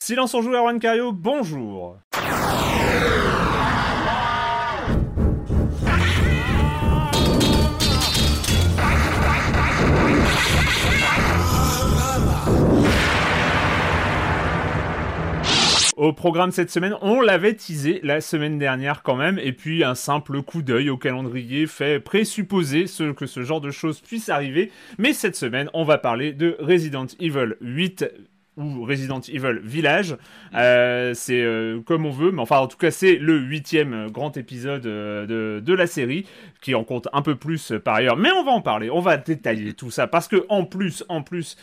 Silence en joue, Erwan Cario, bonjour. Au programme cette semaine, on l'avait teasé la semaine dernière quand même, et puis un simple coup d'œil au calendrier fait présupposer ce, que ce genre de choses puisse arriver. Mais cette semaine, on va parler de Resident Evil 8 ou Resident Evil Village. Euh, c'est euh, comme on veut, mais enfin en tout cas c'est le huitième grand épisode euh, de, de, la série, qui en compte un peu plus par ailleurs. Mais on va en parler, on va détailler tout ça, parce que en plus, en plus,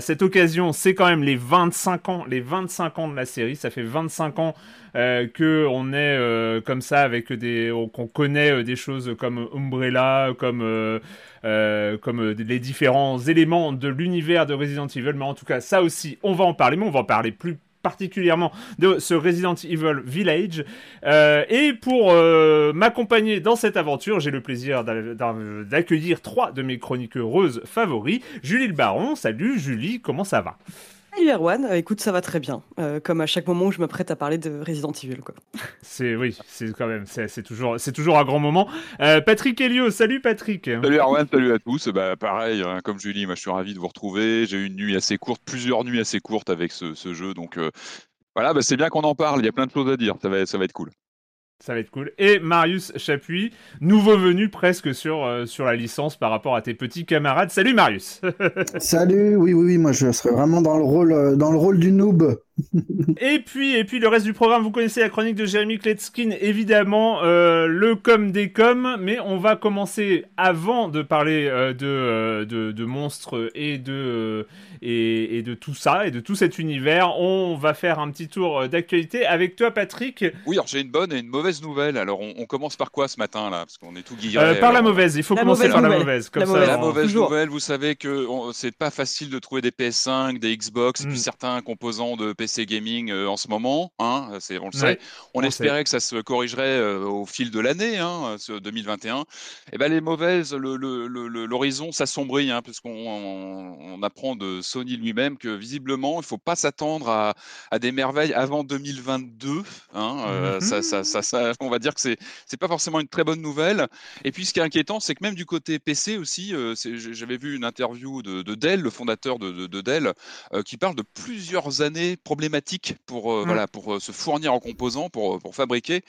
cette occasion, c'est quand même les 25 ans, les 25 ans de la série. Ça fait 25 ans euh, que on est euh, comme ça avec des qu'on connaît euh, des choses comme Umbrella, comme comme les différents éléments de l'univers de Resident Evil. Mais en tout cas, ça aussi, on va en parler, mais on va en parler plus particulièrement de ce Resident Evil Village. Et pour m'accompagner dans cette aventure, j'ai le plaisir d'accueillir trois de mes chroniques heureuses favoris. Julie le Baron, salut Julie, comment ça va? Salut Erwan, euh, écoute, ça va très bien. Euh, comme à chaque moment où je me prête à parler de Resident Evil, quoi. C'est oui, c'est quand même, c'est toujours, c'est toujours un grand moment. Euh, Patrick Helio, salut Patrick. Salut Erwan, salut à tous. Bah pareil, hein, comme Julie, moi je suis ravi de vous retrouver. J'ai eu une nuit assez courte, plusieurs nuits assez courtes avec ce, ce jeu, donc voilà, bah, c'est bien qu'on en parle. Il y a plein de choses à dire. Ça va, ça va être cool. Ça va être cool. Et Marius Chapuis, nouveau venu presque sur, euh, sur la licence par rapport à tes petits camarades. Salut Marius Salut, oui, oui, oui, moi je serais vraiment dans le rôle, euh, dans le rôle du noob. et puis, et puis le reste du programme, vous connaissez la chronique de Jérémy Kletskin, évidemment, euh, le com des coms, mais on va commencer avant de parler de, de, de, monstres et de, et, et, de tout ça, et de tout cet univers. On va faire un petit tour d'actualité avec toi, Patrick. Oui, alors j'ai une bonne et une mauvaise nouvelle. Alors on, commence par quoi ce matin, là? Parce qu'on est tout guilleré. par la mauvaise, il faut commencer par la mauvaise. Comme la ça, mauvaise, la mauvaise nouvelle, vous savez que c'est pas facile de trouver des PS5, des Xbox, et puis certains composants de PC gaming en ce moment. Hein, on le sait. On, espérait que ça se corrigerait au fil de l'année, hein, 2021. Et ben les mauvaises, l'horizon s'assombrit, hein, puisqu'on on, apprend de Sony lui-même que visiblement, il faut pas s'attendre à, à, des merveilles avant 2022. Hein, ça, ça, ça, on va dire que c'est c'est pas forcément une très bonne nouvelle. Et puis, ce qui est inquiétant, c'est que même du côté PC aussi, j'avais vu une interview de, Dell, le fondateur de, Dell, qui parle de plusieurs années problématiques pour mmh. voilà pour se fournir en composants pour pour fabriquer.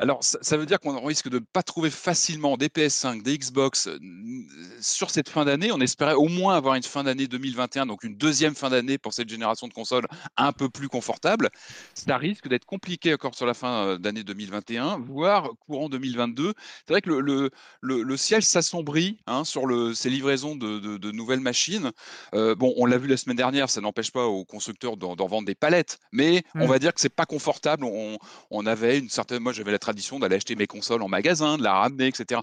Alors, ça, veut dire qu'on risque de ne pas trouver facilement des PS5, des Xbox sur cette fin d'année. On espérait au moins avoir une fin d'année 2021, donc une deuxième fin d'année pour cette génération de consoles un peu plus confortable. Ça risque d'être compliqué encore sur la fin d'année 2021, voire courant 2022. C'est vrai que le, le, ciel s'assombrit hein, sur le, ces livraisons de, nouvelles machines. bon, on l'a vu la semaine dernière, ça n'empêche pas aux constructeurs d'en vendre des palettes, mais on mmh. va dire que c'est pas confortable. On, on avait une certaine, moi j'avais la tradition d'aller acheter mes consoles en magasin, de la ramener, etc.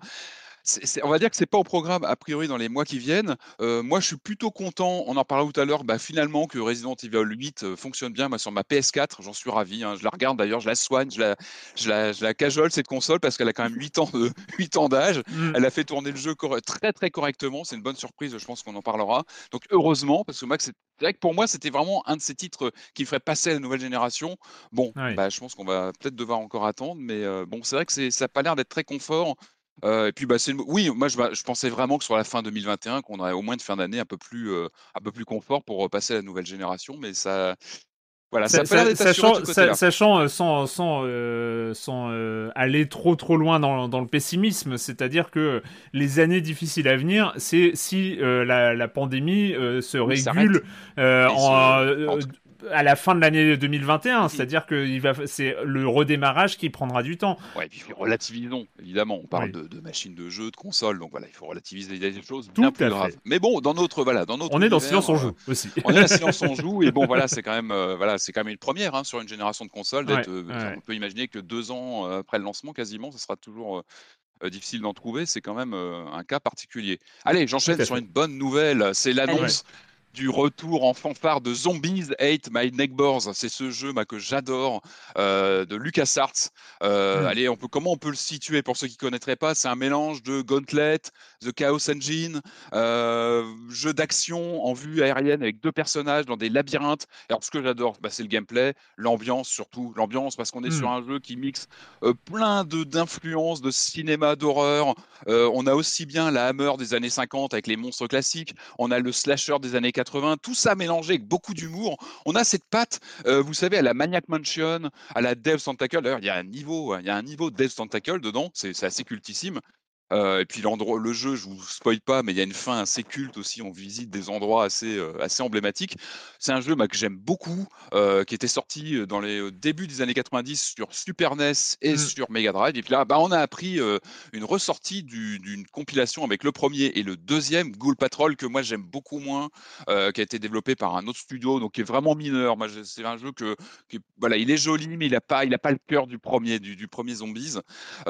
on va dire que c'est pas au programme a priori dans les mois qui viennent. Euh, moi, je suis plutôt content. On en parlait tout à l'heure. Bah, finalement, que Resident Evil 8 euh, fonctionne bien. Moi, sur ma PS4, j'en suis ravi. Hein. Je la regarde d'ailleurs, je la soigne, je la, je la, je la cajole cette console parce qu'elle a quand même 8 ans de 8 ans d'âge. Mm. Elle a fait tourner le jeu très très correctement. C'est une bonne surprise. Je pense qu'on en parlera. Donc heureusement, parce que moi, c'est vrai que pour moi, c'était vraiment un de ces titres qui ferait passer à la nouvelle génération. Bon, bah, je pense qu'on va peut-être devoir encore attendre, mais euh, bon, c'est vrai que ça n'a pas l'air d'être très confort. Euh, et puis, bah, c'est oui, moi, je, je, pensais vraiment que sur la fin 2021, qu'on aurait au moins une fin d'année un peu plus, euh, un peu plus confort pour passer à la nouvelle génération, mais ça. Voilà, ça, ça, sachant, sachant sans, sans, sans aller trop trop loin dans, dans le pessimisme, c'est-à-dire que les années difficiles à venir, c'est si la, la, pandémie se régule en, à la fin de l'année 2021, c'est-à-dire que c'est le redémarrage qui prendra du temps. Ouais, et puis relativisons, évidemment. On parle de, machines de jeu, de consoles, donc voilà, il faut relativiser des choses bien plus graves. Mais bon, dans notre voilà, dans notre on est dans silence on joue euh, aussi. On est dans silence on joue et bon voilà, c'est quand même euh, voilà, c'est quand même une première hein, sur une génération de consoles. Euh, on peut imaginer que deux ans après le lancement, quasiment, ce sera toujours difficile d'en trouver. C'est quand même un cas particulier. Allez, j'enchaîne sur une bonne nouvelle. C'est l'annonce du retour en fanfare de Zombies Hate My Neighbors. C'est ce jeu bah, que j'adore euh, de LucasArts. Euh, hmm. Allez, on peut, comment on peut le situer pour ceux qui ne connaîtraient pas? C'est un mélange de Gauntlet, The Chaos Engine, euh, jeu d'action en vue aérienne avec deux personnages dans des labyrinthes. Alors, ce que j'adore, bah, c'est le gameplay, l'ambiance surtout. L'ambiance, parce qu'on est sur hmm. un jeu qui mixe plein d'influences de, cinéma, d'horreur. on a aussi bien la Hammer des années 50 avec les monstres classiques. On a le slasher des années 80, tout ça mélangé avec beaucoup d'humour. On a cette patte, euh, vous savez, à la Maniac Mansion, à la Dev Tentacle. D'ailleurs, il y a un niveau, il y a un niveau Dev Tentacle dedans, c'est assez cultissime. Euh, et puis l'endroit, le jeu, je vous spoil pas, mais il y a une fin assez culte aussi. On visite des endroits assez, euh, assez emblématiques. C'est un jeu bah, que j'aime beaucoup, euh, qui était sorti dans les débuts des années 90 sur Super NES et mmh. sur Mega Drive. Et puis là, bah, on a appris une ressortie d'une compilation avec le premier et le deuxième, Ghoul Patrol, que moi j'aime beaucoup moins, qui a été développé par un autre studio, donc qui est vraiment mineur. Moi, c'est un jeu que, voilà, il est joli, mais il n'a pas, il a pas le cœur du premier, du, du premier Zombies.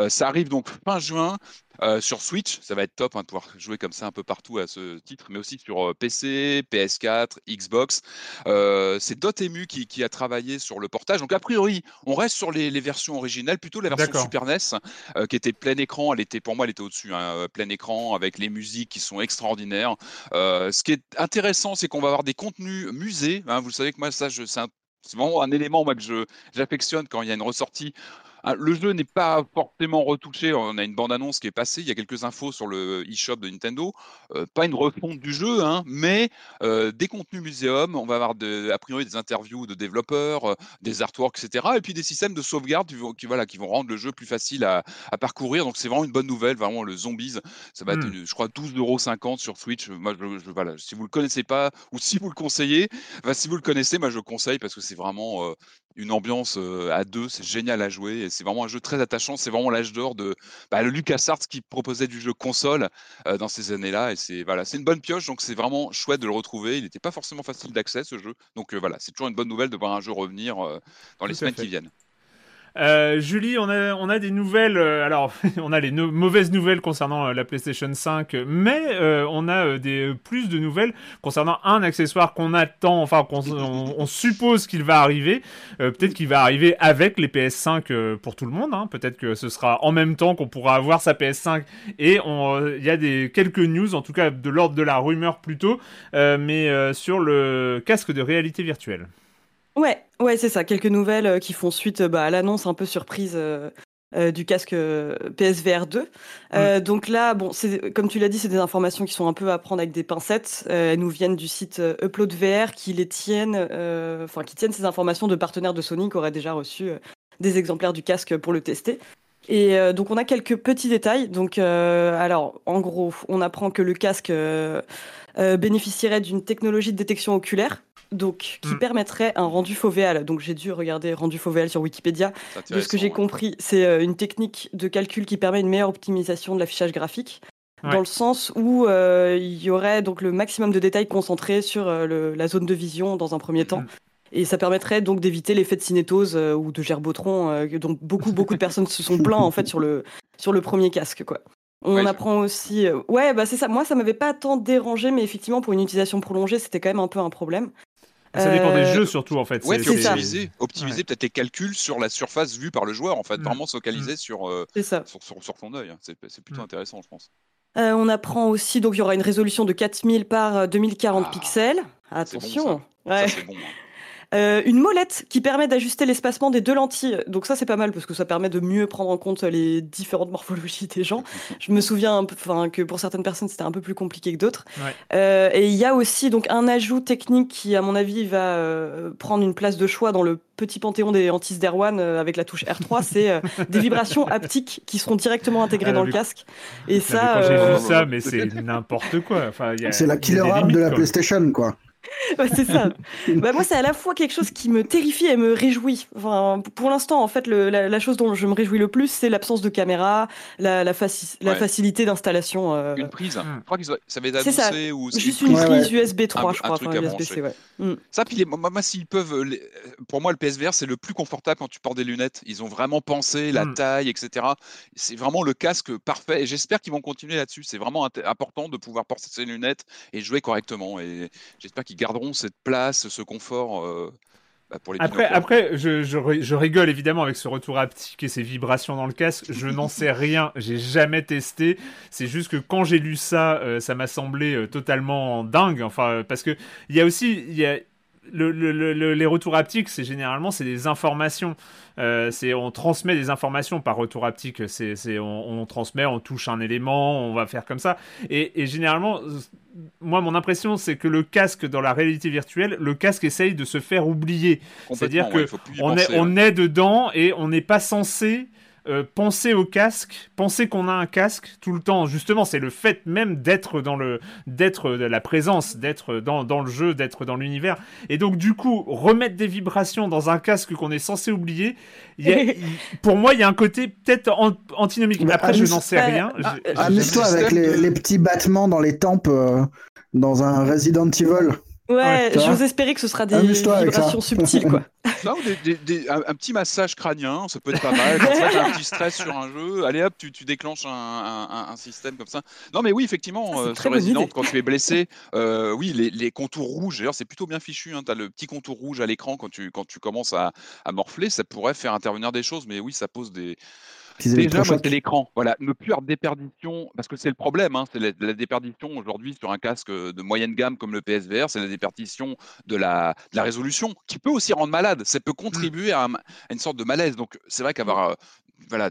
ça arrive donc fin juin. Euh, sur Switch, ça va être top hein, de pouvoir jouer comme ça un peu partout à ce titre, mais aussi sur euh, PC, PS4, Xbox. Euh, c'est Dotemu qui, qui, a travaillé sur le portage. Donc a priori, on reste sur les, versions originales, plutôt la version Super NES, qui était plein écran. Elle était, pour moi, elle était au-dessus, hein, plein écran avec les musiques qui sont extraordinaires. ce qui est intéressant, c'est qu'on va avoir des contenus musées. Hein. vous savez que moi, ça, c'est vraiment un élément moi, que j'affectionne quand il y a une ressortie le jeu n'est pas fortement retouché. On a une bande-annonce qui est passée. Il y a quelques infos sur le e-shop de Nintendo. Euh, pas une refonte du jeu, hein, mais euh, des contenus muséum. On va avoir a priori des interviews de développeurs, euh, des artworks, etc. Et puis des systèmes de sauvegarde qui vont, qui, voilà, qui vont rendre le jeu plus facile à, parcourir. Donc c'est vraiment une bonne nouvelle. Vraiment, le Zombies, ça va être, mmh. je crois, 12,50€ sur Switch. Moi, je, voilà, si vous le connaissez pas ou si vous le conseillez, si vous le connaissez, moi je le conseille parce que c'est vraiment une ambiance à deux. C'est génial à jouer c'est vraiment un jeu très attachant. C'est vraiment l'âge d'or de bah, le LucasArts qui proposait du jeu console euh, dans ces années-là. Et c'est voilà, c'est une bonne pioche, donc c'est vraiment chouette de le retrouver. Il n'était pas forcément facile d'accès ce jeu, donc euh, voilà, c'est toujours une bonne nouvelle de voir un jeu revenir euh, dans les semaines qui viennent. Euh, Julie, on a, des nouvelles. Euh, alors, on a les mauvaises nouvelles concernant euh, la PlayStation 5, mais on a des plus de nouvelles concernant un accessoire qu'on attend, enfin qu'on on, suppose qu'il va arriver. Peut-être qu'il va arriver avec les PS5 pour tout le monde. Hein. Peut-être que ce sera en même temps qu'on pourra avoir sa PS5. Et il y a des quelques news, en tout cas de l'ordre de la rumeur plutôt, mais sur le casque de réalité virtuelle. Ouais, ouais, c'est ça. Quelques nouvelles euh, qui font suite euh, bah, à l'annonce un peu surprise euh, du casque PSVR 2. donc là, bon, comme tu l'as dit, c'est des informations qui sont un peu à prendre avec des pincettes. elles nous viennent du site Upload VR qui les tiennent, enfin qui tiennent ces informations de partenaires de Sony qui auraient déjà reçu des exemplaires du casque pour le tester. Et donc on a quelques petits détails. Donc alors en gros, on apprend que le casque bénéficierait d'une technologie de détection oculaire donc qui hmm. permettrait un rendu fovéal. Donc j'ai dû regarder rendu fovéal sur Wikipédia. De ce que j'ai compris, c'est euh, une technique de calcul qui permet une meilleure optimisation de l'affichage graphique. Dans le sens où euh, il y aurait donc le maximum de détails concentrés sur euh, la zone de vision dans un premier temps. Hmm. Et ça permettrait donc d'éviter l'effet de cinétose ou de gerbotron, dont beaucoup beaucoup de personnes se sont plaints en fait sur le sur le premier casque quoi. On apprend aussi. Ouais, bah c'est ça. Moi, ça m'avait pas tant dérangé, mais effectivement, pour une utilisation prolongée, c'était quand même un peu un problème. Ça dépend des jeux surtout en fait. Ouais, puis optimiser, optimiser peut-être les calculs sur la surface vue par le joueur en fait, mm. vraiment se focaliser mm. sur, sur, sur, ton œil. Hein. C'est plutôt mm. intéressant, je pense. on apprend aussi, donc il y aura une résolution de 4000 par 2040 ah, pixels. Attention. ça. c'est bon. Euh, une molette qui permet d'ajuster l'espacement des deux lentilles. Donc ça c'est pas mal parce que ça permet de mieux prendre en compte les différentes morphologies des gens. Je me souviens un peu, que pour certaines personnes c'était un peu plus compliqué que d'autres. Euh, et il y a aussi donc un ajout technique qui à mon avis va euh, prendre une place de choix dans le petit panthéon des Antis d'Erwan avec la touche R3, c'est des vibrations haptiques qui seront directement intégrées ah, dans le casque. Et ça, j'ai vu ça, mais c'est n'importe quoi. Enfin, c'est la killer app de la PlayStation, quoi. c'est ça. bah, moi, c'est à la fois quelque chose qui me terrifie et me réjouit. Enfin, pour l'instant, en fait, le, la, chose dont je me réjouis le plus, c'est l'absence de caméra, la, la, la facilité d'installation. Euh... Une prise. Je crois que ça va être annoncé ou juste une prise USB 3, je crois. Enfin, USB-C, ouais. Mm. Ça, puis moi, s'ils peuvent, pour moi, le PSVR, c'est le plus confortable quand tu portes des lunettes. Ils ont vraiment pensé la mm. taille, etc. C'est vraiment le casque parfait. Et j'espère qu'ils vont continuer là-dessus. C'est vraiment important de pouvoir porter ses lunettes et jouer correctement. Et j'espère qu'ils garderont cette place, ce confort. Euh, bah, pour les après, après je, je, rigole évidemment avec ce retour haptique et ces vibrations dans le casque. Je n'en sais rien, j'ai jamais testé. C'est juste que quand j'ai lu ça, euh, ça m'a semblé euh, totalement dingue. Enfin, parce que il y a aussi, il y a, le, le, les retours haptiques, c'est généralement c'est des informations. Euh, c'est on transmet des informations par retour haptique. C'est, c'est on, transmet, on touche un élément, on va faire comme ça. Et, et généralement, moi mon impression c'est que le casque dans la réalité virtuelle, le casque essaye de se faire oublier. C'est-à-dire que on est on est dedans et on n'est pas censé euh, penser au casque, penser qu'on a un casque tout le temps. Justement, c'est le fait même d'être dans le, d'être la présence, d'être dans, dans, le jeu, d'être dans l'univers. Et donc, du coup, remettre des vibrations dans un casque qu'on est censé oublier, pour moi, il y a un côté peut-être antinomique. Mais après, je n'en sais rien. Amuse-toi avec les, petits battements dans les tempes euh, dans un Resident Evil. Ouais, j'ose espérer que ce sera des vibrations subtiles, quoi. Non, un, petit massage crânien, ça peut être pas mal. Quand un petit stress sur un jeu, allez hop, tu, déclenches un, système comme ça. Non, mais oui, effectivement, euh, sur Resident, quand tu es blessé, euh, oui, les, contours rouges, d'ailleurs, c'est plutôt bien fichu. Hein, tu as le petit contour rouge à l'écran quand tu, quand tu commences à, à morfler, ça pourrait faire intervenir des choses, mais oui, ça pose des, Déjà, moi, c'est l'écran. Voilà, ne plus avoir de déperdition, parce que c'est le problème, hein, c'est la, déperdition aujourd'hui sur un casque de moyenne gamme comme le PSVR, c'est la déperdition de la, la, résolution, qui peut aussi rendre malade. Ça peut contribuer à, une sorte de malaise. Donc, c'est vrai qu'avoir euh, voilà,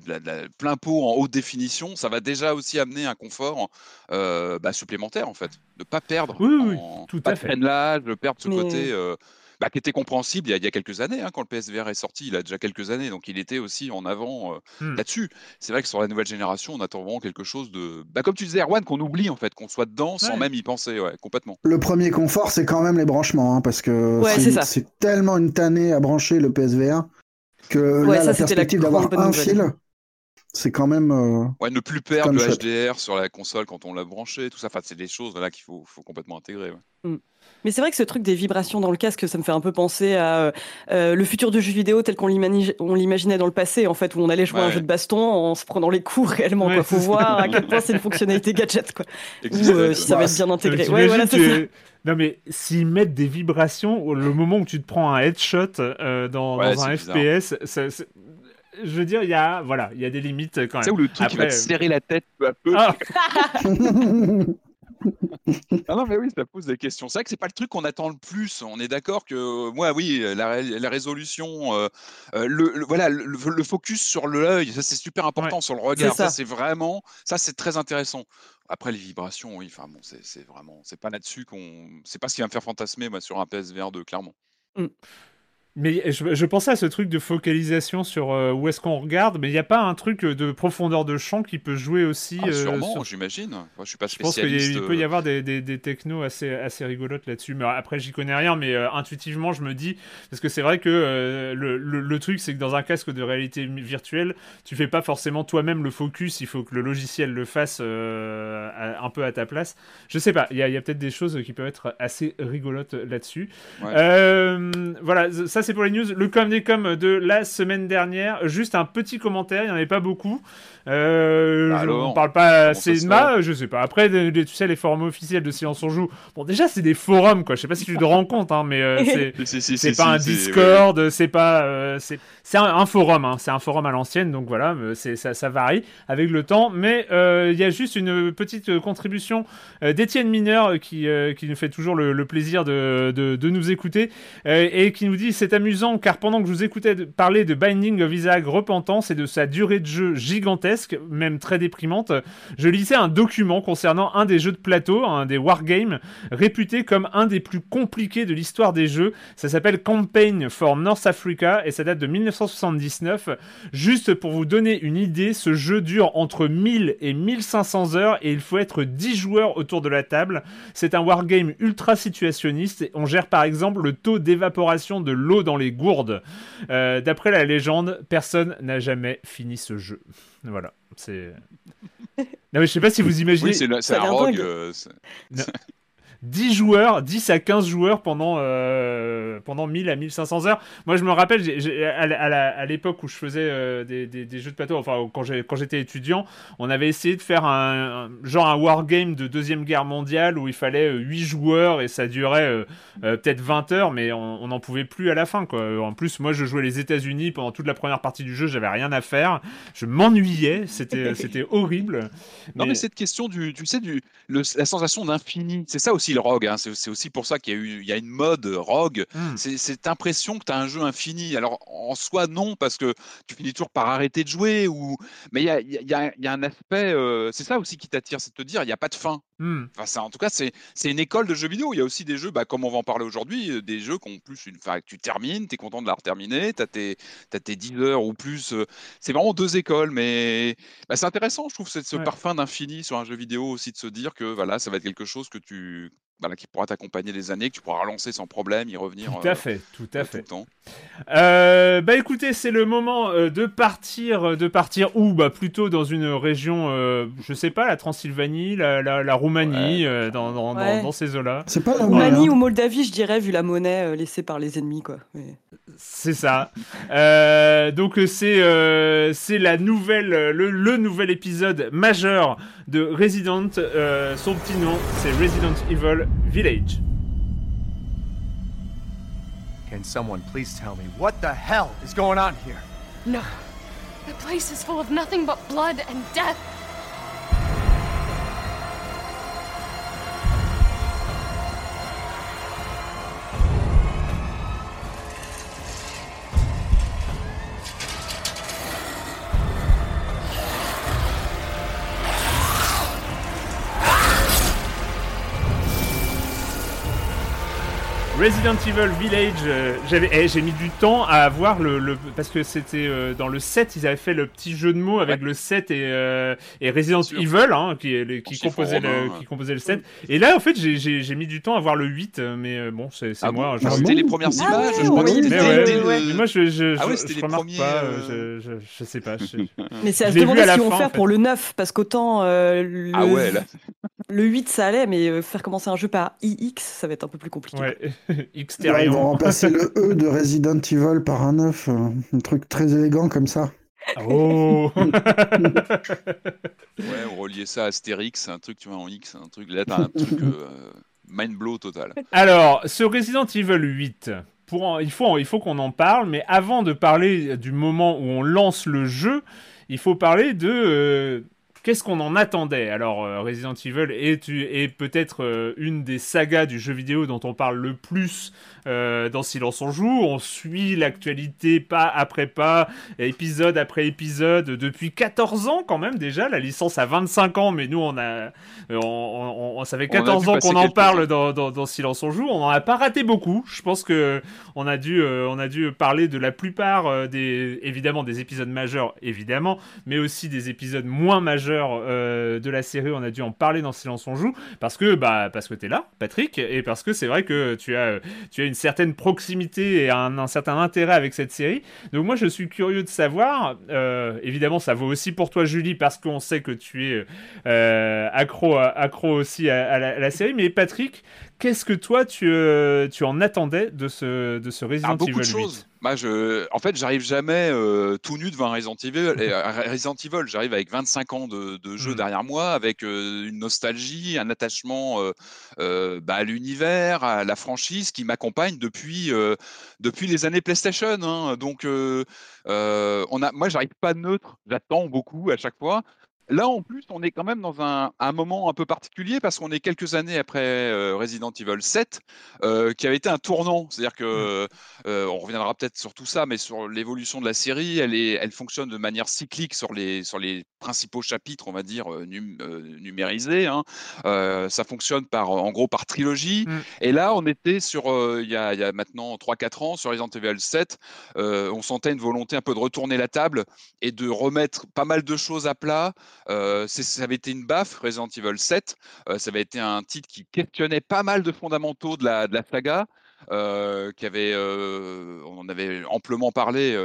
plein pot en haute définition, ça va déjà aussi amener un confort euh, bah, supplémentaire, en fait. De ne pas perdre. Oui, tout à fait. de perdre ce côté. Euh, bah, qui était compréhensible il y, a, quelques années, hein, quand le PSVR est sorti, il a déjà quelques années, donc il était aussi en avant euh, mmh. là-dessus. C'est vrai que sur la nouvelle génération, on attend vraiment quelque chose de, bah, comme tu disais, Erwan, qu'on oublie en fait, qu'on soit dedans sans même y penser, ouais, complètement. Le premier confort, c'est quand même les branchements, hein, parce que c'est tellement une tannée à brancher le PSVR que là, la perspective d'avoir un fil c'est quand même. Euh, ouais, ne plus perdre le HDR sur la console quand on l'a branché, tout ça. Enfin, c'est des choses là qu'il faut, faut, complètement intégrer. Mmh. Mais c'est vrai que ce truc des vibrations dans le casque, ça me fait un peu penser à euh, le futur de jeux vidéo tel qu'on l'imaginait dans le passé, en fait, où on allait jouer à un jeu de baston en se prenant les coups réellement. Il faut voir à quel point c'est une fonctionnalité gadget, quoi. Ou euh, si ça va être bien intégré. Ouais, voilà, Non mais s'ils mettent des vibrations, le moment où tu te prends un headshot euh, dans, dans un FPS, je veux dire, il y a, voilà, il y a des limites quand même. C'est où le truc qui va te serrer la tête peu à peu. Ah. non, mais oui, ça pose des questions. C'est vrai que c'est pas le truc qu'on attend le plus. On est d'accord que, moi, oui, la, la résolution, euh, euh, le, voilà, le, focus sur l'œil, ça c'est super important sur le regard. Ça, c'est vraiment, ça c'est très intéressant. Après les vibrations, oui, enfin bon, c'est vraiment, c'est pas là-dessus qu'on, c'est pas ce qui va me faire fantasmer moi sur un PSVR 2, clairement. Mm. Mais je, pensais à ce truc de focalisation sur euh, où est-ce qu'on regarde, mais il n'y a pas un truc euh, de profondeur de champ qui peut jouer aussi. Ah, euh, sûrement, j'imagine. Moi, je suis pas spécialiste. Je pense qu'il peut y avoir des, des, technos assez, assez rigolotes là-dessus. Mais après, j'y connais rien, mais intuitivement, je me dis. Parce que c'est vrai que le, le, truc, c'est que dans un casque de réalité virtuelle, tu fais pas forcément toi-même le focus, il faut que le logiciel le fasse un peu à ta place. Je sais pas, il y a, a peut-être des choses qui peuvent être assez rigolotes là-dessus. voilà, ça ça c'est pour les news. Le com des com de la semaine dernière. Juste un petit commentaire, il n'y en avait pas beaucoup. Euh, bah on parle pas assez de ma, je sais pas. Après, tu sais, les forums officiels de Silence on Joue. Bon, déjà, c'est des forums, quoi. Je sais pas si tu te rends compte, hein, mais euh, c'est pas un Discord, c'est pas. Euh, c'est un, forum, hein. c'est un forum à l'ancienne, donc voilà, ça, ça varie avec le temps. Mais il y a juste une petite contribution d'Étienne Mineur qui, qui nous fait toujours le, plaisir de, de, de, nous écouter et qui nous dit c'est amusant car pendant que je vous écoutais parler de Binding of Isaac Repentance et de sa durée de jeu gigantesque, même très déprimante, je lisais un document concernant un des jeux de plateau, un des wargames, réputé comme un des plus compliqués de l'histoire des jeux. Ça s'appelle Campaign for North Africa et ça date de 1979. Juste pour vous donner une idée, ce jeu dure entre 1000 et 1500 heures et il faut être 10 joueurs autour de la table. C'est un wargame ultra situationniste. On gère par exemple le taux d'évaporation de l'eau dans les gourdes. Euh, d'après la légende, personne n'a jamais fini ce jeu. Voilà, c'est. Non, mais je sais pas si vous imaginez. Oui, c'est un rogue. 10 joueurs, 10 à 15 joueurs pendant, euh, pendant 1000 à 1500 heures. Moi, je me rappelle, à l'époque où je faisais euh, des, des, jeux de plateau, enfin, quand j'étais étudiant, on avait essayé de faire un, genre un wargame de Deuxième Guerre mondiale où il fallait 8 euh, joueurs et ça durait peut-être 20 heures, mais on n'en pouvait plus à la fin. Quoi. En plus, moi, je jouais les États-Unis pendant toute la première partie du jeu, j'avais rien à faire. Je m'ennuyais, c'était horrible. Non, mais, cette question du, tu sais, du, la sensation d'infini, c'est ça aussi le rogue. Hein. C'est aussi pour ça qu'il y, a eu, il y a une mode rogue. Hmm. C'est cette impression que tu as un jeu infini. Alors en soi, non, parce que tu finis toujours par arrêter de jouer. Ou... Mais il y a, y, a, y a, un aspect. Euh, c'est ça aussi qui t'attire, c'est de te dire il n'y a pas de fin. Hmm. Enfin, en tout cas, c'est une école de jeux vidéo. Il y a aussi des jeux, bah, comme on va en parler aujourd'hui, euh, des jeux qui ont plus une. Enfin, tu termines, tu es content de la terminer, tu as, tes, as tes 10 heures ou plus. Euh, c'est vraiment deux écoles, mais bah, c'est intéressant, je trouve, ce parfum d'infini sur un jeu vidéo aussi, de se dire que voilà, ça va être quelque chose que tu, qui pourra t'accompagner des années, que tu pourras relancer sans problème, y revenir. Tout à euh, fait, tout à fait. Euh, bah écoutez, c'est le moment euh, de partir, de partir où? Bah plutôt dans une région, je sais pas, la Transylvanie, la, la, Roumanie, dans, dans, dans, ces eaux-là. C'est pas la Roumanie ou Moldavie, je dirais, vu la monnaie laissée par les ennemis, quoi. C'est ça. donc c'est c'est la nouvelle, le, le, nouvel épisode majeur de Resident. son petit nom, c'est Resident Evil village. Can someone please tell me what the hell is going on here? No. The place is full of nothing but blood and death. Resident Evil Village, euh, j'avais, eh, j'ai mis du temps à avoir le, parce que c'était euh, dans le 7, ils avaient fait le petit jeu de mots avec le 7 et, euh, et Resident Evil, hein, qui, qui, composait le, qui composait le 7. Et là, en fait, j'ai, mis du temps à voir le 8, mais bon, c'est, ah moi. Bon c'était les premières ah images, je crois que Moi, je, je, ah ouais, je, je remarque pas, je, je, sais pas. mais c'est à se demander ce qu'ils vont faire pour le 9, parce qu'autant le... Ah ouais, là. le 8, ça allait, mais faire commencer un jeu par IX, ça va être un peu plus compliqué. Ouais. ils vont remplacer le E de Resident Evil par un 9. Euh, un truc très élégant comme ça. Oh Ouais, on reliait ça à Astérix, un truc, tu vois, en X, un truc, là, t'as un truc euh, mind blow total. Alors, ce Resident Evil 8, pour il faut, il faut qu'on en parle, mais avant de parler du moment où on lance le jeu, il faut parler de... Euh, Qu'est-ce qu'on en attendait Alors, euh, Resident Evil est, est peut-être euh, une des sagas du jeu vidéo dont on parle le plus euh, dans Silence on joue. On suit l'actualité pas après pas, épisode après épisode, depuis 14 ans quand même déjà. La licence a 25 ans, mais nous on a, on, on, ça fait 14 ans qu'on en parle dans, dans, Silence on joue. On n'en a pas raté beaucoup. Je pense que on a dû, on a dû parler de la plupart des, évidemment des épisodes majeurs, évidemment, mais aussi des épisodes moins majeurs majeurs de la série. On a dû en parler dans Silence on joue parce que bah parce que t'es là, Patrick, et parce que c'est vrai que tu as tu as une certaine proximité et un, certain intérêt avec cette série. Donc moi je suis curieux de savoir. évidemment, ça vaut aussi pour toi, Julie, parce qu'on sait que tu es accro accro aussi à, la, série. Mais Patrick, qu'est-ce que toi tu, tu en attendais de ce de ce Resident ah, Evil 8 bah, je, en fait, j'arrive jamais euh, tout nu devant Resident Evil. Euh, Resident Evil, j'arrive avec 25 ans de, de jeu mmh. derrière moi, avec euh, une nostalgie, un attachement bah, à l'univers, à la franchise qui m'accompagne depuis depuis les années PlayStation. Hein. Donc, on a, moi, j'arrive pas neutre. J'attends beaucoup à chaque fois. Là, en plus, on est quand même dans un, moment un peu particulier parce qu'on est quelques années après euh, Resident Evil 7, euh, qui avait été un tournant. C'est-à-dire que, mmh. euh, on reviendra peut-être sur tout ça, mais sur l'évolution de la série, elle, est, elle fonctionne de manière cyclique sur les, sur les principaux chapitres, on va dire, numérisés. Hein. ça fonctionne par, en gros par trilogie. Mmh. Et là, on était sur, il y, a, y, a maintenant 3-4 ans, sur Resident Evil 7, on sentait une volonté un peu de retourner la table et de remettre pas mal de choses à plat. Ça avait été une baffe, Resident Evil 7. Euh, ça avait été un titre qui questionnait pas mal de fondamentaux de la, saga. Avait, on en avait amplement parlé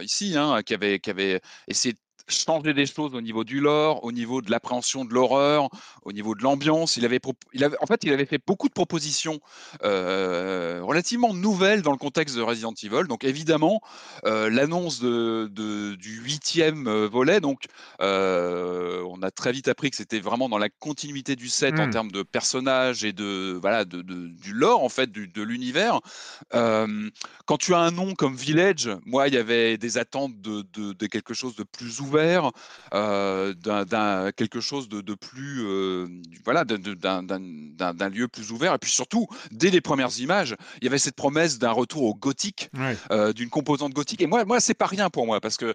ici, hein, qui, avait, qui avait essayé de changer des choses au niveau du lore, au niveau de l'appréhension de l'horreur, au niveau de l'ambiance. Il avait, il avait, en fait, il avait fait beaucoup de propositions euh, relativement nouvelles dans le contexte de Resident Evil. Donc évidemment, euh, l'annonce de, du huitième euh, volet, donc on a très vite appris que c'était vraiment dans la continuité du set en mmh. termes de personnages et de voilà de, du lore en fait de l'univers. quand tu as un nom comme Village, moi il y avait des attentes de, de quelque chose de plus ouvert euh, d'un quelque chose de, plus, euh, voilà, d'un lieu plus ouvert. Et puis surtout, dès les premières images, il y avait cette promesse d'un retour au gothique, euh, d'une composante gothique. Et moi, moi, c'est pas rien pour moi parce que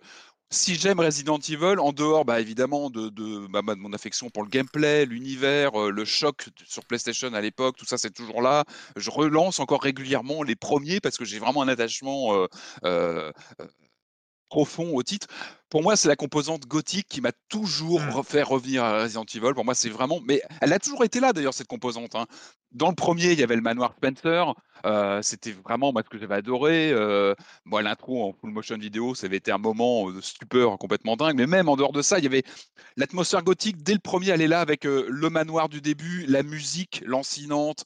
si j'aime Resident Evil, en dehors bah, évidemment de, bah, de, mon affection pour le gameplay, l'univers, le choc sur PlayStation à l'époque, tout ça c'est toujours là. Je relance encore régulièrement les premiers parce que j'ai vraiment un attachement profond au titre. Pour moi, c'est la composante gothique qui m'a toujours mmh. fait revenir à Resident Evil. Pour moi, c'est vraiment. Mais elle a toujours été là, d'ailleurs, cette composante. Hein. Dans le premier, il y avait le manoir Spencer. Euh, c'était vraiment moi, ce que j'avais adoré. Euh, moi, l'intro en full motion vidéo, ça avait été un moment de stupeur complètement dingue. Mais même en dehors de ça, il y avait l'atmosphère gothique. Dès le premier, elle est là avec euh, le manoir du début, la musique lancinante,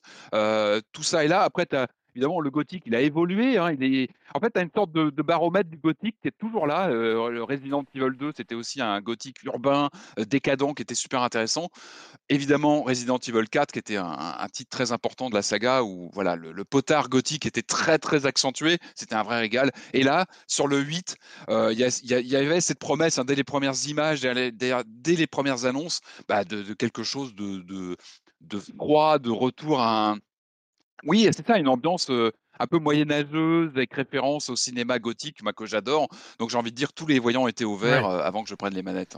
tout ça est là. Après, tu as évidemment, le gothique, il a évolué. Hein, il est... En fait, tu as une sorte de, baromètre du gothique qui est toujours là. Euh, le Resident Evil 2, c'était aussi un gothique urbain, euh, décadent, qui était super intéressant. Évidemment, Resident Evil 4, qui était un, titre très important de la saga, où voilà, le, potard gothique était très, très accentué. C'était un vrai régal. Et là, sur le 8, euh, il y, avait cette promesse, hein, dès les premières images, dès, les premières annonces, bah, de, quelque chose de, de, de froid, de retour à un oui, c'est ça, une ambiance un peu moyenâgeuse avec référence au cinéma gothique, moi que j'adore. Donc j'ai envie de dire tous les voyants étaient ouverts avant que je prenne les manettes.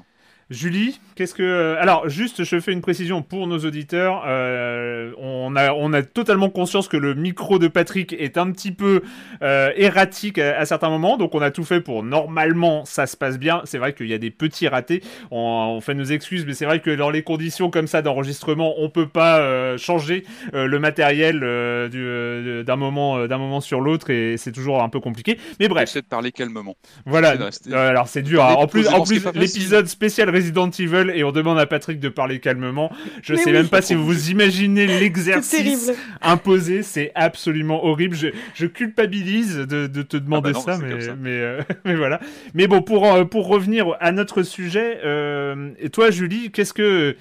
Julie, qu'est-ce que. Euh, alors, juste, je fais une précision pour nos auditeurs. Euh, on, a, on a totalement conscience que le micro de Patrick est un petit peu euh, erratique à, certains moments. Donc, on a tout fait pour normalement ça se passe bien. C'est vrai qu'il y a des petits ratés. On, fait nos excuses, mais c'est vrai que dans les conditions comme ça d'enregistrement, on peut pas changer le matériel d'un moment, d'un moment sur l'autre et c'est toujours un peu compliqué. Mais bref. J'essaie de parler calmement. Voilà. alors, c'est dur. Hein. En plus, en plus l'épisode spécial Resident Evil et on demande à Patrick de parler calmement. Je sais même pas si vous vous imaginez l'exercice imposé, c'est absolument horrible. Je, culpabilise de, te demander ah bah ça, mais, euh, mais, voilà. Mais bon, pour, euh, pour revenir à notre sujet, euh, et toi Julie, qu'est-ce que...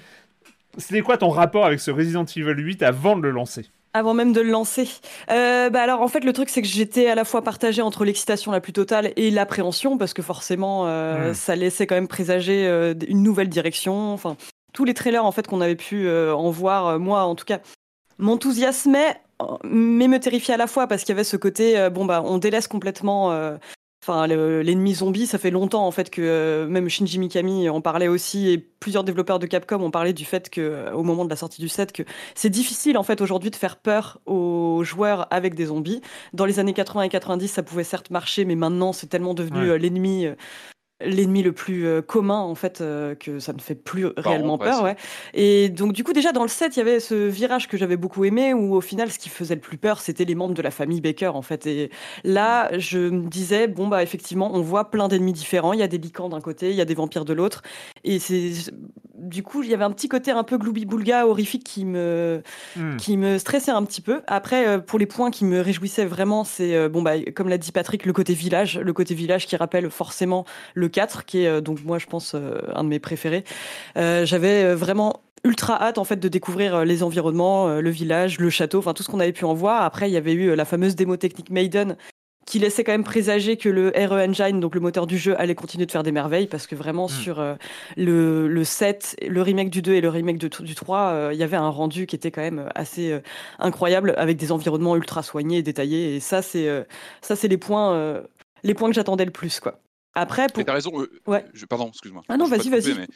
C'était quoi ton rapport avec ce Resident Evil 8 avant de le lancer? Avant même de le lancer. Euh, bah alors en fait le truc c'est que j'étais à la fois partagée entre l'excitation la plus totale et l'appréhension parce que forcément euh, hmm. ça laissait quand même présager euh, une nouvelle direction. Enfin tous les trailers en fait qu'on avait pu en voir, moi en tout cas, m'enthousiasmaient mais me terrifiaient à la fois parce qu'il y avait ce côté bon bah on délaisse complètement Enfin, l'ennemi zombie, ça fait longtemps en fait que euh, même Shinji Mikami en parlait aussi et plusieurs développeurs de Capcom ont parlé du fait que euh, au moment de la sortie du set que c'est difficile en fait aujourd'hui de faire peur aux joueurs avec des zombies. Dans les années 80 et 90, ça pouvait certes marcher, mais maintenant c'est tellement devenu euh, l'ennemi l'ennemi le plus euh, commun en fait euh, que ça ne fait plus réellement peur ouais. et donc du coup déjà dans le set il y avait ce virage que j'avais beaucoup aimé où au final ce qui faisait le plus peur c'était les membres de la famille Baker en fait. Et là je me disais bon bah effectivement on voit plein d'ennemis différents. Il y a des licans d'un côté il y a des vampires de l'autre. Et c'est du coup il y avait un petit côté un peu gloubi boulga horrifique qui me hmm. qui me stressait un petit peu. Après euh, pour les points qui me réjouissaient vraiment c'est bon bah comme l'a dit Patrick le côté village. Le côté village qui rappelle forcément le 4, qui est euh, donc moi je pense euh, un de mes préférés. Euh, j'avais vraiment ultra hâte en fait de découvrir les environnements, le village, le château, enfin tout ce qu'on avait pu en voir. Après, il y avait eu la fameuse démo technique Maiden qui laissait quand même présager que le RE Engine, donc le moteur du jeu, allait continuer de faire des merveilles parce que vraiment hmm. sur le, le 7, le remake du 2 et le remake du 3, il y avait un rendu qui était quand même assez incroyable avec des environnements ultra soignés et détaillés. Et ça, c'est ça, c'est les points, les points que j'attendais le plus, quoi. Après, pour... t'as raison. Euh, ouais. Je... Pardon, excuse-moi. Ah non, vas-y, vas-y.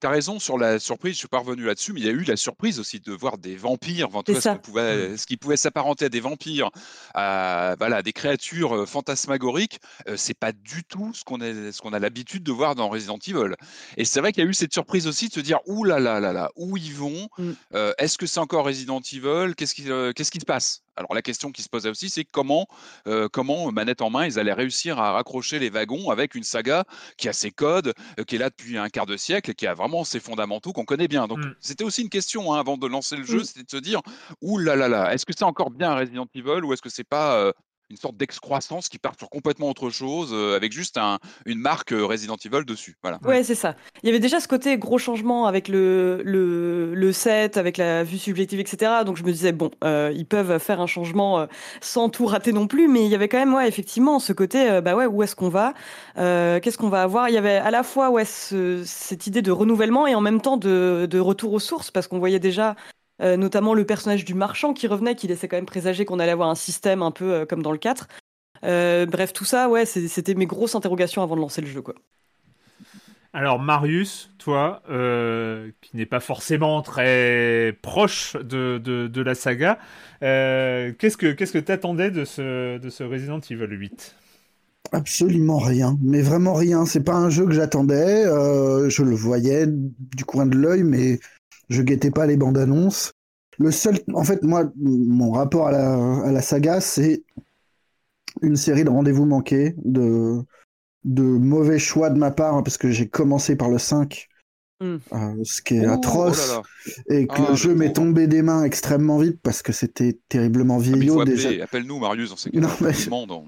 Tu as raison sur la surprise, je suis pas revenu là-dessus, mais il y a eu la surprise aussi de voir des vampires, enfin, ce, qui pouvait, mmh. ce qui pouvait s'apparenter à des vampires, à voilà, des créatures euh, fantasmagoriques. Euh, c'est pas du tout ce qu'on ce qu'on a l'habitude de voir dans Resident Evil. Et c'est vrai qu'il y a eu cette surprise aussi de se dire ouh là là là là, où ils vont? Mmh. Est-ce que c'est encore Resident Evil? Qu'est-ce qui, qu'est-ce qui se passe? Alors la question qui se posait aussi, c'est comment, euh, comment euh, manette en main, ils allaient réussir à raccrocher les wagons avec une saga qui a ses codes, euh, qui est là depuis un quart de siècle et qui a vraiment ses fondamentaux qu'on connaît bien. Donc mmh. c'était aussi une question hein, avant de lancer le jeu, mmh. c'était de se dire, ouh là là là, est-ce que c'est encore bien Resident Evil ou est-ce que c'est pas une sorte d'excroissance qui part sur complètement autre chose, euh, avec juste un, une marque euh, Resident Evil dessus. Voilà. Ouais, c'est ça. Il y avait déjà ce côté gros changement avec le, le, le set, avec la vue subjective, etc. Donc je me disais, bon, euh, ils peuvent faire un changement sans tout rater non plus, mais il y avait quand même, ouais, effectivement, ce côté, bah ouais, où est-ce qu'on va Qu'est-ce qu'on va avoir? Il y avait à la fois, ouais, cette idée de renouvellement et en même temps de, de retour aux sources, parce qu'on voyait déjà euh, notamment le personnage du marchand qui revenait, qui laissait quand même présager qu'on allait avoir un système un peu euh, comme dans le 4. Euh, bref, tout ça, ouais, c'était mes grosses interrogations avant de lancer le jeu, quoi. Alors Marius, toi, qui n'est pas forcément très proche de, de, la saga, qu'est-ce que qu'est-ce que t'attendais de ce, de ce Resident Evil 8 Absolument rien, mais vraiment rien. C'est pas un jeu que j'attendais. je le voyais du coin de l'œil, mais je guettais pas les bandes annonces. Le seul, en fait, moi, mon rapport à la, saga, c'est une série de rendez-vous manqués, de, de mauvais choix de ma part, hein, parce que j'ai commencé par le 5, hmm. euh, ce qui est atroce, et que ah, le jeu m'est tombé des mains extrêmement vite parce que c'était terriblement ah, vieillot déjà. Appelle-nous Marius, on sait non, mais...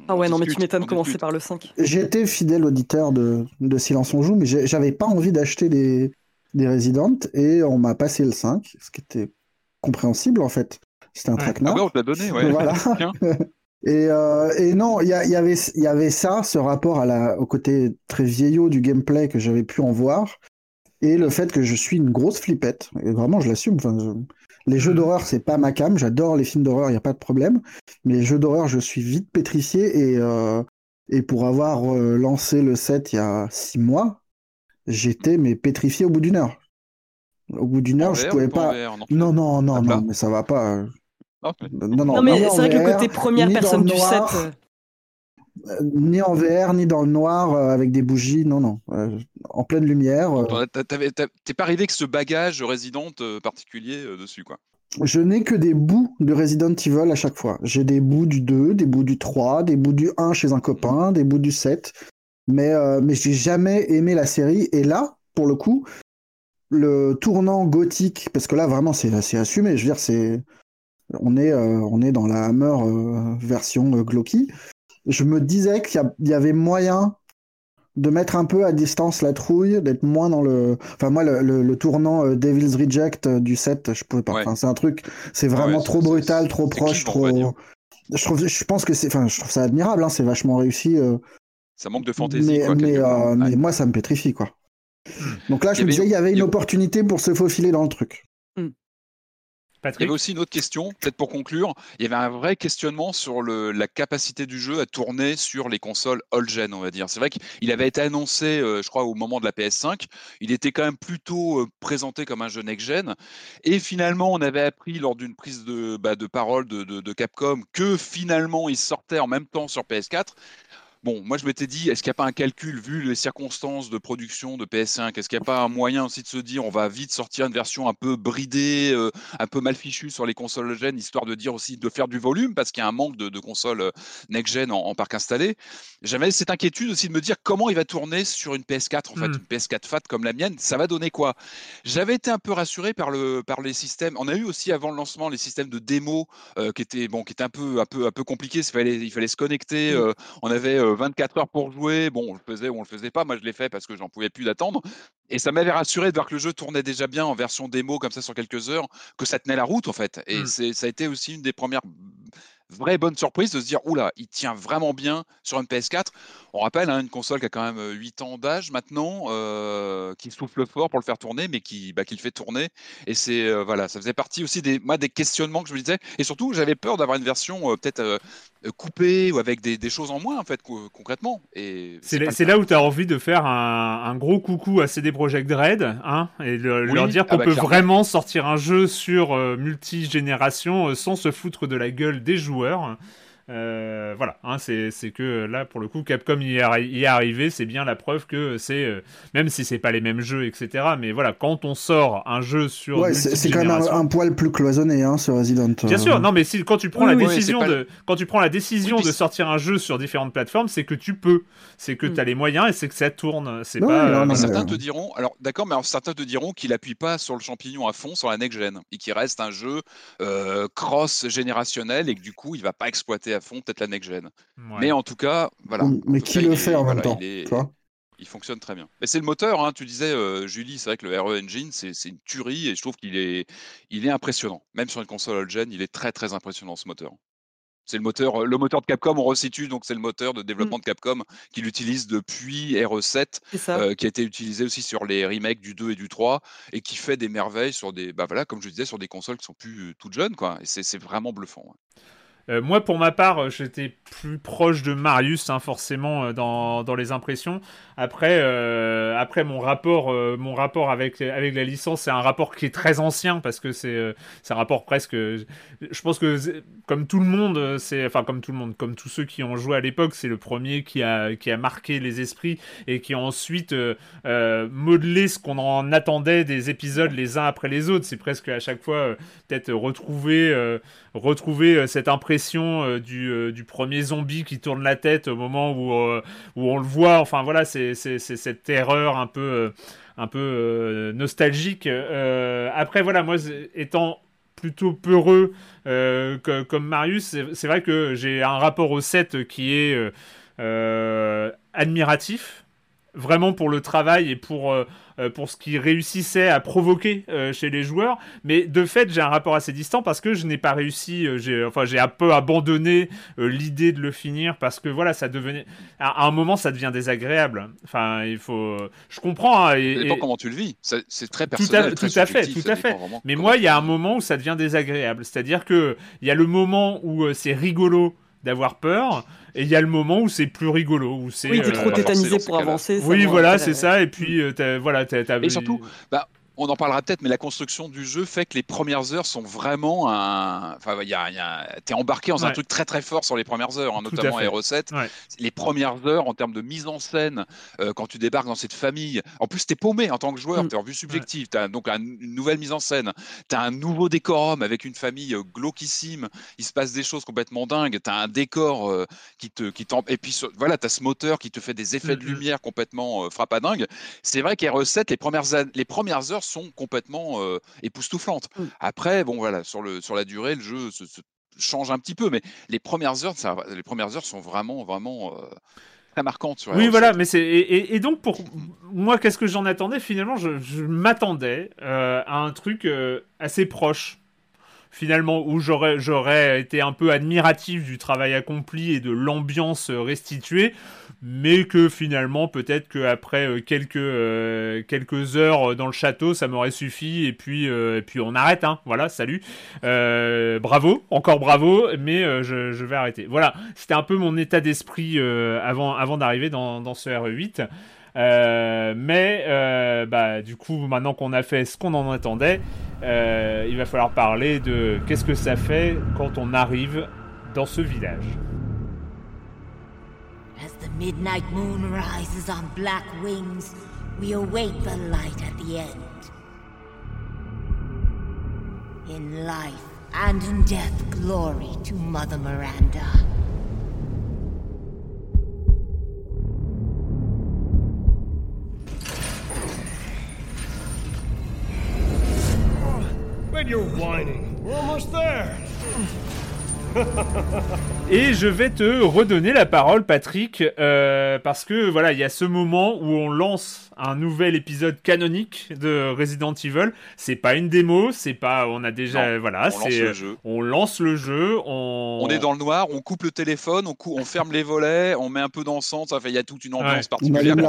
Ah ouais, non, mais tu m'étonnes commencer par le 5. J'étais fidèle auditeur de, de Silence on joue, mais j'avais pas envie d'acheter des, des Resident et on m'a passé le 5, ce qui était compréhensible en fait. C'était un ouais. Ah on te l'a donné, ouais. Voilà. et, euh, et, non, il y, y, avait, y avait ça, ce rapport à la, au côté très vieillot du gameplay que j'avais pu en voir, et le fait que je suis une grosse flippette. Et vraiment, je l'assume. Enfin, Les jeux mm. d'horreur, c'est pas ma cam. J'adore les films d'horreur, il n'y a pas de problème. Mais les jeux d'horreur, je suis vite pétrifié. Et, euh, et pour avoir euh, lancé le set il y a six mois, j'étais mais pétrifié au bout d'une heure. Au bout d'une heure, je pouvais pas. non, non, non, non, mais ça va pas. Non, non, mais c'est vrai que le côté première personne du set. Euh. Euh, ni en VR, ni dans le noir, euh, avec des bougies, non, non. en pleine lumière. T'es pas arrivé que ce bagage Resident particulier dessus, quoi? Je n'ai que des bouts de Resident Evil à chaque fois. J'ai des bouts du 2, des bouts du 3, des bouts du 1 chez un copain, des bouts du 7. Mais, euh, mais j'ai jamais aimé la série. Et là, pour le coup, le tournant gothique, parce que là, vraiment, c'est assez assumé. Je veux dire, c'est. On est, euh, on est dans la Hammer euh, version Glocky. Je me disais qu'il y, avait moyen de mettre un peu à distance la trouille, d'être moins dans le. Enfin, moi, le, tournant Devil's Reject du set, je pouvais pas. Enfin, c'est un truc, c'est vraiment trop brutal, trop proche, trop. Je, trouve, je pense que c'est. Enfin, je trouve ça admirable, hein, c'est vachement réussi. Ça manque de fantaisie. Mais, euh, mais, moi, ça me pétrifie, quoi. Donc là, je me disais, il y avait une opportunité pour se faufiler dans le truc. Hmm. Il y avait aussi une autre question, peut-être pour conclure. Il y avait un vrai questionnement sur le, la capacité du jeu à tourner sur les consoles old-gen, on va dire. C'est vrai qu'il avait été annoncé, euh, je crois, au moment de la PS5. Il était quand même plutôt euh, présenté comme un jeu next-gen. Et finalement, on avait appris lors d'une prise de, bah, de parole de, de, de, Capcom que finalement, il sortait en même temps sur PS4. Bon, moi je m'étais dit, est-ce qu'il n'y a pas un calcul vu les circonstances de production de PS5 Est-ce qu'il n'y a pas un moyen aussi de se dire, on va vite sortir une version un peu bridée, euh, un peu mal fichue sur les consoles gen, histoire de dire aussi de faire du volume parce qu'il y a un manque de, consoles euh, next-gen en, parc installé. J'avais cette inquiétude aussi de me dire comment il va tourner sur une PS4, en fait, hmm. une PS4 FAT comme la mienne, ça va donner quoi? J'avais été un peu rassuré par, le, par les systèmes. On a eu aussi avant le lancement les systèmes de démo euh, qui étaient bon, qui étaient un peu, un peu, un peu compliqués. Il fallait, il fallait se connecter. Hmm. on avait 24 heures pour jouer. Bon, on le faisait ou on le faisait pas. Moi, je l'ai fait parce que j'en pouvais plus d'attendre. Et ça m'avait rassuré de voir que le jeu tournait déjà bien en version démo comme ça sur quelques heures, que ça tenait la route en fait. Et mmh. ça a été aussi une des premières vraie bonne surprise de se dire oula, il tient vraiment bien sur une PS4. On rappelle hein, une console qui a quand même 8 ans d'âge maintenant, euh, qui souffle fort pour le faire tourner, mais qui, bah, qui le fait tourner. Et c'est euh, voilà, ça faisait partie aussi des, moi, des questionnements que je me disais. Et surtout, j'avais peur d'avoir une version euh, peut-être coupée ou avec des, des, choses en moins en fait concrètement. Et c'est là, où tu as envie de faire un, un, gros coucou à CD Projekt Red, hein, et leur dire qu'on ah bah, peut vraiment sortir un jeu sur multi-génération sans se foutre de la gueule des joueurs euh, voilà, hein, c'est que là, pour le coup, Capcom y est, arrivé, c'est bien la preuve que c'est, euh, même si c'est pas les mêmes jeux, etc., mais voilà, quand on sort un jeu sur. Ouais, c'est quand même un, poil plus cloisonné, hein, ce Resident. Bien sûr, non, mais si, quand tu prends la décision, de, quand tu prends la décision de sortir un jeu sur différentes plateformes, c'est que tu peux, c'est que mm. tu as les moyens et c'est que ça tourne. C'est pas. Euh, certains te diront, alors d'accord, mais alors, certains te diront qu'il appuie pas sur le champignon à fond sur la next-gen et qu'il reste un jeu cross-générationnel et que du coup, il va pas exploiter à fond peut-être la next-gen. Mais en tout cas, voilà. Mais qui le fait en même temps il, fonctionne très bien. Mais c'est le moteur, hein, tu disais, euh, Julie, c'est vrai que le RE Engine, c'est une tuerie et je trouve qu'il est, il est impressionnant. Même sur une console old-gen, il est très très impressionnant ce moteur. C'est le moteur, euh, le moteur de Capcom, on resitue, donc c'est le moteur de développement mm. de Capcom qu'il utilise depuis RE7, euh, qui a été utilisé aussi sur les remakes du 2 et du 3, et qui fait des merveilles sur des, bah voilà, comme je disais, sur des consoles qui sont plus toutes jeunes, quoi. Et c'est vraiment bluffant. Euh, moi, pour ma part, euh, j'étais plus proche de Marius, hein, forcément, euh, dans, dans, les impressions. Après, après mon rapport, mon rapport avec, avec la licence, c'est un rapport qui est très ancien parce que c'est un rapport presque. Je pense que, comme tout le monde, enfin comme tout le monde, comme tous ceux qui ont joué à l'époque, c'est le premier qui a, qui a marqué les esprits et qui a ensuite modelé ce qu'on en attendait des épisodes les uns après les autres. C'est presque à chaque fois peut-être retrouver, retrouver cette impression euh, du, euh, du, premier zombie qui tourne la tête au moment où, euh, où on le voit. Enfin voilà, c'est cette terreur un peu, un peu nostalgique. après voilà, moi étant plutôt peureux comme Marius, c'est vrai que j'ai un rapport au set qui est admiratif, vraiment pour le travail et pour pour ce qu'il réussissait à provoquer euh, chez les joueurs. Mais de fait, j'ai un rapport assez distant parce que je n'ai pas réussi. Euh, j'ai enfin j'ai un peu abandonné l'idée de le finir parce que voilà, ça devenait à, un moment ça devient désagréable. Enfin, il faut. Je comprends. Hein, et, et... comment tu le vis. C'est très personnel. Tout à, tout à fait, tout à fait. Mais moi, il y a un moment où ça devient désagréable. C'est-à-dire que il y a le moment où c'est rigolo d'avoir peur. Et il y a le moment où c'est plus rigolo, où c'est. Oui, t'es trop tétanisé pour avancer. Oui, voilà, c'est ça. Et puis, euh, voilà, t'as. Et surtout, bah, on en parlera peut-être, mais la construction du jeu fait que les premières heures sont vraiment un. Enfin, il y a, t'es embarqué dans un truc très très fort sur les premières heures, hein, notamment à 7 Les premières heures en termes de mise en scène, euh, quand tu débarques dans cette famille, en plus t'es paumé en tant que joueur, mm. t'es en vue subjective, t'as donc une nouvelle mise en scène, t'as un nouveau décorum avec une famille euh, glauquissime, il se passe des choses complètement dingues, t'as un décor euh, qui te, qui et puis voilà, t'as ce moteur qui te fait des effets de mm, mm. lumière complètement frappadingues. C'est vrai qu'à 7 les premières les premières heures sont complètement euh, époustouflantes. Mmh. Après, bon voilà, sur, le, sur la durée, le jeu se, change un petit peu, mais les premières heures, ça, les premières heures sont vraiment, vraiment euh, très marquantes. oui, voilà, mais c'est et, donc pour moi, qu'est-ce que j'en attendais? Finalement, je, m'attendais euh, à un truc assez proche finalement où j'aurais j'aurais été un peu admiratif du travail accompli et de l'ambiance restituée mais que finalement peut-être qu'après euh, quelques euh, quelques heures dans le château ça m'aurait suffi et puis euh, puis on arrête hein. Voilà salut. Bravo encore bravo mais je, vais arrêter. Voilà c'était un peu mon état d'esprit avant avant d'arriver dans, dans ce RE8 euh, mais euh, bah, du coup, maintenant qu'on a fait ce qu'on en attendait, euh, il va falloir parler de qu'est-ce que ça fait quand on arrive dans ce village. Midnight moon rises on black wings, we await the light at the end. In life and in death, glory to Mother Miranda. When you're whining, we're almost there. Et je vais te redonner la parole, Patrick, euh, parce que voilà, il y a ce moment où on lance un nouvel épisode canonique de Resident Evil. C'est pas une démo, c'est pas, on a déjà, voilà, on lance le jeu. On lance le jeu. On... on est dans le noir, on coupe le téléphone, on, on ferme les volets, on met un peu d'encens. Enfin, il y a toute une ambiance particulière.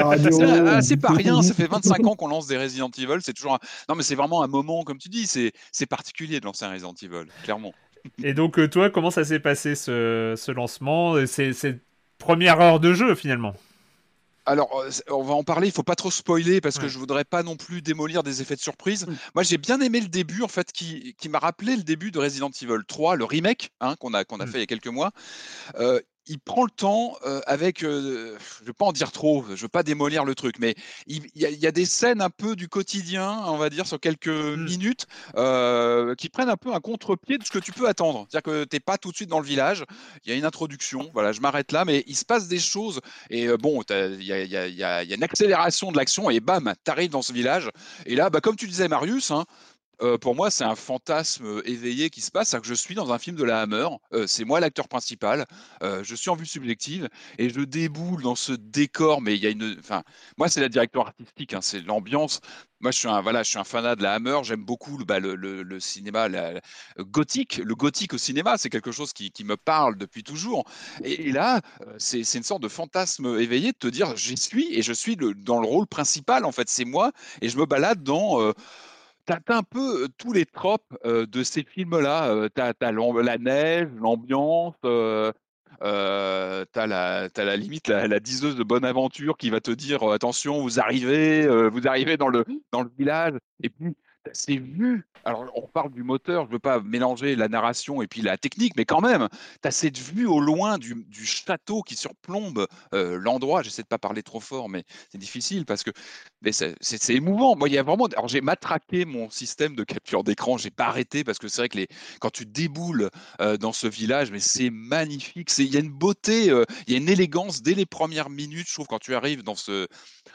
Ah, c'est pas rien. Ça fait 25 ans qu'on lance des Resident Evil. C'est toujours, un... non, mais c'est vraiment un moment, comme tu dis, c'est particulier de lancer un Resident Evil, clairement. Et donc, euh, toi, comment ça s'est passé ce, ce lancement? C'est première heure de jeu finalement alors, euh, on va en parler. Il faut pas trop spoiler parce que je voudrais pas non plus démolir des effets de surprise. Moi, j'ai bien aimé le début, en fait, qui, qui m'a rappelé le début de Resident Evil 3, le remake hein, qu'on a, qu'on a mm. fait il y a quelques mois. Euh, il prend le temps euh, avec, euh, je ne vais pas en dire trop, je ne veux pas démolir le truc, mais il, y a, des scènes un peu du quotidien, on va dire, sur quelques mmh. minutes, euh, qui prennent un peu un contre-pied de ce que tu peux attendre. C'est-à-dire que tu n'es pas tout de suite dans le village, il y a une introduction, voilà, je m'arrête là, mais il se passe des choses, et bon, il y, a, une accélération de l'action, et bam, tu arrives dans ce village, et là, bah, comme tu disais, Marius, hein, euh, pour moi, c'est un fantasme euh, éveillé qui se passe. C'est que je suis dans un film de la Hammer. Euh, c'est moi l'acteur principal. je suis en vue subjective et je déboule dans ce décor. Mais il y a une. Enfin, moi, c'est la direction artistique. Hein, c'est l'ambiance. Moi, je suis un voilà, je suis un fanat de la Hammer. J'aime beaucoup le, bah, le, cinéma gothique. Le gothique au cinéma, c'est quelque chose qui, me parle depuis toujours. Et, là, c'est une sorte de fantasme éveillé de te dire, j'y suis et je suis dans le rôle principal. En fait, c'est moi et je me balade dans T'as un peu tous les tropes de ces films-là. t'as as, la neige, l'ambiance, euh, t'as la, limite la, la, diseuse de bonne aventure qui va te dire attention, vous arrivez, vous arrivez dans le, dans le village. Et puis, c'est vu. Alors, on parle du moteur, je ne veux pas mélanger la narration et puis la technique, mais quand même, tu as cette vue au loin du, château qui surplombe euh, l'endroit. J'essaie de pas parler trop fort, mais c'est difficile parce que c'est émouvant. Moi, il y a vraiment. Alors, j'ai matraqué mon système de capture d'écran, j'ai pas arrêté parce que c'est vrai que les... quand tu déboules euh, dans ce village, mais c'est magnifique. Il y a une beauté, euh, il y a une élégance dès les premières minutes, je trouve, quand tu arrives dans ce.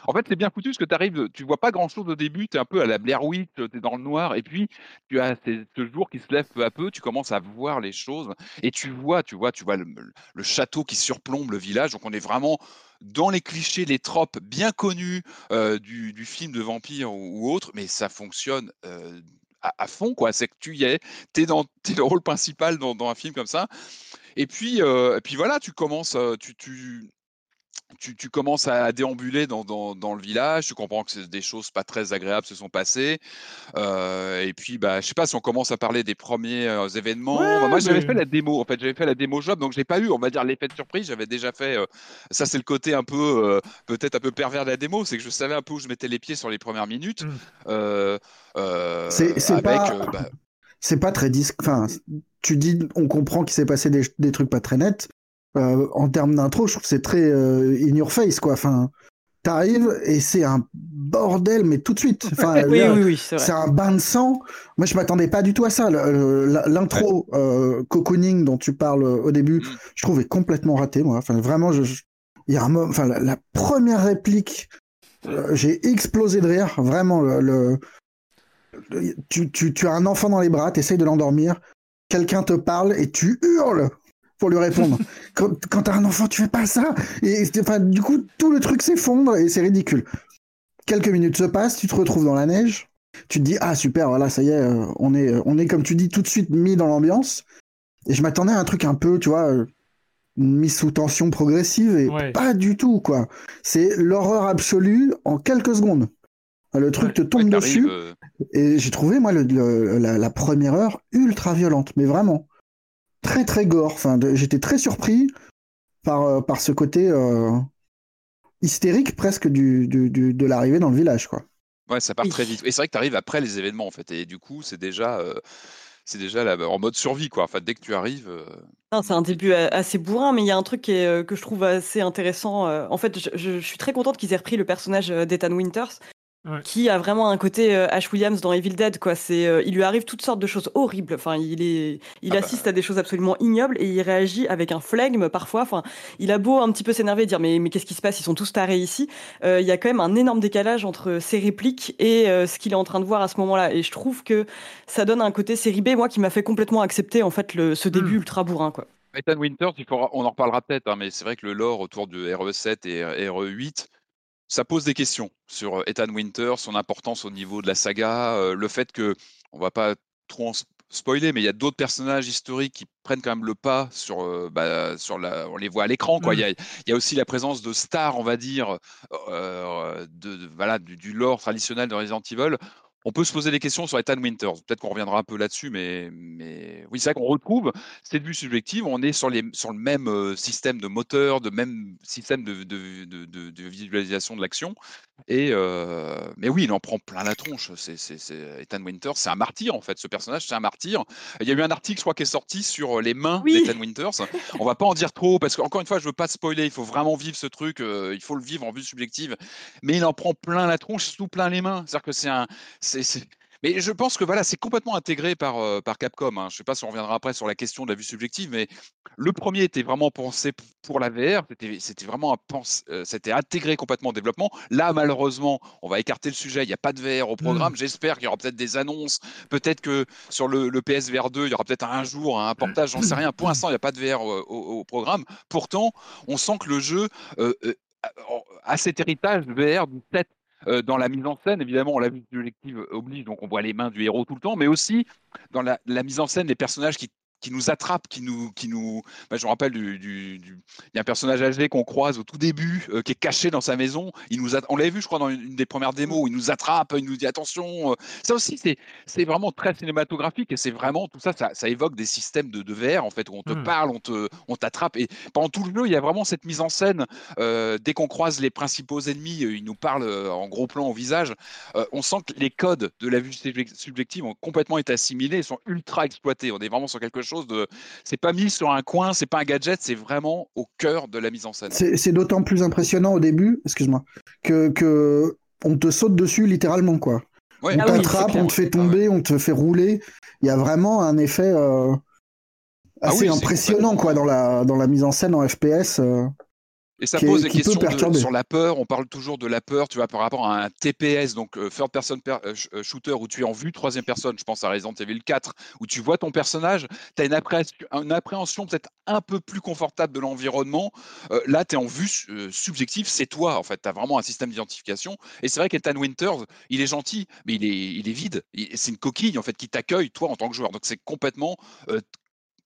En fait, c'est bien foutu parce que tu arrives, tu vois pas grand chose au début, tu es un peu à la Blair Witch, dans le noir, et puis tu as ce jour qui se lève peu à peu, tu commences à voir les choses, et tu vois, tu vois, tu vois le, château qui surplombe le village, donc on est vraiment dans les clichés, les tropes bien connus euh, du, film de vampire ou, autre, mais ça fonctionne euh, à, fond, quoi. C'est que tu y es, tu es, dans, le rôle principal dans, un film comme ça. Et puis, euh, et puis voilà, tu commences, tu, tu, tu, commences à déambuler dans, le village, tu comprends que des choses pas très agréables se sont passées. Euh, et puis, bah, je sais pas si on commence à parler des premiers euh, événements. moi, j'avais fait la démo. En fait, j'avais fait la démo job, donc je n'ai pas eu, on va dire, l'effet de surprise. J'avais déjà fait. Euh, ça, c'est le côté un peu, peut-être un peu pervers de la démo, c'est que je savais un peu où je mettais les pieds sur les premières minutes. Mmh. c'est pas. Bah c'est pas très disque. Enfin, tu dis, on comprend qu'il s'est passé des, des, trucs pas très nets, euh, en termes d'intro, je trouve que c'est très euh, in your face, quoi. Enfin, t'arrives et c'est un bordel, mais tout de suite. Enfin, oui, oui, oui, c'est un bain de sang. Moi, je m'attendais pas du tout à ça. L'intro euh, cocooning dont tu parles au début, mm. je trouvais complètement raté, moi. Enfin, vraiment, je, il y a un moment, enfin, la, première réplique, j'ai explosé de rire. Vraiment, le, tu, tu, tu, as un enfant dans les bras, tu essayes de l'endormir, quelqu'un te parle et tu hurles pour lui répondre. quand quand t'as un enfant, tu fais pas ça. Et enfin, du coup, tout le truc s'effondre et c'est ridicule. Quelques minutes se passent, tu te retrouves dans la neige. Tu te dis ah super, voilà, ça y est, euh, on est, euh, on est comme tu dis tout de suite mis dans l'ambiance. Et je m'attendais à un truc un peu, tu vois, euh, une mise sous tension progressive et pas du tout quoi. C'est l'horreur absolue en quelques secondes. Le truc te tombe dessus. Et j'ai trouvé, moi, la, première heure ultra violente, mais vraiment très très gore. Enfin, j'étais très surpris par, euh, par ce côté euh, hystérique presque du, du, de l'arrivée dans le village, quoi. Ouais, ça part très vite. Et c'est vrai que tu arrives après les événements, en fait. Et du coup, c'est déjà. Euh, c'est déjà là, en mode survie, quoi. Enfin, dès que tu arrives. C'est un début assez bourrin, mais il y a un truc que je trouve assez intéressant. En fait, je, je suis très contente qu'ils aient repris le personnage d'Ethan Winters, qui a vraiment un côté euh, Ash Williams dans Evil Dead quoi. C'est euh, il lui arrive toutes sortes de choses horribles. Enfin il est il ah bah. assiste à des choses absolument ignobles et il réagit avec un flegme parfois. Enfin il a beau un petit peu s'énerver dire mais mais qu'est-ce qui se passe? Ils sont tous tarés ici. Euh, il y a quand même un énorme décalage entre ses répliques et ce qu'il est en train de voir à ce moment-là. Et je trouve que ça donne un côté série B moi qui m'a fait complètement accepter en fait le, ce début hmm. ultra bourrin quoi. Ethan Winters, on en reparlera peut-être, hein, mais c'est vrai que le lore autour de RE7 et RE8, ça pose des questions sur euh, Ethan Winter, son importance au niveau de la saga, euh, le fait que, on va pas trop spoiler, mais il y a d'autres personnages historiques qui prennent quand même le pas sur, euh, bah, sur la, on les voit à l'écran. Quoi. Il, y a, il, y a, aussi la présence de stars, on va dire, de, voilà, du, du, lore traditionnel de Resident Evil on peut se poser des questions sur Ethan Winters. Peut-être qu'on reviendra un peu là-dessus, mais, mais oui, c'est vrai qu'on retrouve cette vue subjective. On est sur, les, sur le même euh, système de moteur, de même système de, de, de, visualisation de l'action. Et euh, mais oui, il en prend plein la tronche. C'est, Ethan Winters, c'est un martyr en fait. Ce personnage, c'est un martyr. Il y a eu un article, je crois, qui est sorti sur les mains d'Ethan Winters. On va pas en dire trop parce qu'encore une fois, je veux pas spoiler. Il faut vraiment vivre ce truc. Euh, il faut le vivre en vue subjective. Mais il en prend plein la tronche, surtout plein les mains. C'est-à-dire que c'est un mais je pense que voilà, c'est complètement intégré par, euh, par Capcom. Hein. Je ne sais pas si on reviendra après sur la question de la vue subjective, mais le premier était vraiment pensé pour la VR. C'était vraiment euh, c'était intégré complètement au développement. Là, malheureusement, on va écarter le sujet. Il n'y a pas de VR au programme. Mmh. J'espère qu'il y aura peut-être des annonces. Peut-être que sur le, le PSVR 2, il y aura peut-être un jour un portage. J'en sais rien. Pour l'instant, il n'y a pas de VR au, programme. Pourtant, on sent que le jeu euh, a cet héritage VR du 7 euh, dans la mise en scène, évidemment, la vue subjective oblige, donc on voit les mains du héros tout le temps, mais aussi dans la, la mise en scène des personnages qui qui nous attrape, qui nous, qui nous. Bah, je me rappelle du, du, il y a un personnage âgé qu'on croise au tout début, euh, qui est caché dans sa maison. Il nous, on l'avait vu, je crois, dans une, des premières démos. Il nous attrape, il nous dit attention. Euh. Ça aussi, c'est, c'est vraiment très cinématographique et c'est vraiment tout ça, ça, ça, évoque des systèmes de, de VR en fait où on te mmh. parle, on te, on t'attrape et pendant tout le jeu, il y a vraiment cette mise en scène. Euh, dès qu'on croise les principaux ennemis, ils nous parlent en gros plan au visage. on sent que les codes de la vue subjective ont complètement été assimilés, sont ultra exploités. On est vraiment sur quelque chose de. C'est pas mis sur un coin, c'est pas un gadget, c'est vraiment au cœur de la mise en scène. C'est d'autant plus impressionnant au début, excuse-moi, que, que on te saute dessus littéralement, quoi. On ah t'attrape, on te fait tomber, on te fait rouler. Il y a vraiment un effet euh, ah assez impressionnant, quoi, dans la, dans la mise en scène en FPS. Euh. Et ça pose des questions sur la peur. On parle toujours de la peur, tu vois, par rapport à un TPS, donc euh, third person euh, euh, shooter, où tu es en vue troisième personne. Je pense à Resident Evil 4, où tu vois ton personnage, tu as une, une appréhension peut-être un peu plus confortable de l'environnement. là, tu es en vue subjective, c'est toi, en fait. Tu as vraiment un système d'identification. Et c'est vrai qu'Ethan Winters, il est gentil, mais il est, il est vide. C'est une coquille, en fait, qui t'accueille, toi, en tant que joueur. Donc, c'est complètement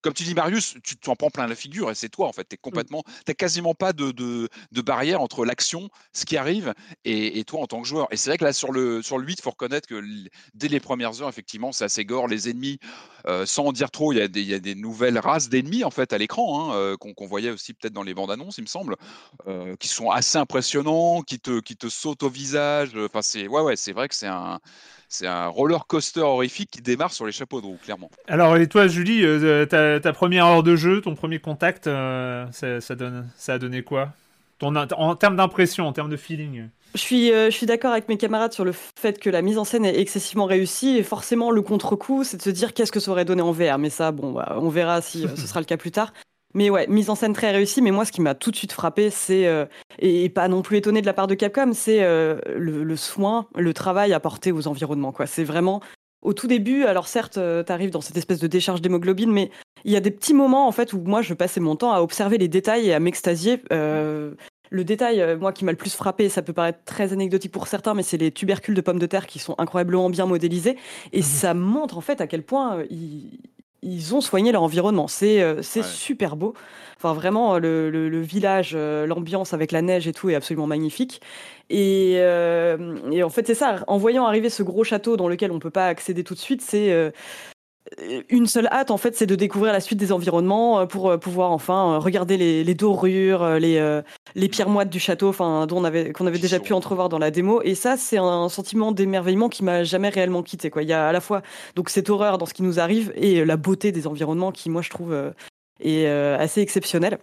comme tu dis, Marius, tu t'en prends plein la figure et c'est toi, en fait. Tu mmh. complètement, t'as quasiment pas de, de, barrière entre l'action, ce qui arrive, et, toi en tant que joueur. Et c'est vrai que là, sur le, sur le 8, il faut reconnaître que dès les premières heures, effectivement, c'est assez gore. Les ennemis, euh, sans en dire trop, il y, a des, y a des nouvelles races d'ennemis, en fait, à l'écran, hein, euh, qu'on voyait aussi peut-être dans les bandes annonces, il me semble, euh, qui sont assez impressionnants, qui te, qui te sautent au visage. Enfin, c'est, ouais, ouais, c'est vrai que c'est un c'est un roller coaster horrifique qui démarre sur les chapeaux de roue, clairement. Alors, et toi, Julie, euh, ta, première heure de jeu, ton premier contact, euh, ça, donne, ça a donné quoi? Ton, En termes d'impression, en termes de feeling je suis, euh, je suis d'accord avec mes camarades sur le fait que la mise en scène est excessivement réussie et forcément le contre-coup, c'est de se dire qu'est-ce que ça aurait donné en VR. Mais ça, bon, bah, on verra si ce sera le cas plus tard. Mais ouais, mise en scène très réussie. Mais moi, ce qui m'a tout de suite frappé, c'est euh, et, pas non plus étonné de la part de Capcom, c'est euh, le, soin, le travail apporté aux environnements. Quoi, c'est vraiment au tout début. Alors certes, euh, tu arrives dans cette espèce de décharge d'hémoglobine, mais il y a des petits moments en fait où moi, je passais mon temps à observer les détails et à m'extasier. le détail, moi, qui m'a le plus frappé, ça peut paraître très anecdotique pour certains, mais c'est les tubercules de pommes de terre qui sont incroyablement bien modélisés. Et mmh ça montre en fait à quel point ils, ils ont soigné leur environnement. C'est euh, super beau. Enfin, vraiment, le, village, euh, l'ambiance avec la neige et tout est absolument magnifique. Et, euh, et en fait, c'est ça. En voyant arriver ce gros château dans lequel on peut pas accéder tout de suite, c'est une seule hâte en fait, c'est de découvrir la suite des environnements pour pouvoir enfin regarder les, dorures, les, pierres moites du château, enfin qu'on avait déjà pu entrevoir dans la démo. Et ça, c'est un sentiment d'émerveillement qui m'a jamais réellement quitté. Quoi. Il y a à la fois donc cette horreur dans ce qui nous arrive et la beauté des environnements qui, moi, je trouve est assez exceptionnelle.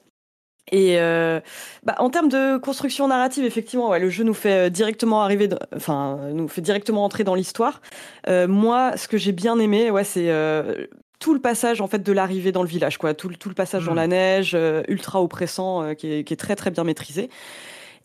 Et euh, bah, en termes de construction narrative, effectivement, ouais, le jeu nous fait euh, directement arriver, enfin, nous fait directement entrer dans l'histoire. Euh, moi, ce que j'ai bien aimé, ouais, c'est euh, tout le passage en fait de l'arrivée dans le village, quoi, tout, tout le passage dans mmh. la neige, ultra oppressant, qui est, qui, est, très très bien maîtrisé.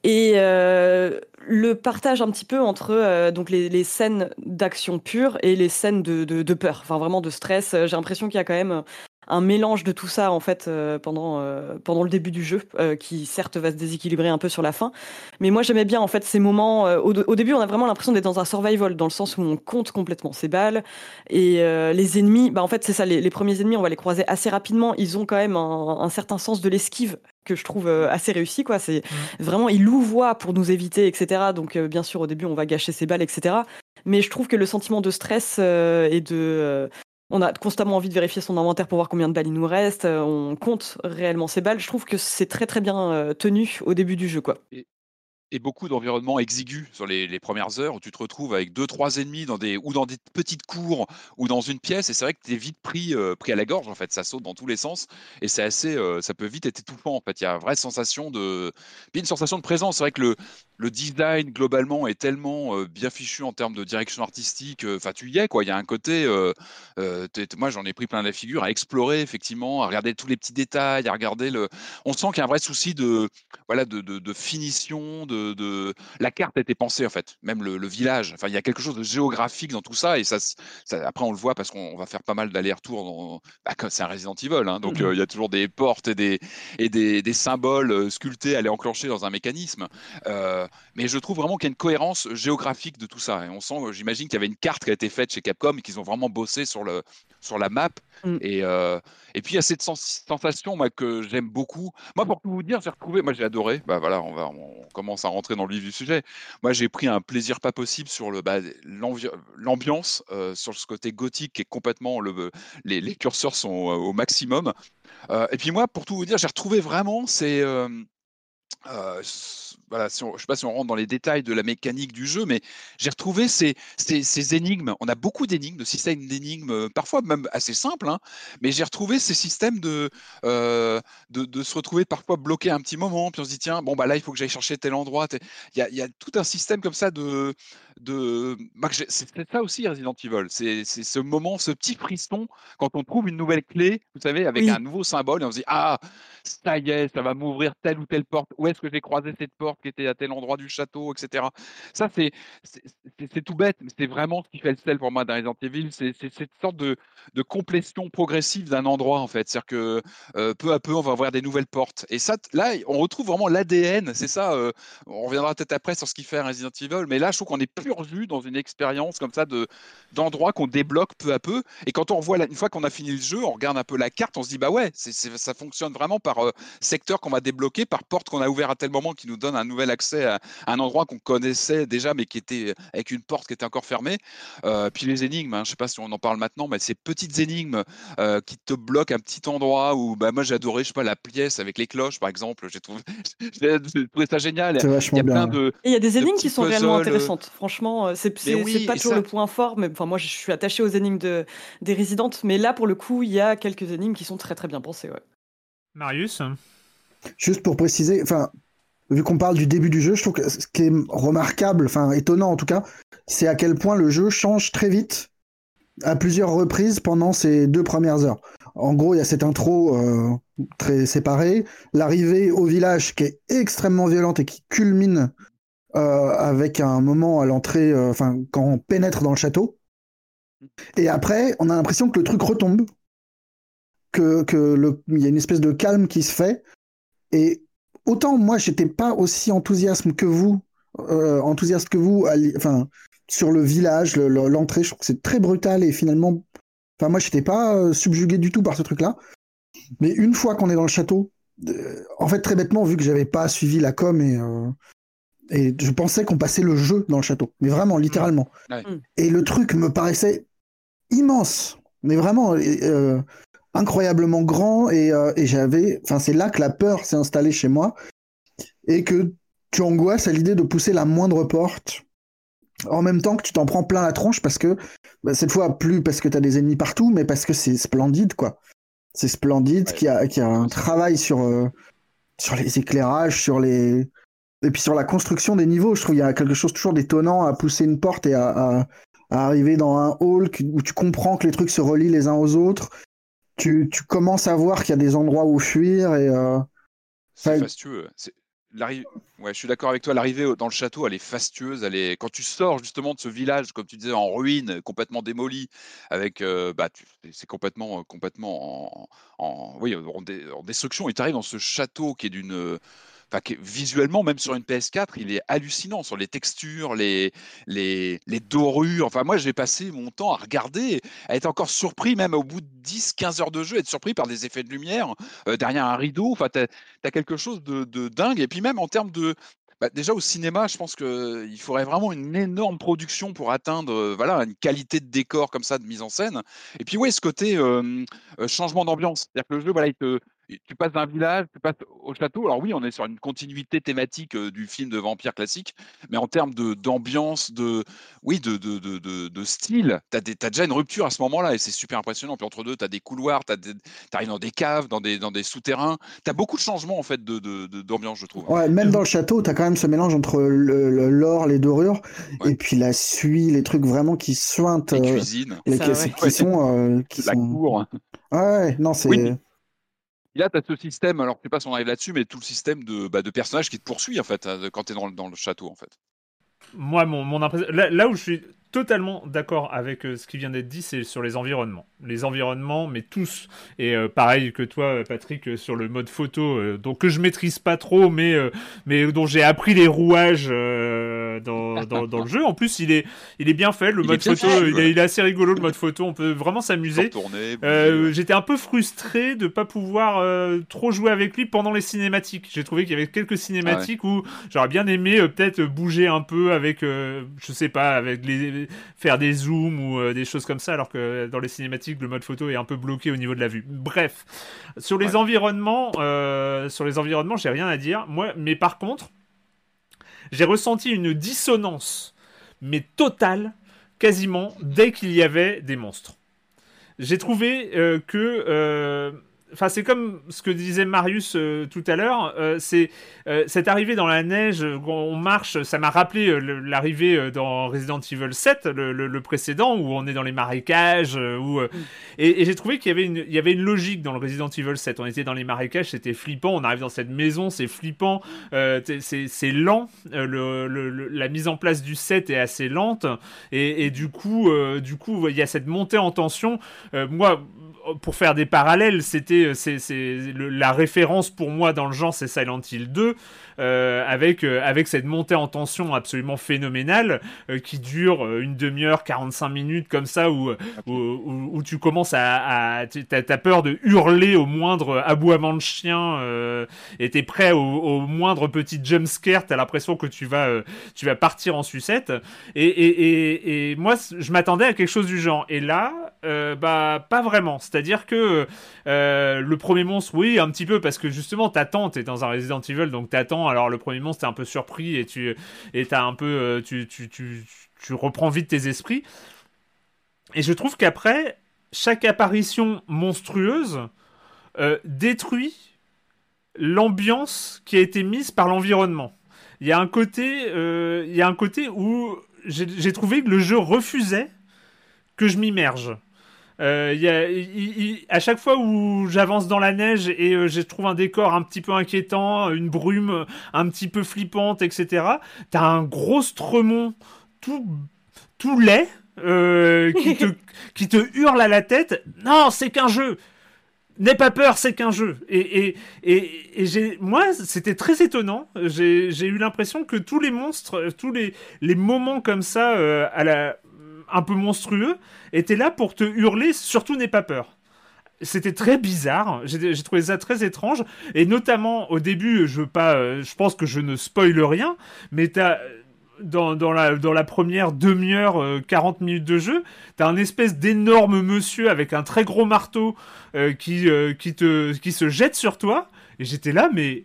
Et le partage un petit peu entre donc les, les scènes d'action pure et les scènes de, de, de, peur, enfin vraiment de stress. J'ai l'impression qu'il y a quand même un mélange de tout ça en fait euh, pendant euh, pendant le début du jeu euh, qui certes va se déséquilibrer un peu sur la fin. Mais moi j'aimais bien en fait ces moments au, au, début on a vraiment l'impression d'être dans un survival dans le sens où on compte complètement ses balles. Et les ennemis bah en fait c'est ça les, les, premiers ennemis on va les croiser assez rapidement. Ils ont quand même un, un certain sens de l'esquive que je trouve assez réussi quoi. C'est mmh. vraiment ils louvoient pour nous éviter etc donc bien sûr au début on va gâcher ses balles etc mais je trouve que le sentiment de stress et de on a constamment envie de vérifier son inventaire pour voir combien de balles il nous reste. Euh, on compte réellement ses balles. Je trouve que c'est très très bien euh, tenu au début du jeu, quoi beaucoup d'environnements exigus sur les, premières heures où tu te retrouves avec deux trois ennemis dans des ou dans des petites cours ou dans une pièce et c'est vrai que tu es vite pris euh, pris à la gorge en fait. Ça saute dans tous les sens et c'est assez euh, ça peut vite être étouffant en fait. Il y a une vraie sensation de puis une sensation de présence. C'est vrai que le design globalement est tellement euh, bien fichu en termes de direction artistique enfin tu y es quoi. Il y a un côté moi j'en ai pris plein la figure à explorer effectivement à regarder tous les petits détails à regarder le on sent qu'il y a un vrai souci de voilà de finition de de, la carte a été pensée en fait, même le, village. Enfin, il y a quelque chose de géographique dans tout ça et ça, après on le voit parce qu'on va faire pas mal d'allers-retours. Bah, c'est un Resident Evil, hein, donc mmh euh, il y a toujours des portes et des et des, symboles euh, sculptés à aller enclencher dans un mécanisme. Euh, mais je trouve vraiment qu'il y a une cohérence géographique de tout ça. Et on sent, j'imagine qu'il y avait une carte qui a été faite chez Capcom et qu'ils ont vraiment bossé sur le sur la map. Mmh. Et, et puis il y a cette sensation que j'aime beaucoup. Moi, pour tout vous dire, j'ai retrouvé, moi j'ai adoré. Bah voilà, on va, on commence à rentrer dans le vif du sujet. Moi, j'ai pris un plaisir pas possible sur le bah, l'ambiance, sur ce côté gothique qui est complètement le, les, curseurs sont au maximum. Et puis moi, pour tout vous dire, j'ai retrouvé vraiment ces voilà, si je ne sais pas si on rentre dans les détails de la mécanique du jeu, mais j'ai retrouvé ces, ces, ces, énigmes. On a beaucoup d'énigmes, de systèmes d'énigmes, euh, parfois même assez simples, hein, mais j'ai retrouvé ces systèmes de, euh, de, de, se retrouver parfois bloqué un petit moment, puis on se dit, tiens, bon, bah là, il faut que j'aille chercher tel endroit. Il y a, y a, tout un système comme ça de. de... C'est ça aussi Resident Evil. C'est ce moment, ce petit frisson quand on trouve une nouvelle clé, vous savez, avec un nouveau symbole, et on se dit, ah, ça y est, ça va m'ouvrir telle ou telle porte. Où est-ce que j'ai croisé cette porte? Qui était à tel endroit du château, etc. Ça, c'est tout bête, mais c'est vraiment ce qui fait le sel pour moi dans Resident Evil. C'est cette sorte de, de complétion progressive d'un endroit, en fait. C'est-à-dire que euh, peu à peu, on va avoir des nouvelles portes. Et ça, là, on retrouve vraiment l'ADN. C'est ça. Euh, on reviendra peut-être après sur ce qui fait Resident Evil, mais là, je trouve qu'on est plus revu dans une expérience comme ça d'endroits qu'on débloque peu à peu. Et quand on revoit, une fois qu'on a fini le jeu, on regarde un peu la carte, on se dit, bah ouais, ça fonctionne vraiment par euh, secteur qu'on va débloquer, par porte qu'on a ouvert à tel moment qui nous donne un nouvel accès à un endroit qu'on connaissait déjà, mais qui était avec une porte qui était encore fermée. Euh, puis les énigmes, hein, je ne sais pas si on en parle maintenant, mais ces petites énigmes euh, qui te bloquent un petit endroit où bah, moi adoré, je sais pas, la pièce avec les cloches par exemple. J'ai trouvé, trouvé, ça génial. Il y a plein de. il y a des énigmes qui sont réellement intéressantes. Franchement, c'est pas toujours le point fort, mais enfin moi je suis attaché aux énigmes de, des résidentes, mais là pour le coup il y a quelques énigmes qui sont très très bien pensées. Ouais. Marius? Juste pour préciser, enfin, vu qu'on parle du début du jeu, je trouve que ce qui est remarquable, enfin étonnant en tout cas, c'est à quel point le jeu change très vite à plusieurs reprises pendant ces deux premières heures. En gros, il y a cette intro euh, très séparée, l'arrivée au village qui est extrêmement violente et qui culmine euh, avec un moment à l'entrée, euh, enfin quand on pénètre dans le château. Et après, on a l'impression que le truc retombe que, que il y a une espèce de calme qui se fait. Et autant moi, j'étais pas aussi enthousiaste que vous, euh, enthousiaste que vous, enfin, sur le village, l'entrée, je trouve que c'est très brutal et finalement, enfin, moi, j'étais pas euh, subjugué du tout par ce truc-là. Mais une fois qu'on est dans le château, euh, en fait, très bêtement, vu que j'avais pas suivi la com et, et je pensais qu'on passait le jeu dans le château, mais vraiment, littéralement. Et le truc me paraissait immense mais vraiment euh, incroyablement grand. Et, euh, et j'avais, enfin, c'est là que la peur s'est installée chez moi et que tu angoisses à l'idée de pousser la moindre porte en même temps que tu t'en prends plein la tronche parce que bah, cette fois plus parce que tu as des ennemis partout mais parce que c'est splendide quoi c'est splendide qu'il y a, a un travail sur euh, sur les éclairages sur les et puis sur la construction des niveaux je trouve il y a quelque chose toujours d'étonnant à pousser une porte et à, arriver dans un hall où tu comprends que les trucs se relient les uns aux autres tu, tu commences à voir qu'il y a des endroits où fuir et euh, c'est fastueux Ouais, je suis d'accord avec toi. L'arrivée dans le château, elle est fastueuse. Elle est... Quand tu sors justement de ce village, comme tu disais, en ruine, complètement démoli, avec, euh, bah, c'est complètement, complètement en, oui, en, destruction. Et tu arrives dans ce château qui est d'une, visuellement, même sur une PS4, il est hallucinant sur les textures, les, les, dorures. Enfin, moi, j'ai passé mon temps à regarder, à être encore surpris, même au bout de 10, 15 heures de jeu, être surpris par des effets de lumière euh, derrière un rideau. Enfin, tu as, quelque chose de, de, dingue. Et puis, même en termes de, bah, déjà au cinéma, je pense qu'il faudrait vraiment une énorme production pour atteindre euh, voilà, une qualité de décor comme ça, de mise en scène. Et puis ouais, ce côté euh, changement d'ambiance. C'est-à-dire que le jeu, voilà, il te, tu passes d'un village, tu passes au château. Alors oui, on est sur une continuité thématique du film de vampire classique, mais en termes d'ambiance, de, oui, de, de, de, de style, tu as, déjà une rupture à ce moment-là et c'est super impressionnant. Puis entre deux, tu as des couloirs, tu arrives dans des caves, dans des, dans des souterrains. Tu as beaucoup de changements en fait d'ambiance, je trouve. Ouais, même dans le château, tu as quand même ce mélange entre l'or, les dorures, et puis la suie, les trucs vraiment qui sointent. Les cuisines. qui, sont. qui la cour. Ouais, non, c'est là, tu as ce système, alors je sais pas si on arrive là-dessus, mais tout le système de, bah, de personnages qui te poursuit en fait hein, quand tu es dans, le château en fait. Moi, mon, impression. là, où je suis totalement d'accord avec euh, ce qui vient d'être dit, c'est sur les environnements. Les environnements, mais tous. Et euh, pareil que toi, Patrick, euh, sur le mode photo, donc que je maîtrise pas trop, mais dont j'ai appris les rouages dans, dans, le jeu. En plus, il est, il est bien fait, le mode photo. il, est, assez rigolo, le mode photo. On peut vraiment s'amuser. J'étais un peu frustré de pas pouvoir trop jouer avec lui pendant les cinématiques. J'ai trouvé qu'il y avait quelques cinématiques ah où j'aurais bien aimé peut-être bouger un peu avec, je sais pas, avec les faire des zooms ou euh, des choses comme ça, alors que dans les cinématiques, le mode photo est un peu bloqué au niveau de la vue. Bref, sur les environnements, euh, sur les environnements, j'ai rien à dire. Moi, mais par contre, j'ai ressenti une dissonance, mais totale, quasiment dès qu'il y avait des monstres. J'ai trouvé euh, que Enfin, c'est comme ce que disait Marius tout à l'heure. c'est euh, cette arrivée dans la neige, on marche, ça m'a rappelé euh, l'arrivée euh, dans Resident Evil 7, le, précédent, où on est dans les marécages. Où, mm. Et, j'ai trouvé qu'il y, avait une, il y avait une logique dans le Resident Evil 7. On était dans les marécages, c'était flippant. On arrive dans cette maison, c'est flippant. c'est lent. la mise en place du set est assez lente. Et, du coup, du coup, il y a cette montée en tension. moi, pour faire des parallèles, c'était c'est la référence pour moi dans le genre, c'est Silent Hill 2. Euh, avec, euh, avec cette montée en tension absolument phénoménale euh, qui dure une demi-heure, 45 minutes comme ça, où, où, tu commences à... à t'as peur de hurler au moindre aboiement de chien et t'es prêt au, moindre petit jump scare, t'as l'impression que tu vas, tu vas partir en sucette. Et, et, et, moi, je m'attendais à quelque chose du genre. Et là, bah, pas vraiment. C'est-à-dire que le premier monstre, oui, un petit peu, parce que justement, t'attends, t'es dans un Resident Evil, donc t'attends alors le premier monstre, t'es un peu surpris et tu et un peu, euh, tu, tu, tu, tu reprends vite tes esprits. Et je trouve qu'après, chaque apparition monstrueuse euh, détruit l'ambiance qui a été mise par l'environnement. Il y a un côté, euh, il y a un côté où j'ai trouvé que le jeu refusait que je m'immerge. Euh, y a, à chaque fois où j'avance dans la neige et euh, je trouve un décor un petit peu inquiétant, une brume un petit peu flippante, etc., t'as un gros stremont tout, tout laid euh, qui, te, qui te hurle à la tête. Non, c'est qu'un jeu! N'aie pas peur, c'est qu'un jeu. Et, et, et, et j'ai, moi, c'était très étonnant. J'ai, j'ai eu l'impression que tous les monstres, tous les, les moments comme ça, euh, à la, un peu monstrueux, était là pour te hurler, surtout n'aie pas peur. C'était très bizarre, j'ai trouvé ça très étrange, et notamment au début, je veux pas, euh, je pense que je ne spoile rien, mais t'as dans, dans, la, dans la première demi-heure, 40 minutes de jeu, t'as un espèce d'énorme monsieur avec un très gros marteau qui, qui, te, qui se jette sur toi. Et j'étais là, mais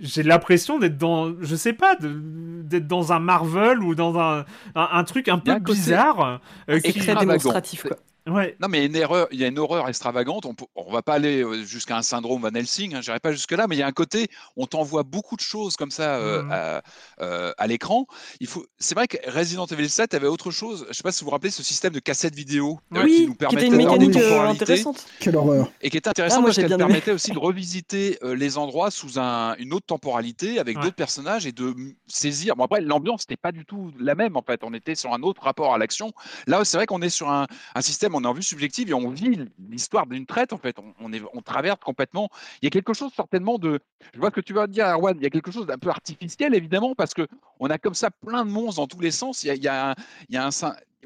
j'ai l'impression d'être dans, je sais pas, d'être dans un Marvel ou dans un, un, truc un peu bizarre. qui... très démonstratif, quoi. Ouais. Non, mais une erreur, il y a une horreur extravagante. On, ne va pas aller euh, jusqu'à un syndrome Van Helsing, hein, je n'irai pas jusque-là, mais il y a un côté, on t'envoie beaucoup de choses comme ça euh, mmh. euh, à, l'écran. Il faut, c'est vrai que Resident Evil 7 avait autre chose. Je ne sais pas si vous vous rappelez ce système de cassette vidéo qui nous permettait d'avoir des temporalités. Quelle horreur. Et qui était intéressant ah, parce qu'elle permettait aussi de revisiter les endroits sous un, une autre temporalité avec d'autres personnages et de saisir. Bon, après, l'ambiance n'était pas du tout la même en fait. On était sur un autre rapport à l'action. Là, c'est vrai qu'on est sur un, un système on est en vue subjective et on vit l'histoire d'une traite, en fait. On, est, on traverse complètement. Il y a quelque chose certainement de. Je vois ce que tu vas dire, Erwan. Il y a quelque chose d'un peu artificiel, évidemment, parce que on a comme ça plein de monstres dans tous les sens. Il y a, il y a, il y a un,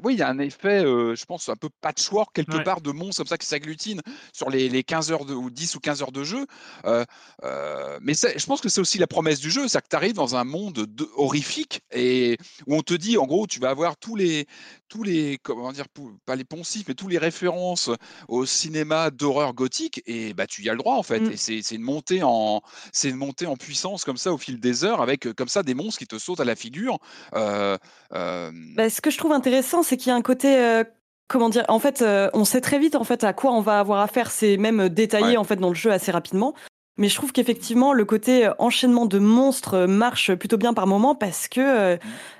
oui, il y a un effet, euh, je pense, un peu patchwork quelque part de monstres comme ça qui s'agglutinent sur les, les, 15 heures de, ou 10 ou 15 heures de jeu. Euh, euh, mais je pense que c'est aussi la promesse du jeu, c'est que tu arrives dans un monde horrifique et où on te dit, en gros, tu vas avoir tous les, tous les, comment dire, pas les poncifs, mais tous les références au cinéma d'horreur gothique et bah tu y as le droit en fait. Mmh. Et c'est une montée en, c'est une montée en puissance comme ça au fil des heures avec comme ça des monstres qui te sautent à la figure. Bah, ce que je trouve intéressant, c'est qu'il y a un côté euh, comment dire en fait euh, on sait très vite en fait à quoi on va avoir affaire c'est même détaillé en fait dans le jeu assez rapidement. Mais je trouve qu'effectivement le côté euh, enchaînement de monstres marche plutôt bien par moment parce que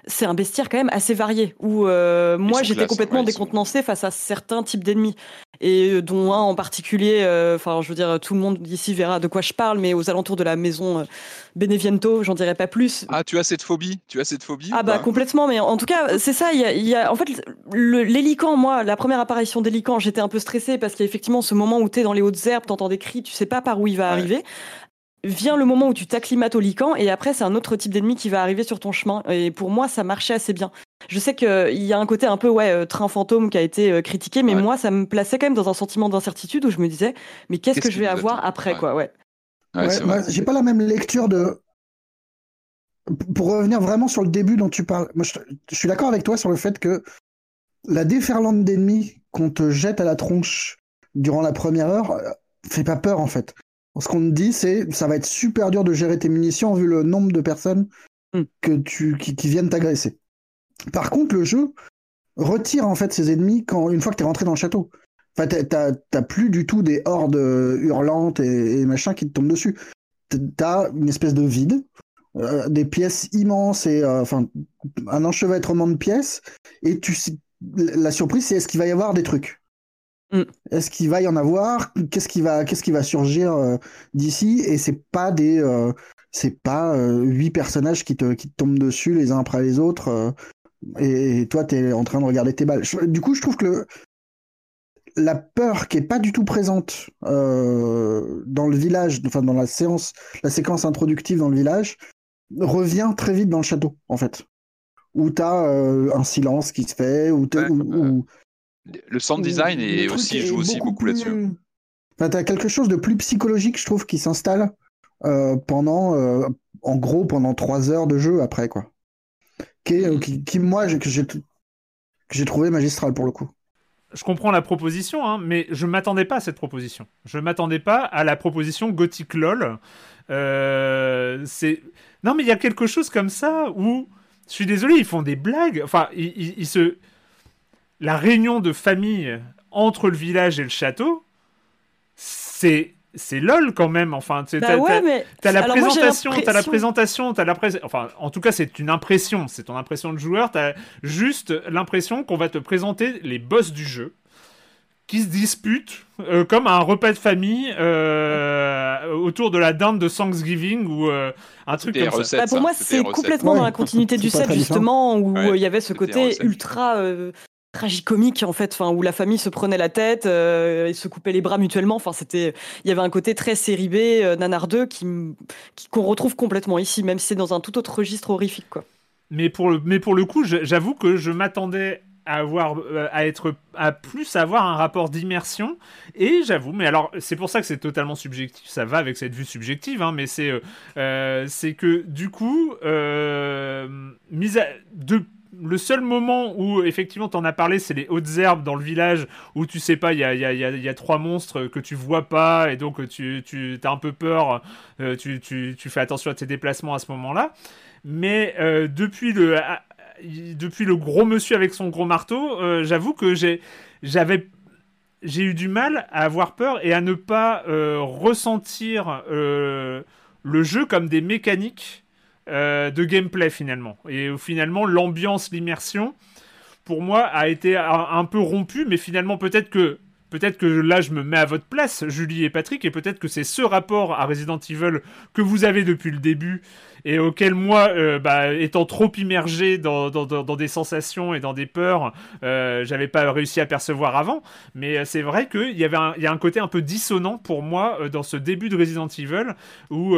c'est un bestiaire quand même assez varié où moi j'étais complètement décontenancé face à certains types d'ennemis et euh, dont un en particulier, euh, enfin je veux dire tout le monde ici verra de quoi je parle, mais aux alentours de la maison euh, Beneviento, j'en dirai pas plus. Ah tu as cette phobie, tu as cette phobie Ah bah complètement, mais en tout cas c'est ça, il y a, en fait l'hélican, moi la première apparition d'hélican, j'étais un peu stressée parce qu'il y a effectivement ce moment où tu es dans les hautes herbes, t'entends des cris, tu sais pas par où il va arriver vient le moment où tu t'acclimates au lican et après c'est un autre type d'ennemi qui va arriver sur ton chemin. Et pour moi ça marchait assez bien. Je sais qu'il y a un côté un peu ouais euh, train fantôme qui a été euh, critiqué mais moi ça me plaçait quand même dans un sentiment d'incertitude où je me disais mais qu'est-ce que je vais avoir après quoi ouais. j'ai pas la même lecture de pour revenir vraiment sur le début dont tu parles, moi je, suis d'accord avec toi sur le fait que la déferlante d'ennemis qu'on te jette à la tronche durant la première heure euh, fait pas peur en fait ce qu'on te dit, c'est ça va être super dur de gérer tes munitions vu le nombre de personnes hmm. que tu, qui, viennent t'agresser. Par contre, le jeu retire en fait ses ennemis quand une fois que tu es rentré dans le château. Enfin, t'as plus du tout des hordes hurlantes et, machin qui te tombent dessus. T'as une espèce de vide, euh, des pièces immenses et euh, enfin un enchevêtrement de pièces. Et tu, la surprise, c'est est-ce qu'il va y avoir des trucs? Mm. Est-ce qu'il va y en avoir? Qu'est-ce qui va, qu'est-ce qui va surgir euh, d'ici? Et c'est pas des, euh, c'est pas euh, huit personnages qui te, qui te tombent dessus les uns après les autres. et, toi, tu es en train de regarder tes balles. du coup, je trouve que le, la peur qui est pas du tout présente dans le village, enfin dans la séance, la séquence introductive dans le village, revient très vite dans le château, en fait. Où tu as un silence qui se fait, où, le sound design est aussi, joue aussi beaucoup, là-dessus. Enfin, tu as quelque chose de plus psychologique, je trouve, qui s'installe euh, pendant, euh, en gros, pendant trois heures de jeu après, quoi. Qui, euh, qui, moi, que j'ai trouvé magistral pour le coup. Je comprends la proposition, hein, mais je m'attendais pas à cette proposition. Je m'attendais pas à la proposition Gothic LOL. c'est non, mais il y a quelque chose comme ça où, je suis désolé, ils font des blagues. Enfin, ils se la réunion de famille entre le village et le château, c'est c'est lol quand même enfin tu bah t'as la, présentation t'as la présentation t'as la enfin en tout cas c'est une impression c'est ton impression de joueur t'as juste l'impression qu'on va te présenter les boss du jeu qui se disputent euh, comme un repas de famille euh, autour de la dinde de Thanksgiving ou euh, un truc comme ça. Bah, pour moi, c'est complètement dans la continuité du set justement où il y avait ce côté ultra tragicomique en fait, enfin où la famille se prenait la tête euh, et se coupait les bras mutuellement. Enfin, c'était, il y avait un côté très série B, euh, nanardeux qui qu'on retrouve complètement ici, même si c'est dans un tout autre registre horrifique quoi. Mais pour le, mais pour le coup, j'avoue que je m'attendais à avoir euh, à être à plus avoir un rapport d'immersion et j'avoue mais alors c'est pour ça que c'est totalement subjectif ça va avec cette vue subjective hein, mais c'est euh, c'est que du coup mise à, de le seul moment où effectivement t'en as parlé, c'est les hautes herbes dans le village où tu sais pas, il y a, trois monstres que tu vois pas et donc tu, tu as un peu peur, euh, tu, fais attention à tes déplacements à ce moment-là. Mais euh, depuis le depuis le gros monsieur avec son gros marteau, euh, j'avoue que j'ai eu du mal à avoir peur et à ne pas ressentir le jeu comme des mécaniques euh, de gameplay finalement. Et finalement, l'ambiance, l'immersion, pour moi, a été un, peu rompue, mais finalement, peut-être que. Peut-être que là je me mets à votre place, Julie et Patrick, et peut-être que c'est ce rapport à Resident Evil que vous avez depuis le début et auquel moi, euh, bah, étant trop immergé dans, des sensations et dans des peurs, euh, j'avais pas réussi à percevoir avant. Mais c'est vrai qu'il y avait un, y a un côté un peu dissonant pour moi dans ce début de Resident Evil où,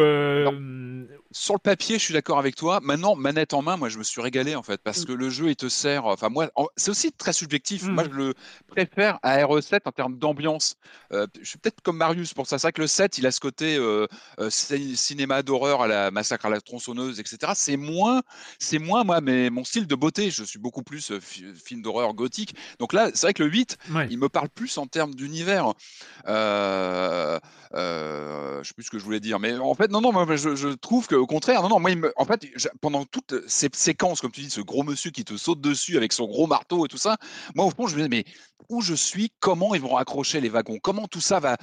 sur le papier, je suis d'accord avec toi. Maintenant, manette en main, moi, je me suis régalé en fait, parce mm. que le jeu, il te sert. Enfin, moi, c'est aussi très subjectif. Moi, mm. je le préfère à RE7 en termes d'ambiance. Euh, je suis peut-être comme Marius pour ça. C'est vrai que le 7, il a ce côté euh, euh, cinéma d'horreur à la massacre à la tronçonneuse, etc. C'est moins, c'est moins moi, mais mon style de beauté. Je suis beaucoup plus film d'horreur gothique. Donc là, c'est vrai que le 8, il me parle plus en termes d'univers. Euh, je sais plus ce que je voulais dire, mais en fait, non, non, moi, je, je trouve que au contraire, non, non, moi, en fait, pendant toutes ces séquences, comme tu dis, ce gros monsieur qui te saute dessus avec son gros marteau et tout ça, moi, au fond, je me disais, mais où je suis, comment ils vont accrocher les wagons, comment tout ça va.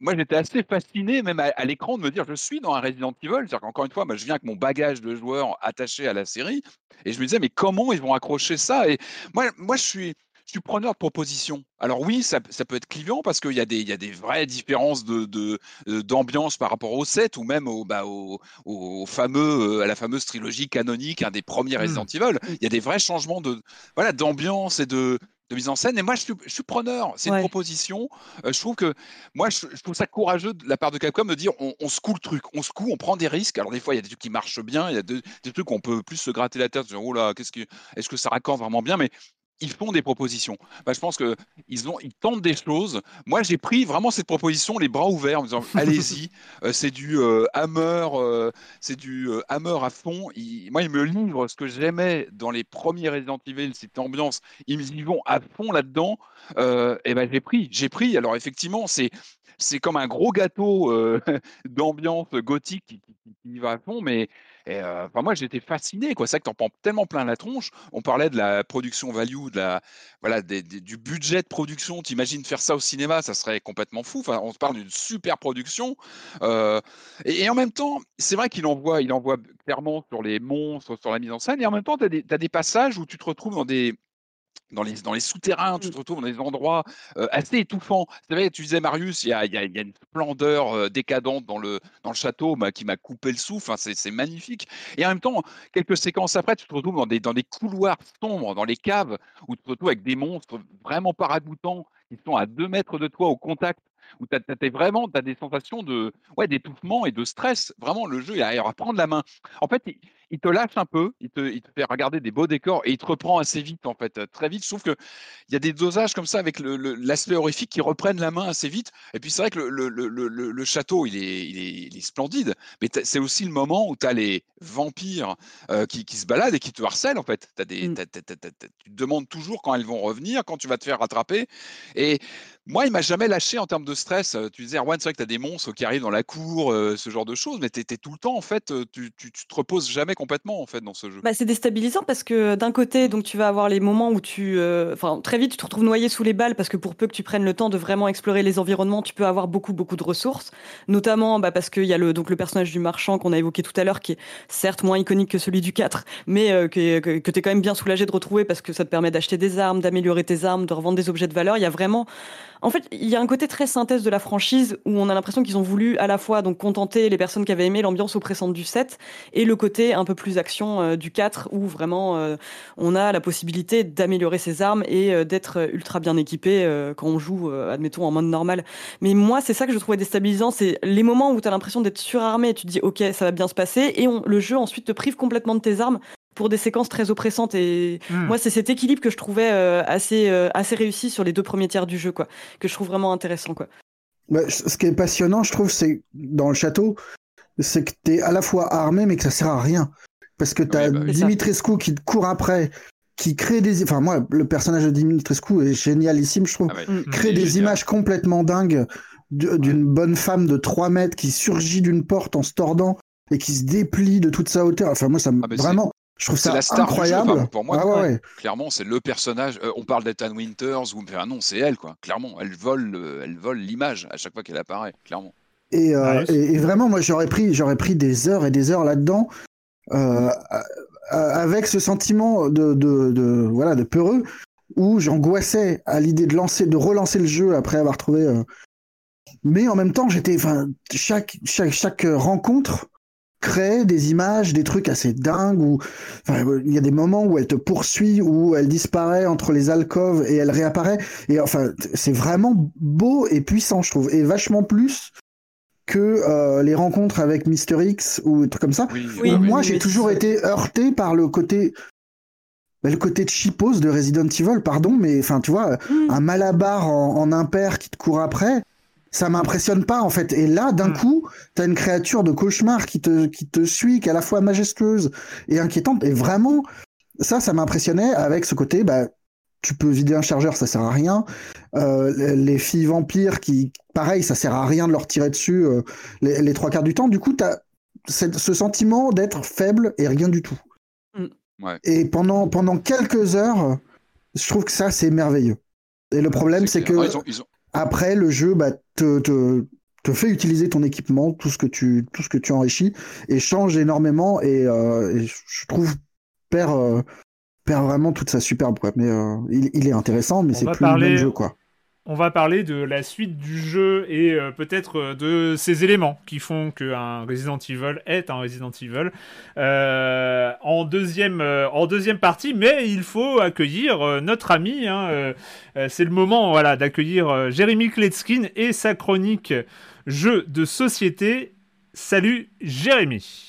Moi, j'étais assez fasciné, même à, l'écran, de me dire, je suis dans un Resident Evil. C'est-à-dire qu'encore une fois, moi, je viens avec mon bagage de joueur attaché à la série, et je me disais, mais comment ils vont accrocher ça? Et moi, moi, je suis je suis preneur de propositions. Alors oui, ça, peut être clivant parce qu'il y, a des, y a des vraies différences de, d'ambiance par rapport au set ou même au, bah, au, fameux, euh, à la fameuse trilogie canonique, un des premiers mmh. Resident Evil. Il y a des vrais changements de, voilà, d'ambiance et de, de mise en scène. Et moi, je suis, je suis preneur. C'est une proposition. Euh, je trouve que moi, je, trouve ça courageux de la part de Capcom de dire on, on secoue le truc, on secoue, on prend des risques. Alors des fois, il y a des trucs qui marchent bien, il y a des, trucs où on peut plus se gratter la tête, dire oh là, qu'est-ce que, est-ce que ça raccorde vraiment bien? Mais ils font des propositions. Bah, je pense qu'ils ils tentent des choses. Moi, j'ai pris vraiment cette proposition les bras ouverts en me disant allez-y, euh, c'est du euh, hammer, euh, c'est du hammer à fond. moi, ils me livrent ce que j'aimais dans les premiers Resident Evil, cette ambiance. Ils y vont à fond là-dedans. et ben, j'ai pris, j'ai pris. Alors effectivement, c'est c'est comme un gros gâteau d'ambiance gothique qui, qui, va à fond, mais moi, j'étais fasciné. C'est vrai que tu en prends tellement plein la tronche. On parlait de la production value, de la, voilà, du budget de production. Tu imagines faire ça au cinéma, ça serait complètement fou. Enfin, on parle d'une super production. Et, en même temps, c'est vrai qu'il envoie, il envoie clairement sur les monstres, sur la mise en scène. Et en même temps, tu as, as, des passages où tu te retrouves dans des, dans les, dans les souterrains, tu mmh. te retrouves dans des endroits assez étouffants. C'est vrai, tu disais, Marius, il y a, y a, une splendeur décadente dans le, dans le château bah, qui m'a coupé le souffle. c'est magnifique. Et en même temps, quelques séquences après, tu te retrouves dans des, dans des couloirs sombres, dans les caves, où tu te retrouves avec des monstres vraiment paragoutants qui sont à deux mètres de toi au contact où tu as, vraiment as des sensations de ouais, d'étouffement et de stress. Vraiment, le jeu, il arrive à prendre la main. En fait, il te lâche un peu, il te, il te, fait regarder des beaux décors et il te reprend assez vite, en fait, très vite. Je trouve qu'il y a des dosages comme ça avec l'aspect le, horrifique qui reprennent la main assez vite. Et puis c'est vrai que le, le, château, il est, il est, splendide, mais c'est aussi le moment où tu as les vampires euh, qui, qui, se baladent et qui te harcèlent, en fait. As des, mmh. tu te demandes toujours quand elles vont revenir, quand tu vas te faire rattraper. Et moi, il m'a jamais lâché en termes de stress. Tu disais, Erwan, c'est vrai que tu as des monstres qui arrivent dans la cour, euh, ce genre de choses, mais tu étais tout le temps, en fait, tu, tu, tu te reposes jamais complètement en fait dans ce jeu. Bah, c'est déstabilisant parce que d'un côté, donc tu vas avoir les moments où tu, euh, enfin très vite, tu te retrouves noyé sous les balles parce que pour peu que tu prennes le temps de vraiment explorer les environnements, tu peux avoir beaucoup beaucoup de ressources, notamment bah, parce qu'il y a le donc le personnage du marchand qu'on a évoqué tout à l'heure qui est certes moins iconique que celui du 4, mais euh, que, que, tu es quand même bien soulagé de retrouver parce que ça te permet d'acheter des armes, d'améliorer tes armes, de revendre des objets de valeur. Il y a vraiment en fait, il y a un côté très synthèse de la franchise où on a l'impression qu'ils ont voulu à la fois donc contenter les personnes qui avaient aimé l'ambiance oppressante du 7 et le côté un peu plus action euh, du 4 où vraiment euh, on a la possibilité d'améliorer ses armes et euh, d'être ultra bien équipé quand on joue, admettons, en mode normal. Mais moi, c'est ça que je trouvais déstabilisant, c'est les moments où tu as l'impression d'être surarmé et tu te dis ok, ça va bien se passer et le jeu ensuite te prive complètement de tes armes pour des séquences très oppressantes. Et hmm. moi, c'est cet équilibre que je trouvais assez, assez réussi sur les deux premiers tiers du jeu, quoi, que je trouve vraiment intéressant, quoi. Bah, ce qui est passionnant, je trouve, c'est dans le château, c'est que tu es à la fois armé, mais que ça sert à rien. Parce que tu as bah Dimitrescu qui te court après, qui crée des. Enfin, moi, le personnage de Dimitrescu est génialissime, je trouve. Ah crée des images complètement dingues d'une bonne femme de 3 mètres qui surgit d'une porte en se tordant et qui se déplie de toute sa hauteur. Enfin, moi, ça me. Ah, vraiment. Je trouve ça incroyable. pour moi, ah clairement, c'est le personnage. Euh, on parle d'Ethan Winters ou enfin, non, c'est elle quoi. Clairement, elle vole, euh, elle vole l'image à chaque fois qu'elle apparaît. Clairement. Euh, et, et, vraiment, moi, j'aurais pris, j'aurais pris des heures et des heures là-dedans, avec ce sentiment de, de, de, voilà, de peureux, où j'angoissais à l'idée de lancer, de relancer le jeu après avoir trouvé. Mais en même temps, j'étais, enfin, chaque, chaque, chaque rencontre crée des images, des trucs assez dingues où il y a des moments où elle te poursuit, où elle disparaît entre les alcôves et elle réapparaît. Et enfin, c'est vraiment beau et puissant, je trouve, et vachement plus que euh, les rencontres avec Mister X ou des trucs comme ça. moi, j'ai toujours été heurté par le côté bah, le côté de chipose de Resident Evil, pardon, mais enfin, tu vois, mm. un malabar en, en impair qui te court après, ça m'impressionne pas en fait. Et là, d'un coup, hmm. coup, t'as une créature de cauchemar qui te, qui te suit, qui est à la fois majestueuse et inquiétante. Et vraiment, ça, ça m'impressionnait avec ce côté, bah, tu peux vider un chargeur, ça sert à rien. Euh, les filles vampires, qui, pareil, ça sert à rien de leur tirer dessus euh, les, trois quarts du temps. Du coup, t'as ce sentiment d'être faible et rien du tout. Hmm. Et pendant, pendant quelques heures, je trouve que ça, c'est merveilleux. Et le problème, c'est que. Après, le jeu bah, te, te, te, fait utiliser ton équipement, tout ce que tu, tout ce que tu enrichis, et change énormément. Et, euh, je trouve perd, euh, perd vraiment toute sa superbe. Quoi. Mais euh, il, il, est intéressant, mais c'est plus le même jeu. Quoi on va parler de la suite du jeu et euh, peut-être euh, de ces éléments qui font qu'un Resident Evil est un Resident Evil euh, en, deuxième, partie, mais il faut accueillir notre ami. Hein, c'est le moment voilà, d'accueillir Jérémy Kletskin et sa chronique jeu de société. Salut Jérémy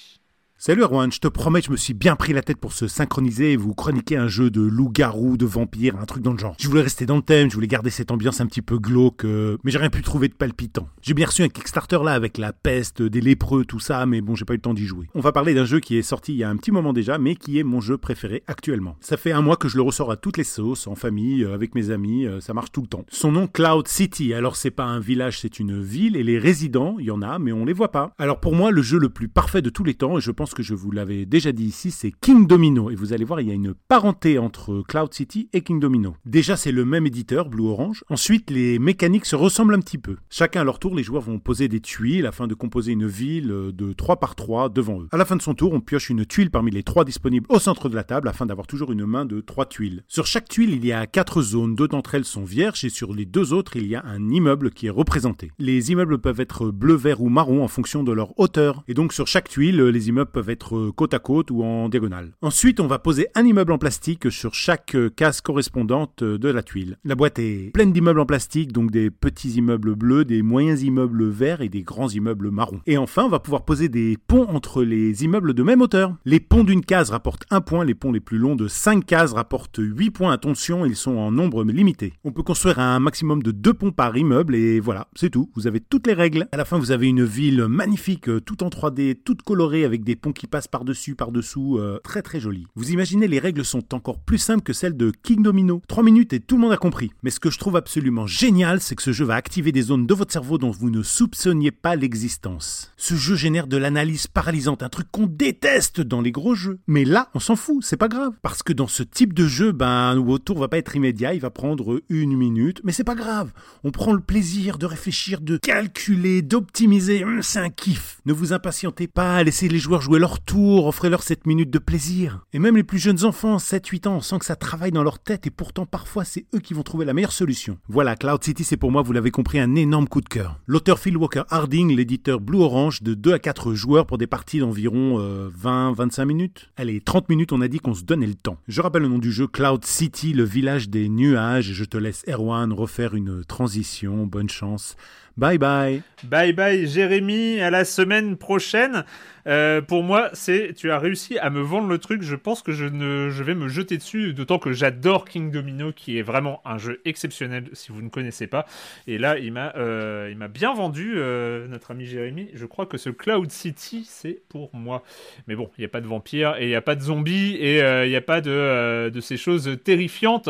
Salut Erwan, je te promets, je me suis bien pris la tête pour se synchroniser et vous chroniquer un jeu de loup-garou, de vampire, un truc dans le genre. Je voulais rester dans le thème, je voulais garder cette ambiance un petit peu glauque, euh, mais j'ai rien pu trouver de palpitant. J'ai bien reçu un Kickstarter là avec la peste, des lépreux, tout ça, mais bon, j'ai pas eu le temps d'y jouer. On va parler d'un jeu qui est sorti il y a un petit moment déjà, mais qui est mon jeu préféré actuellement. Ça fait un mois que je le ressors à toutes les sauces, en famille, euh, avec mes amis, euh, ça marche tout le temps. Son nom Cloud City, alors c'est pas un village, c'est une ville, et les résidents, il y en a, mais on les voit pas. Alors pour moi, le jeu le plus parfait de tous les temps, et je pense que je vous l'avais déjà dit ici, c'est King Domino. Et vous allez voir, il y a une parenté entre Cloud City et King Domino. Déjà, c'est le même éditeur, Blue Orange. Ensuite, les mécaniques se ressemblent un petit peu. Chacun à leur tour, les joueurs vont poser des tuiles afin de composer une ville de 3 par 3 devant eux. À la fin de son tour, on pioche une tuile parmi les trois disponibles au centre de la table afin d'avoir toujours une main de 3 tuiles. Sur chaque tuile, il y a 4 zones. Deux d'entre elles sont vierges et sur les deux autres, il y a un immeuble qui est représenté. Les immeubles peuvent être bleu, vert ou marron en fonction de leur hauteur. Et donc sur chaque tuile, les immeubles être côte à côte ou en diagonale. Ensuite, on va poser un immeuble en plastique sur chaque case correspondante de la tuile. La boîte est pleine d'immeubles en plastique, donc des petits immeubles bleus, des moyens immeubles verts et des grands immeubles marrons. Et enfin, on va pouvoir poser des ponts entre les immeubles de même hauteur. Les ponts d'une case rapportent un point, les ponts les plus longs de 5 cases rapportent 8 points. Attention, ils sont en nombre limité. On peut construire un maximum de 2 ponts par immeuble et voilà, c'est tout. Vous avez toutes les règles. À la fin, vous avez une ville magnifique, tout en 3D, toute colorée avec des ponts qui passent par-dessus par-dessous, euh, très très joli. Vous imaginez, les règles sont encore plus simples que celles de King Domino. 3 minutes et tout le monde a compris. Mais ce que je trouve absolument génial, c'est que ce jeu va activer des zones de votre cerveau dont vous ne soupçonniez pas l'existence. Ce jeu génère de l'analyse paralysante, un truc qu'on déteste dans les gros jeux. Mais là, on s'en fout, c'est pas grave. Parce que dans ce type de jeu, ben, votre tour va pas être immédiat, il va prendre une minute, mais c'est pas grave. On prend le plaisir de réfléchir, de calculer, d'optimiser. Hum, c'est un kiff. Ne vous impatientez pas, laissez les joueurs jouer leur tour, offrez-leur cette minute de plaisir. Et même les plus jeunes enfants, 7-8 ans, on sent que ça travaille dans leur tête et pourtant parfois c'est eux qui vont trouver la meilleure solution. Voilà, Cloud City c'est pour moi, vous l'avez compris, un énorme coup de cœur. L'auteur Phil Walker Harding, l'éditeur Blue Orange, de 2 à 4 joueurs pour des parties d'environ 20-25 euh, minutes. Allez, 30 minutes on a dit qu'on se donnait le temps. Je rappelle le nom du jeu, Cloud City, le village des nuages, je te laisse Erwan refaire une transition, bonne chance. Bye bye. Bye bye Jérémy, à la semaine prochaine. Euh, pour moi, c'est tu as réussi à me vendre le truc. Je pense que je ne, je vais me jeter dessus. D'autant que j'adore King Domino, qui est vraiment un jeu exceptionnel si vous ne connaissez pas. Et là, il m'a, euh, bien vendu euh, notre ami Jérémy. Je crois que ce Cloud City, c'est pour moi. Mais bon, il n'y a pas de vampires et il n'y a pas de zombies et il n'y a pas de, de ces choses terrifiantes.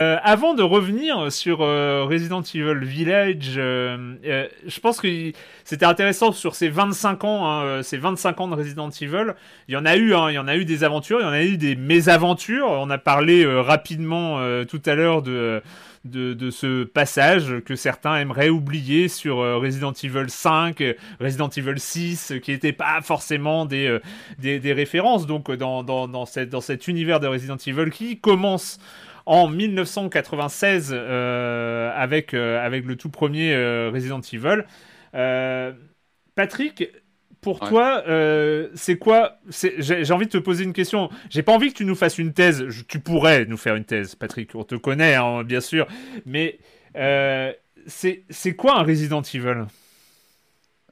Euh, avant de revenir sur euh, Resident Evil Village, euh, je pense que c'était intéressant sur ces 25 ans, hein, ces 25 ans de Resident Evil. Il y en a eu, hein, il y en a eu des aventures, il y en a eu des mésaventures. On a parlé rapidement tout à l'heure de, de, ce passage que certains aimeraient oublier sur Resident Evil 5, euh, Resident Evil 6, euh, qui n'étaient pas forcément des, des, des références. Donc dans, dans, dans, cette, dans cet univers de Resident Evil qui commence en 1996 euh, avec, euh, avec le tout premier euh, Resident Evil. Patrick, pour Ouais. toi, euh, c'est quoi J'ai envie de te poser une question. J'ai pas envie que tu nous fasses une thèse. Je- tu pourrais nous faire une thèse, Patrick. On te connaît, hein, bien sûr. Mais euh, c'est c'est quoi un Resident Evil?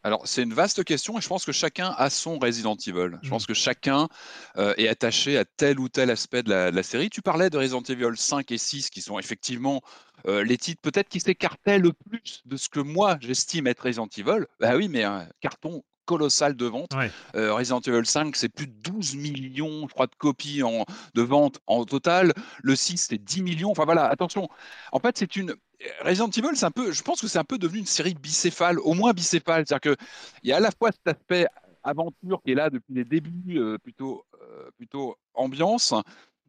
Alors, c'est une vaste question et je pense que chacun a son Resident Evil. Je Mm. pense que chacun euh, est attaché à tel ou tel aspect de la, de la série. Tu parlais de Resident Evil 5 et 6 qui sont effectivement euh, les titres peut-être qui s'écartaient le plus de ce que moi j'estime être Resident Evil. Bah oui, mais un carton colossal de vente. Ouais. Euh, Resident Evil 5, c'est plus de 12 millions, je crois, de copies en, de vente en total. Le 6, c'est 10 millions. Enfin voilà, attention. En fait, c'est une. Resident Evil, c'est un peu. Je pense que c'est un peu devenu une série bicéphale, au moins bicéphale. C'est-à-dire qu'il y a à la fois cet aspect aventure qui est là depuis les débuts, euh, plutôt, euh, plutôt ambiance.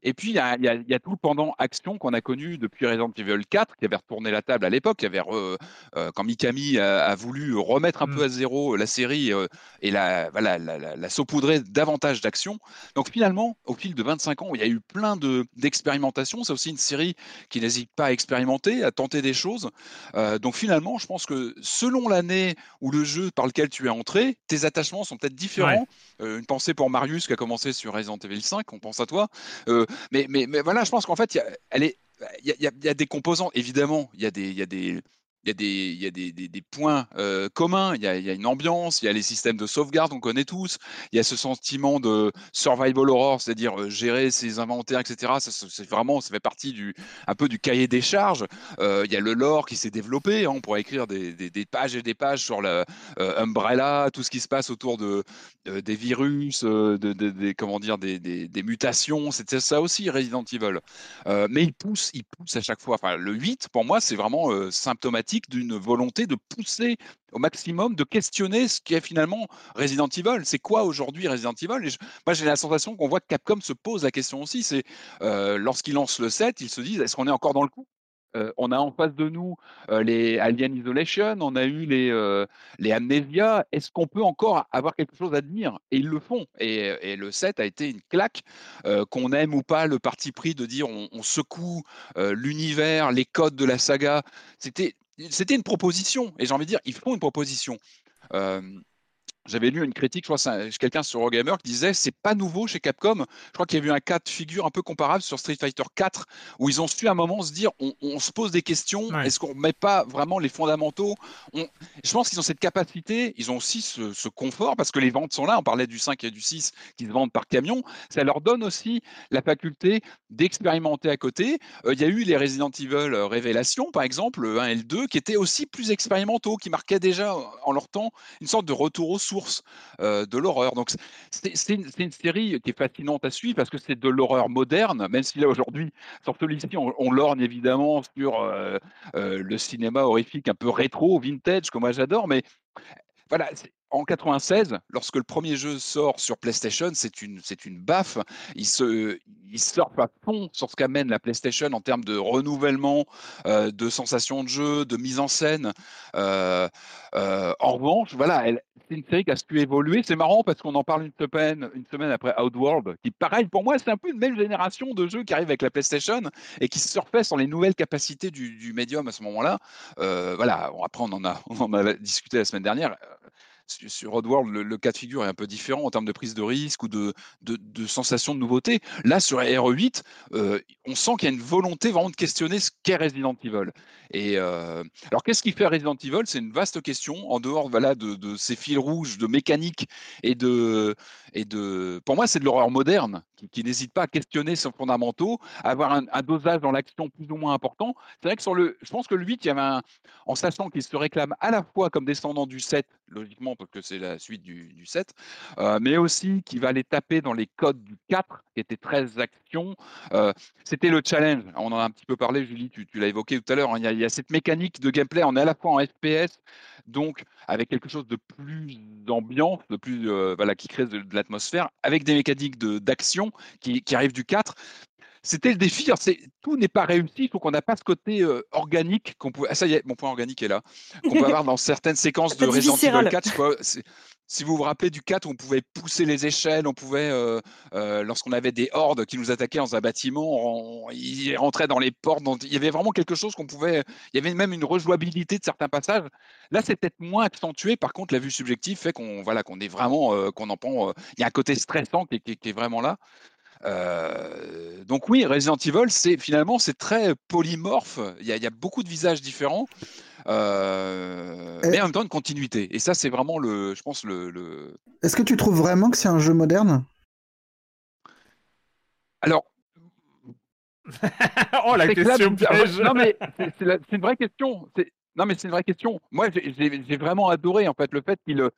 Et puis, il y a, y y tout le pendant action qu'on a connu depuis Resident Evil 4, qui avait retourné la table à l'époque, qui avait re- euh, quand Mikami a, a voulu remettre un Mm. peu à zéro la série euh, et la, voilà, la, la- la saupoudrer davantage d'action. Donc finalement, au fil de 25 ans, il y a eu plein de- d'expérimentations. C'est aussi une série qui n'hésite pas à expérimenter, à tenter des choses. Euh, donc finalement, je pense que selon l'année ou le jeu par lequel tu es entré, tes attachements sont peut-être différents. Euh, une pensée pour Marius qui a commencé sur Resident Evil 5, on pense à toi. Euh, mais, mais, mais voilà, je pense qu'en fait, il y a, des composants, évidemment, il y y a des, il y a des, points communs, il y, a, une ambiance, il y a les systèmes de sauvegarde, on connaît tous, il y a ce sentiment de survival horror, c'est-à-dire euh, gérer ses inventaires, etc. C'est vraiment, ça fait partie un peu du cahier des charges. Euh, il y a le lore qui s'est développé, hein, on pourrait écrire des, pages et des pages sur la euh, Umbrella, tout ce qui se passe autour euh, des virus, de, de- des, mutations, c'était ça aussi Resident Evil. Mais il pousse, il pousse à chaque fois. Enfin, le 8, pour moi, c'est vraiment euh, d'une volonté de pousser au maximum, de questionner ce qui est finalement Resident Evil. C'est quoi aujourd'hui Resident Evil? Moi, j'ai la sensation qu'on voit que Capcom se pose la question aussi. C'est euh, lorsqu'ils lancent le 7, ils se disent est-ce qu'on est encore dans le coup? Euh, on a en face de nous euh, les Alien Isolation, on a eu les, euh, les Amnesia. Est-ce qu'on peut encore avoir quelque chose à dire? Et ils le font. Et, le 7 a été une claque, euh, qu'on aime ou pas le parti pris de dire on, on secoue l'univers, les codes de la saga. C'était c'était une proposition. Et j'ai envie de dire, ils font une proposition. Euh, j'avais lu une critique, je crois, quelqu'un sur Eurogamer qui disait c'est pas nouveau chez Capcom. Je crois qu'il y a eu un cas de figure un peu comparable sur Street Fighter 4 où ils ont su à un moment se dire on, on se pose des questions, Ouais. est-ce qu'on met pas vraiment les fondamentaux? On- Je pense qu'ils ont cette capacité, ils ont aussi ce, ce confort parce que les ventes sont là. On parlait du 5 et du 6 qui se vendent par camion. Ça leur donne aussi la faculté d'expérimenter à côté. Euh, Il y a eu les Resident Evil euh, Révélation, par exemple, le 1 et le 2, qui étaient aussi plus expérimentaux, qui marquaient déjà en leur temps une sorte de retour aux sources euh, de l'horreur. Donc c'est une, série qui est fascinante à suivre parce que c'est de l'horreur moderne, même si là aujourd'hui, sur celui-ci, on, on lorgne évidemment sur euh, euh, le cinéma horrifique un peu rétro, vintage, que moi j'adore, mais voilà, en 96, lorsque le premier jeu sort sur PlayStation, c'est une, c'est une baffe. Il se, il surfe à fond sur ce qu'amène la PlayStation en termes de renouvellement, euh, de sensations de jeu, de mise en scène. Euh, euh, en revanche, voilà, c'est une série qui a su évoluer. C'est marrant parce qu'on en parle une semaine, une semaine après Outworld, qui, pareil, pour moi, c'est un peu une même génération de jeux qui arrivent avec la PlayStation et qui surfait sur les nouvelles capacités du, du médium à ce moment-là. voilà, après, on en, a, on en a discuté la semaine dernière sur Oddworld, le, le, cas de figure est un peu différent en termes de prise de risque ou de, de, sensation de nouveauté. Là, sur RE8, euh, on sent qu'il y a une volonté vraiment de questionner ce qu'est Resident Evil. Et euh, alors, qu'est-ce qui fait Resident Evil? C'est une vaste question en dehors voilà, de, de, ces fils rouges de mécanique et de, et de. Pour moi, c'est de l'horreur moderne qui, n'hésite pas à questionner ses fondamentaux, à avoir un, dosage dans l'action plus ou moins important. C'est vrai que sur le, je pense que le 8, il y avait un, en sachant qu'il se réclame à la fois comme descendant du 7, logiquement parce que c'est la suite du, du 7, euh, mais aussi qui va aller taper dans les codes du 4, qui était 13 actions. Euh, c'était le challenge. On en a un petit peu parlé, Julie, tu, l'as évoqué tout à l'heure. Hein. Il, y a cette mécanique de gameplay. On est à la fois en FPS, donc avec quelque chose de plus ambiant, de plus euh, qui crée de, l'atmosphère, avec des mécaniques d'action qui, qui arrivent du 4 c'était le défi. tout n'est pas réussi. Il faut qu'on n'a pas ce côté euh, organique qu'on pouvait. Ah, ça y est, mon point organique est là. Qu'on peut avoir dans certaines séquences de Resident Evil 4 si vous vous rappelez du 4, on pouvait pousser les échelles, on pouvait, euh, euh, lorsqu'on avait des hordes qui nous attaquaient dans un bâtiment, ils rentraient dans les portes. il y avait vraiment quelque chose qu'on pouvait. Il y avait même une rejouabilité de certains passages. Là, c'est peut-être moins accentué. Par contre, la vue subjective fait qu'on voilà, qu'on est vraiment, euh, qu'on en prend. il y a un côté stressant qui, est vraiment là. Donc oui, Resident Evil, c'est finalement c'est très polymorphe. Il y, a, il y, a, beaucoup de visages différents. Euh, mais en même temps une continuité. Et ça, c'est vraiment le, je pense le. Est-ce que tu trouves vraiment que c'est un jeu moderne? Alors. oh la question Non mais c'est une vraie question. Non mais c'est une vraie question. Moi, j'ai vraiment adoré en fait le fait qu'il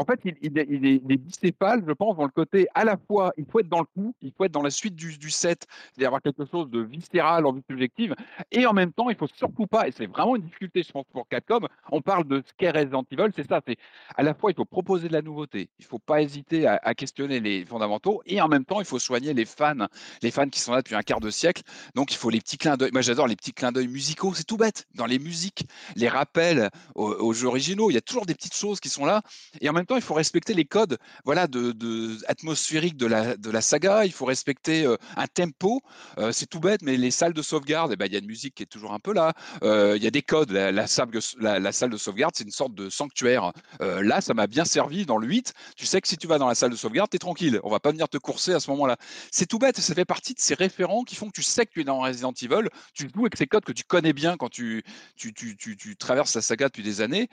en fait, il, il, il, est, il, je pense, dans le côté à la fois, il faut être dans le coup, il faut être dans la suite du, du set, c'est-à-dire avoir quelque chose de viscéral en vue subjective, et en même temps, il faut surtout pas, et c'est vraiment une difficulté, je pense, pour Capcom, on parle de ce qu'est Resident Evil, c'est ça, c'est à la fois, il faut proposer de la nouveauté, il faut pas hésiter à, questionner les fondamentaux, et en même temps, il faut soigner les fans, les fans qui sont là depuis un quart de siècle, donc il faut les petits clins d'œil. Moi, j'adore les petits clins d'œil musicaux, c'est tout bête, dans les musiques, les rappels aux, aux jeux originaux, il y a toujours des petites choses qui sont là, et en même il faut respecter les codes voilà, de, de atmosphériques de la, saga, il faut respecter euh, un tempo. Euh, c'est tout bête, mais les salles de sauvegarde, eh ben, il y a une musique qui est toujours un peu là. Euh, il y a des codes. La, salle, de sauvegarde, c'est une sorte de sanctuaire. là, ça m'a bien servi dans le 8. Tu sais que si tu vas dans la salle de sauvegarde, tu es tranquille. On va pas venir te courser à ce moment-là. C'est tout bête, ça fait partie de ces référents qui font que tu sais que tu es dans Resident Evil. Tu joues avec ces codes que tu connais bien quand tu, traverses la saga depuis des années.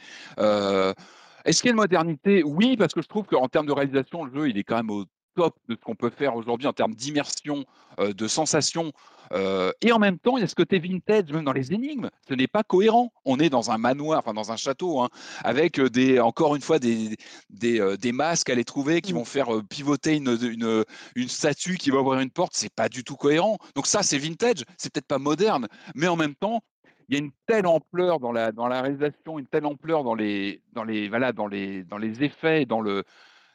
Est-ce qu'il y a une modernité? Oui, parce que je trouve qu'en termes de réalisation, le jeu, il est quand même au top de ce qu'on peut faire aujourd'hui en termes d'immersion, euh, de sensation. Euh, et en même temps, il y a ce côté vintage, même dans les énigmes. Ce n'est pas cohérent. On est dans un manoir, enfin dans un château, hein, avec euh, des, encore une fois des, des, des, masques à les trouver qui mmh. vont faire pivoter une, une, une, statue qui va ouvrir une porte. C'est pas du tout cohérent. Donc ça, c'est vintage. C'est peut-être pas moderne, mais en même temps, il y a une telle ampleur dans la, dans la réalisation, une telle ampleur dans les, dans les, voilà, dans les, dans les effets, dans le,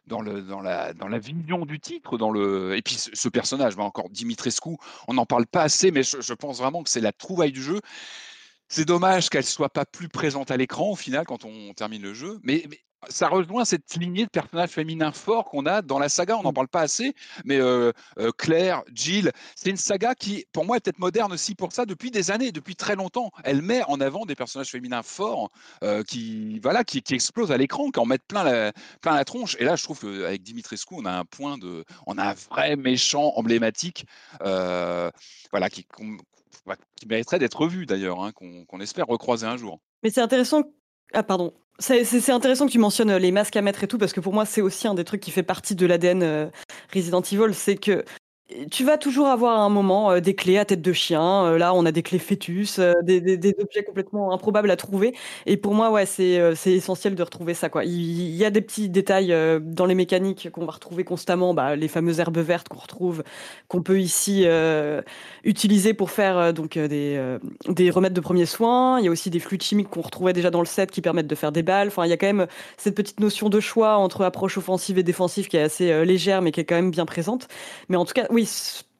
dans, le, dans, la, dans la vision du titre, dans le... et puis ce, personnage, bah, encore Dimitrescu, on n'en parle pas assez, mais je, pense vraiment que c'est la trouvaille du jeu. C'est dommage qu'elle soit pas plus présente à l'écran au final quand on termine le jeu, mais ça rejoint cette lignée de personnages féminins forts qu'on a dans la saga. On n'en mmh. parle pas assez, mais euh, euh, Claire, Jill, c'est une saga qui, pour moi, est peut-être moderne aussi pour ça depuis des années, depuis très longtemps. Elle met en avant des personnages féminins forts euh, qui, voilà, qui, qui, explosent à l'écran, qui en mettent plein la, plein la tronche. Et là, je trouve qu'avec Dimitrescu, on a un point de, on a un vrai méchant emblématique, voilà, qui, qui mériterait d'être revu d'ailleurs, hein, qu'on espère recroiser un jour. Mais c'est intéressant. Ah pardon, c'est intéressant que tu mentionnes euh, les masques à mettre et tout, parce que pour moi, c'est aussi un des trucs qui fait partie de l'ADN euh, Resident Evil, c'est que tu vas toujours avoir à un moment des clés à tête de chien. là, on a des clés fœtus, des, des, objets complètement improbables à trouver. Et pour moi, ouais, c'est essentiel de retrouver ça. Il, y a des petits détails dans les mécaniques qu'on va retrouver constamment. Bah, les fameuses herbes vertes qu'on retrouve, qu'on peut ici utiliser pour faire donc des, des remèdes de premiers soins. Il y a aussi des fluides chimiques qu'on retrouvait déjà dans le set qui permettent de faire des balles. Enfin, il y a quand même cette petite notion de choix entre approche offensive et défensive qui est assez légère, mais qui est quand même bien présente. Mais en tout cas, oui,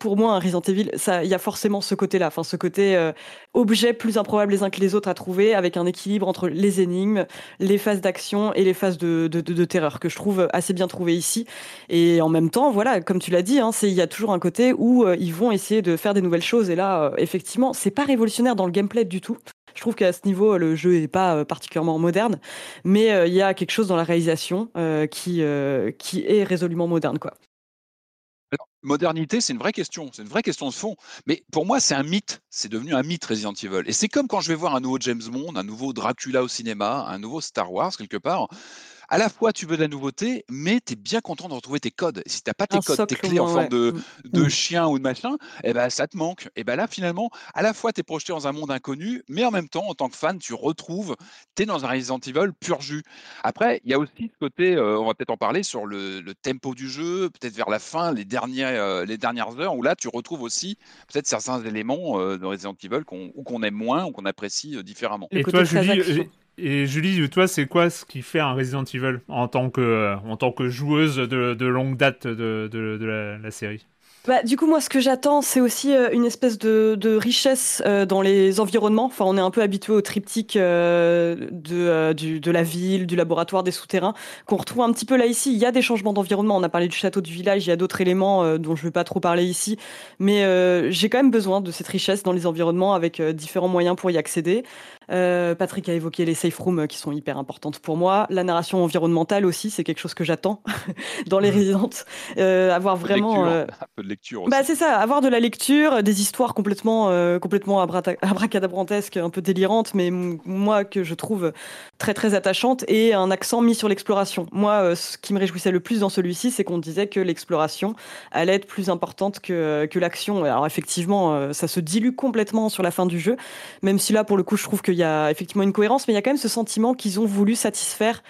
pour moi, un Resident Evil, il y a forcément ce côté-là, enfin ce côté euh, objet plus improbable les uns que les autres à trouver, avec un équilibre entre les énigmes, les phases d'action et les phases de, terreur que je trouve assez bien trouvé ici. Et en même temps, voilà, comme tu l'as dit, hein, il y a toujours un côté où euh, ils vont essayer de faire des nouvelles choses. Et là, euh, effectivement, c'est pas révolutionnaire dans le gameplay du tout. Je trouve qu'à ce niveau, le jeu est pas particulièrement moderne, mais il y a quelque chose dans la réalisation qui qui est résolument moderne, quoi modernité, c'est une vraie question, c'est une vraie question de fond. Mais pour moi, c'est un mythe. C'est devenu un mythe Resident Evil. Et c'est comme quand je vais voir un nouveau James Bond, un nouveau Dracula au cinéma, un nouveau Star Wars quelque part à la fois tu veux de la nouveauté, mais tu es bien content de retrouver tes codes. Si tu n'as pas tes codes, tes clés en forme de, mmh. de mmh. chien ou de machin, eh ben, ça te manque. Et ben là, finalement, à la fois tu es projeté dans un monde inconnu, mais en même temps, en tant que fan, tu retrouves, tu es dans un Resident Evil pur jus. Après, il y a aussi ce côté, euh, on va peut-être en parler, sur le, tempo du jeu, peut-être vers la fin, les dernières, euh, les dernières heures, où là, tu retrouves aussi peut-être certains éléments euh, de Resident Evil qu'on, ou qu'on aime moins, ou qu'on apprécie différemment. Et toi, Julie, et Julie, toi, c'est quoi ce qui fait un Resident Evil en tant que, euh, en tant que joueuse de, longue date de, de, la, série bah, du coup, moi, ce que j'attends, c'est aussi euh, une espèce de, de richesse euh, dans les environnements. Enfin, on est un peu habitué au triptyque de, du, de la ville, du laboratoire, des souterrains, qu'on retrouve un petit peu là ici. Il y a des changements d'environnement. On a parlé du château du village. Il y a d'autres éléments dont je ne vais pas trop parler ici, mais j'ai quand même besoin de cette richesse dans les environnements avec différents moyens pour y accéder. Euh, Patrick a évoqué les safe rooms qui sont hyper importantes pour moi. La narration environnementale aussi, c'est quelque chose que j'attends dans les mmh. résidentes. Euh, avoir vraiment euh, un peu de lecture. Bah c'est ça, avoir de la lecture, des histoires complètement complètement abracadabrantesques, un peu délirantes, mais moi que je trouve très très attachantes et un accent mis sur l'exploration. Moi, ce qui me réjouissait le plus dans celui-ci, c'est qu'on disait que l'exploration allait être plus importante que que l'action. Alors effectivement, ça se dilue complètement sur la fin du jeu, même si là pour le coup, je trouve qu'il y a effectivement une cohérence, mais il y a quand même ce sentiment qu'ils ont voulu satisfaire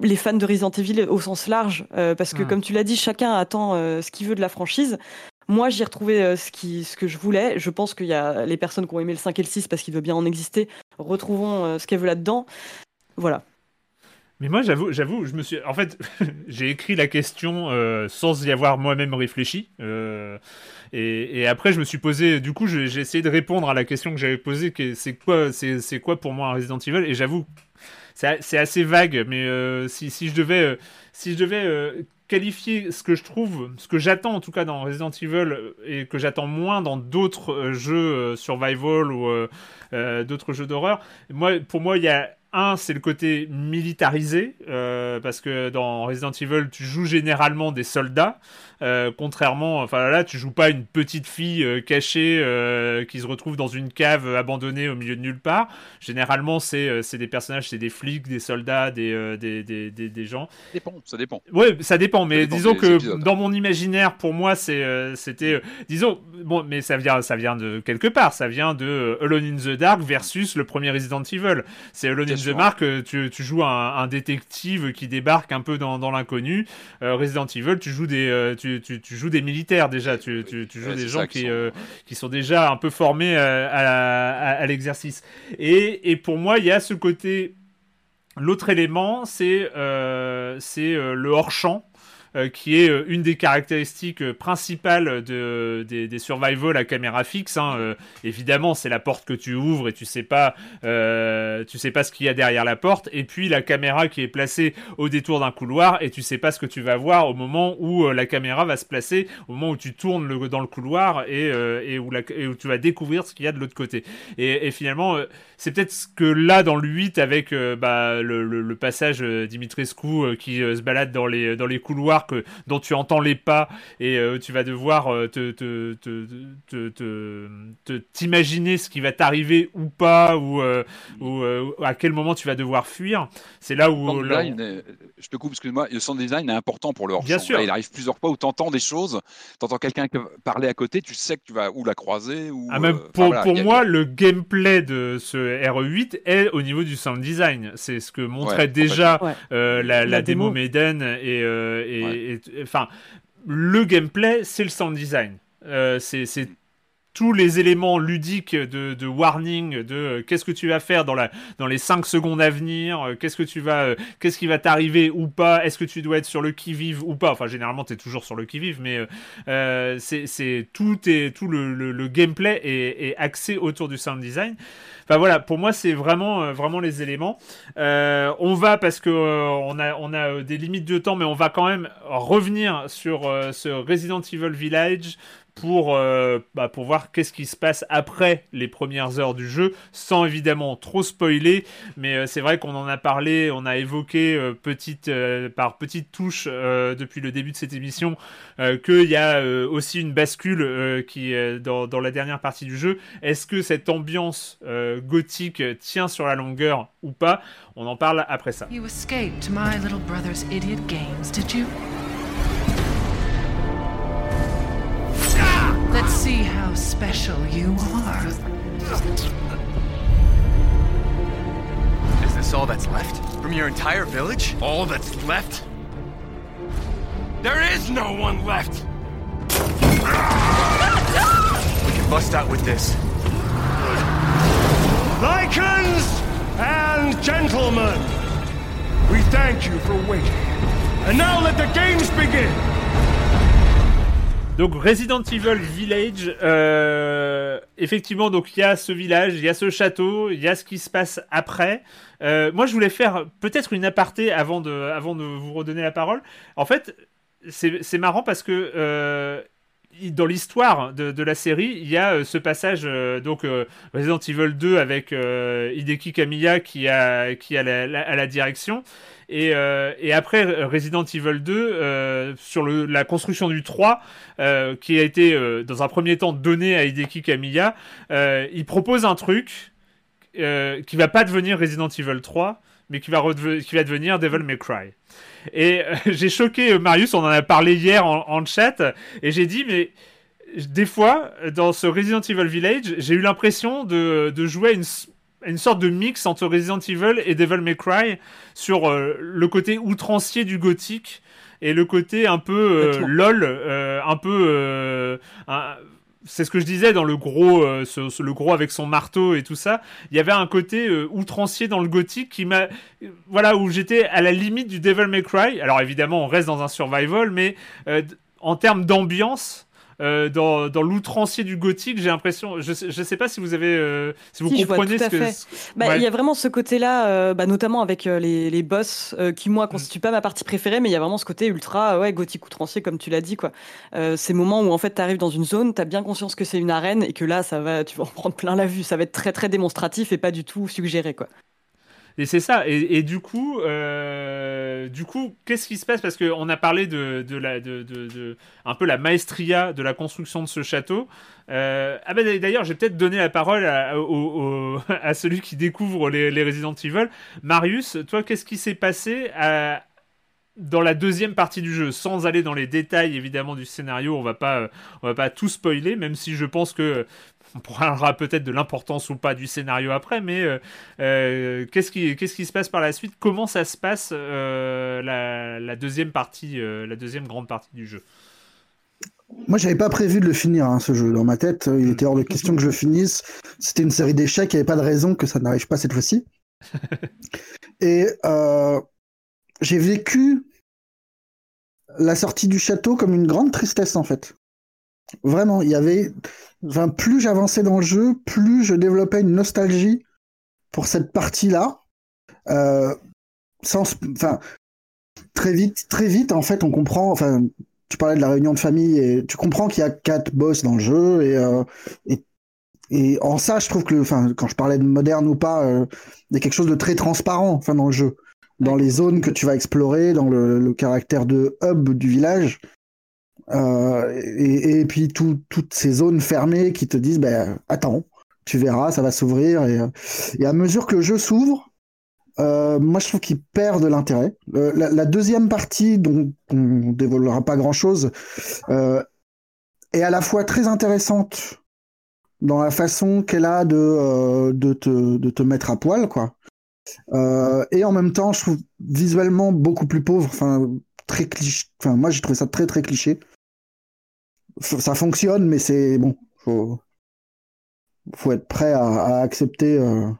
les fans de Resident Evil au sens large, euh, parce que comme tu l'as dit, chacun attend euh, ce qu'il veut de la franchise. Moi, j'ai retrouvé euh, ce, qui, ce que je voulais. Je pense qu'il y a les personnes qui ont aimé le 5 et le 6 parce qu'il veut bien en exister, retrouvons ce qu'elles veulent là-dedans. Voilà. Mais moi, j'avoue, j'avoue, je me suis. En fait, j'ai écrit la question sans y avoir moi-même réfléchi. Et, après, je me suis posé, du coup, j'ai essayé de répondre à la question que j'avais posée, c'est quoi, c'est quoi pour moi un Resident Evil? Et j'avoue, c'est assez vague, mais euh, si, je devais, euh, si je devais euh, qualifier ce que je trouve, ce que j'attends en tout cas dans Resident Evil et que j'attends moins dans d'autres jeux survival ou d'autres jeux d'horreur, moi, pour moi, il y a un, c'est le côté militarisé, parce que dans Resident Evil, tu joues généralement des soldats. Euh, contrairement, enfin là, tu joues pas une petite fille euh, cachée euh, qui se retrouve dans une cave abandonnée au milieu de nulle part. Généralement, c'est des personnages, c'est des flics, des soldats, des, des, des, des, gens. Ça dépend, ça dépend. Ouais, ça dépend, mais disons que dans mon imaginaire, pour moi, c'était, disons, bon, mais ça vient, ça vient de quelque part, ça vient de Alone in the Dark versus le premier Resident Evil. C'est Alone in the Dark, tu, tu joues un, détective qui débarque un peu dans, dans l'inconnu. Resident Evil, tu joues des, tu, joues des militaires déjà, tu, joues des gens qui, euh, qui sont déjà un peu formés euh, à, l'exercice. Et, pour moi, il y a ce côté. L'autre élément, c'est euh, le hors-champ. Euh, qui est euh, une des caractéristiques euh, principales de, des, des survival à caméra fixe. Hein. évidemment, c'est la porte que tu ouvres et tu sais pas, tu sais pas ce qu'il y a derrière la porte. Et puis la caméra qui est placée au détour d'un couloir et tu sais pas ce que tu vas voir au moment où la caméra va se placer, au moment où tu tournes dans le couloir et, et, où la, où tu vas découvrir ce qu'il y a de l'autre côté. Et, et finalement, c'est peut-être ce que là dans le 8 avec bah, le, le, le, passage Dimitrescu qui se balade dans les, dans les couloirs que dont tu entends les pas et tu vas devoir te, te, te, te, t'imaginer ce qui va t'arriver ou pas ou, ou à quel moment tu vas devoir fuir. C'est là où, je te coupe, excuse-moi, le sound design est important pour le hors Bien sûr. il arrive plusieurs fois où tu entends des choses, tu entends quelqu'un parler à côté, tu sais que tu vas ou la croiser ou. Ah, même pour, pour moi, le gameplay de ce RE8 est au niveau du sound design. C'est ce que montrait déjà euh, la, la, démo, Maiden et, euh, enfin le gameplay, c'est le sound design. Euh, c'est tous les éléments ludiques de, warning, de euh, qu'est-ce que tu vas faire dans, la, dans les 5 secondes à venir, euh, qu'est-ce que tu vas, euh, qu'est-ce qui va t'arriver ou pas, est-ce que tu dois être sur le qui-vive ou pas? Enfin, généralement, tu es toujours sur le qui-vive, mais c'est tout, est, tout le, le, gameplay est, est, axé autour du sound design. Enfin voilà, pour moi, c'est vraiment, vraiment les éléments. on va, parce que on a, on a des limites de temps, mais on va quand même revenir sur ce Resident Evil Village pour, euh, bah, pour voir qu'est-ce qui se passe après les premières heures du jeu, sans évidemment trop spoiler, mais euh, c'est vrai qu'on en a parlé, on a évoqué euh, petite, par petites touches depuis le début de cette émission qu'il y a aussi une bascule qui dans, la dernière partie du jeu. Est-ce que cette ambiance gothique tient sur la longueur ou pas? On en parle après ça. You escaped my little brother's idiot games, did you? Special you are. Is this all that's left? From your entire village? All that's left? There is no one left! we can bust out with this. Lycans and gentlemen, we thank you for waiting. And now let the games begin! Donc Resident Evil Village, euh, effectivement, donc il y a ce village, il y a ce château, il y a ce qui se passe après. Euh, moi, je voulais faire peut-être une aparté avant de, avant de vous redonner la parole. En fait, c'est marrant parce que euh, dans l'histoire de, la série, il y a ce passage, donc Resident Evil 2 avec Hideki Kamiya qui a, qui a la direction. Euh, et, après Resident Evil 2, euh, sur la construction du 3, euh, qui a été dans un premier temps donné à Hideki Kamiya, il propose un truc qui va pas devenir Resident Evil 3, mais qui va, qui va devenir Devil May Cry. Et j'ai choqué Marius, on en a parlé hier en, chat, et j'ai dit, mais des fois, dans ce Resident Evil Village, j'ai eu l'impression de, de jouer à une une sorte de mix entre Resident Evil et Devil May Cry sur euh, le côté outrancier du gothique et le côté un peu euh, lol, euh, un peu c'est ce que je disais dans le gros, le gros avec son marteau et tout ça. Il y avait un côté outrancier dans le gothique qui m'a, voilà, où j'étais à la limite du Devil May Cry. Alors évidemment, on reste dans un survival, mais en termes d'ambiance, euh, dans, dans l'outrancier du gothique, j'ai l'impression. Je, je sais pas si vous avez, euh, si vous comprenez ce que. Bah, il y a vraiment ce côté-là, euh, bah, notamment avec les, les boss, qui moi constituent pas ma partie préférée, mais il y a vraiment ce côté ultra, ouais, gothique outrancier, comme tu l'as dit, quoi. ces moments où en fait tu arrives dans une zone, tu as bien conscience que c'est une arène et que là, ça va, tu vas en prendre plein la vue. Ça va être très très démonstratif et pas du tout suggéré, quoi. Et c'est ça. Et, du coup, euh, du coup, qu'est-ce qui se passe? Parce qu'on a parlé de, la, de, un peu la maestria de la construction de ce château. Euh, ah ben d'ailleurs, j'ai peut-être donné la parole à, celui qui découvre les, les, Resident Evil. Marius, toi, qu'est-ce qui s'est passé à, dans la deuxième partie du jeu, sans aller dans les détails évidemment du scénario, on va pas, on va pas tout spoiler, même si je pense que on parlera peut-être de l'importance ou pas du scénario après, mais euh, euh, qu'est-ce qui, qu'est-ce qui se passe par la suite? Comment ça se passe euh, la, deuxième partie, la deuxième grande partie du jeu? Moi, j'avais pas prévu de le finir, hein, ce jeu. Dans ma tête, il était hors de question que je le finisse. C'était une série d'échecs, il n'y avait pas de raison que ça n'arrive pas cette fois-ci. Et j'ai vécu la sortie du château comme une grande tristesse, en fait. Vraiment, il y avait Enfin, plus j'avançais dans le jeu, plus je développais une nostalgie pour cette partie-là. Euh, sans, enfin, très vite, très vite, en fait, on comprend. Enfin, tu parlais de la réunion de famille et tu comprends qu'il y a quatre boss dans le jeu et, euh, et, et en ça, je trouve que, enfin, quand je parlais de moderne ou pas, euh, il y a quelque chose de très transparent, enfin, dans le jeu. dans les zones que tu vas explorer, dans le, caractère de hub du village. Euh, et, puis toutes ces zones fermées qui te disent ben attends, tu verras, ça va s'ouvrir. Et, à mesure que le jeu s'ouvre, euh, moi je trouve qu'il perd de l'intérêt. Euh, la, deuxième partie, dont on ne dévoilera pas grand chose, est à la fois très intéressante dans la façon qu'elle a de, te, de te mettre à poil, quoi. Euh, et en même temps, je trouve visuellement beaucoup plus pauvre. Enfin, très cliché. Enfin, moi, j'ai trouvé ça très très cliché. Ça fonctionne, mais c'est bon. Faut, faut être prêt à, accepter euh,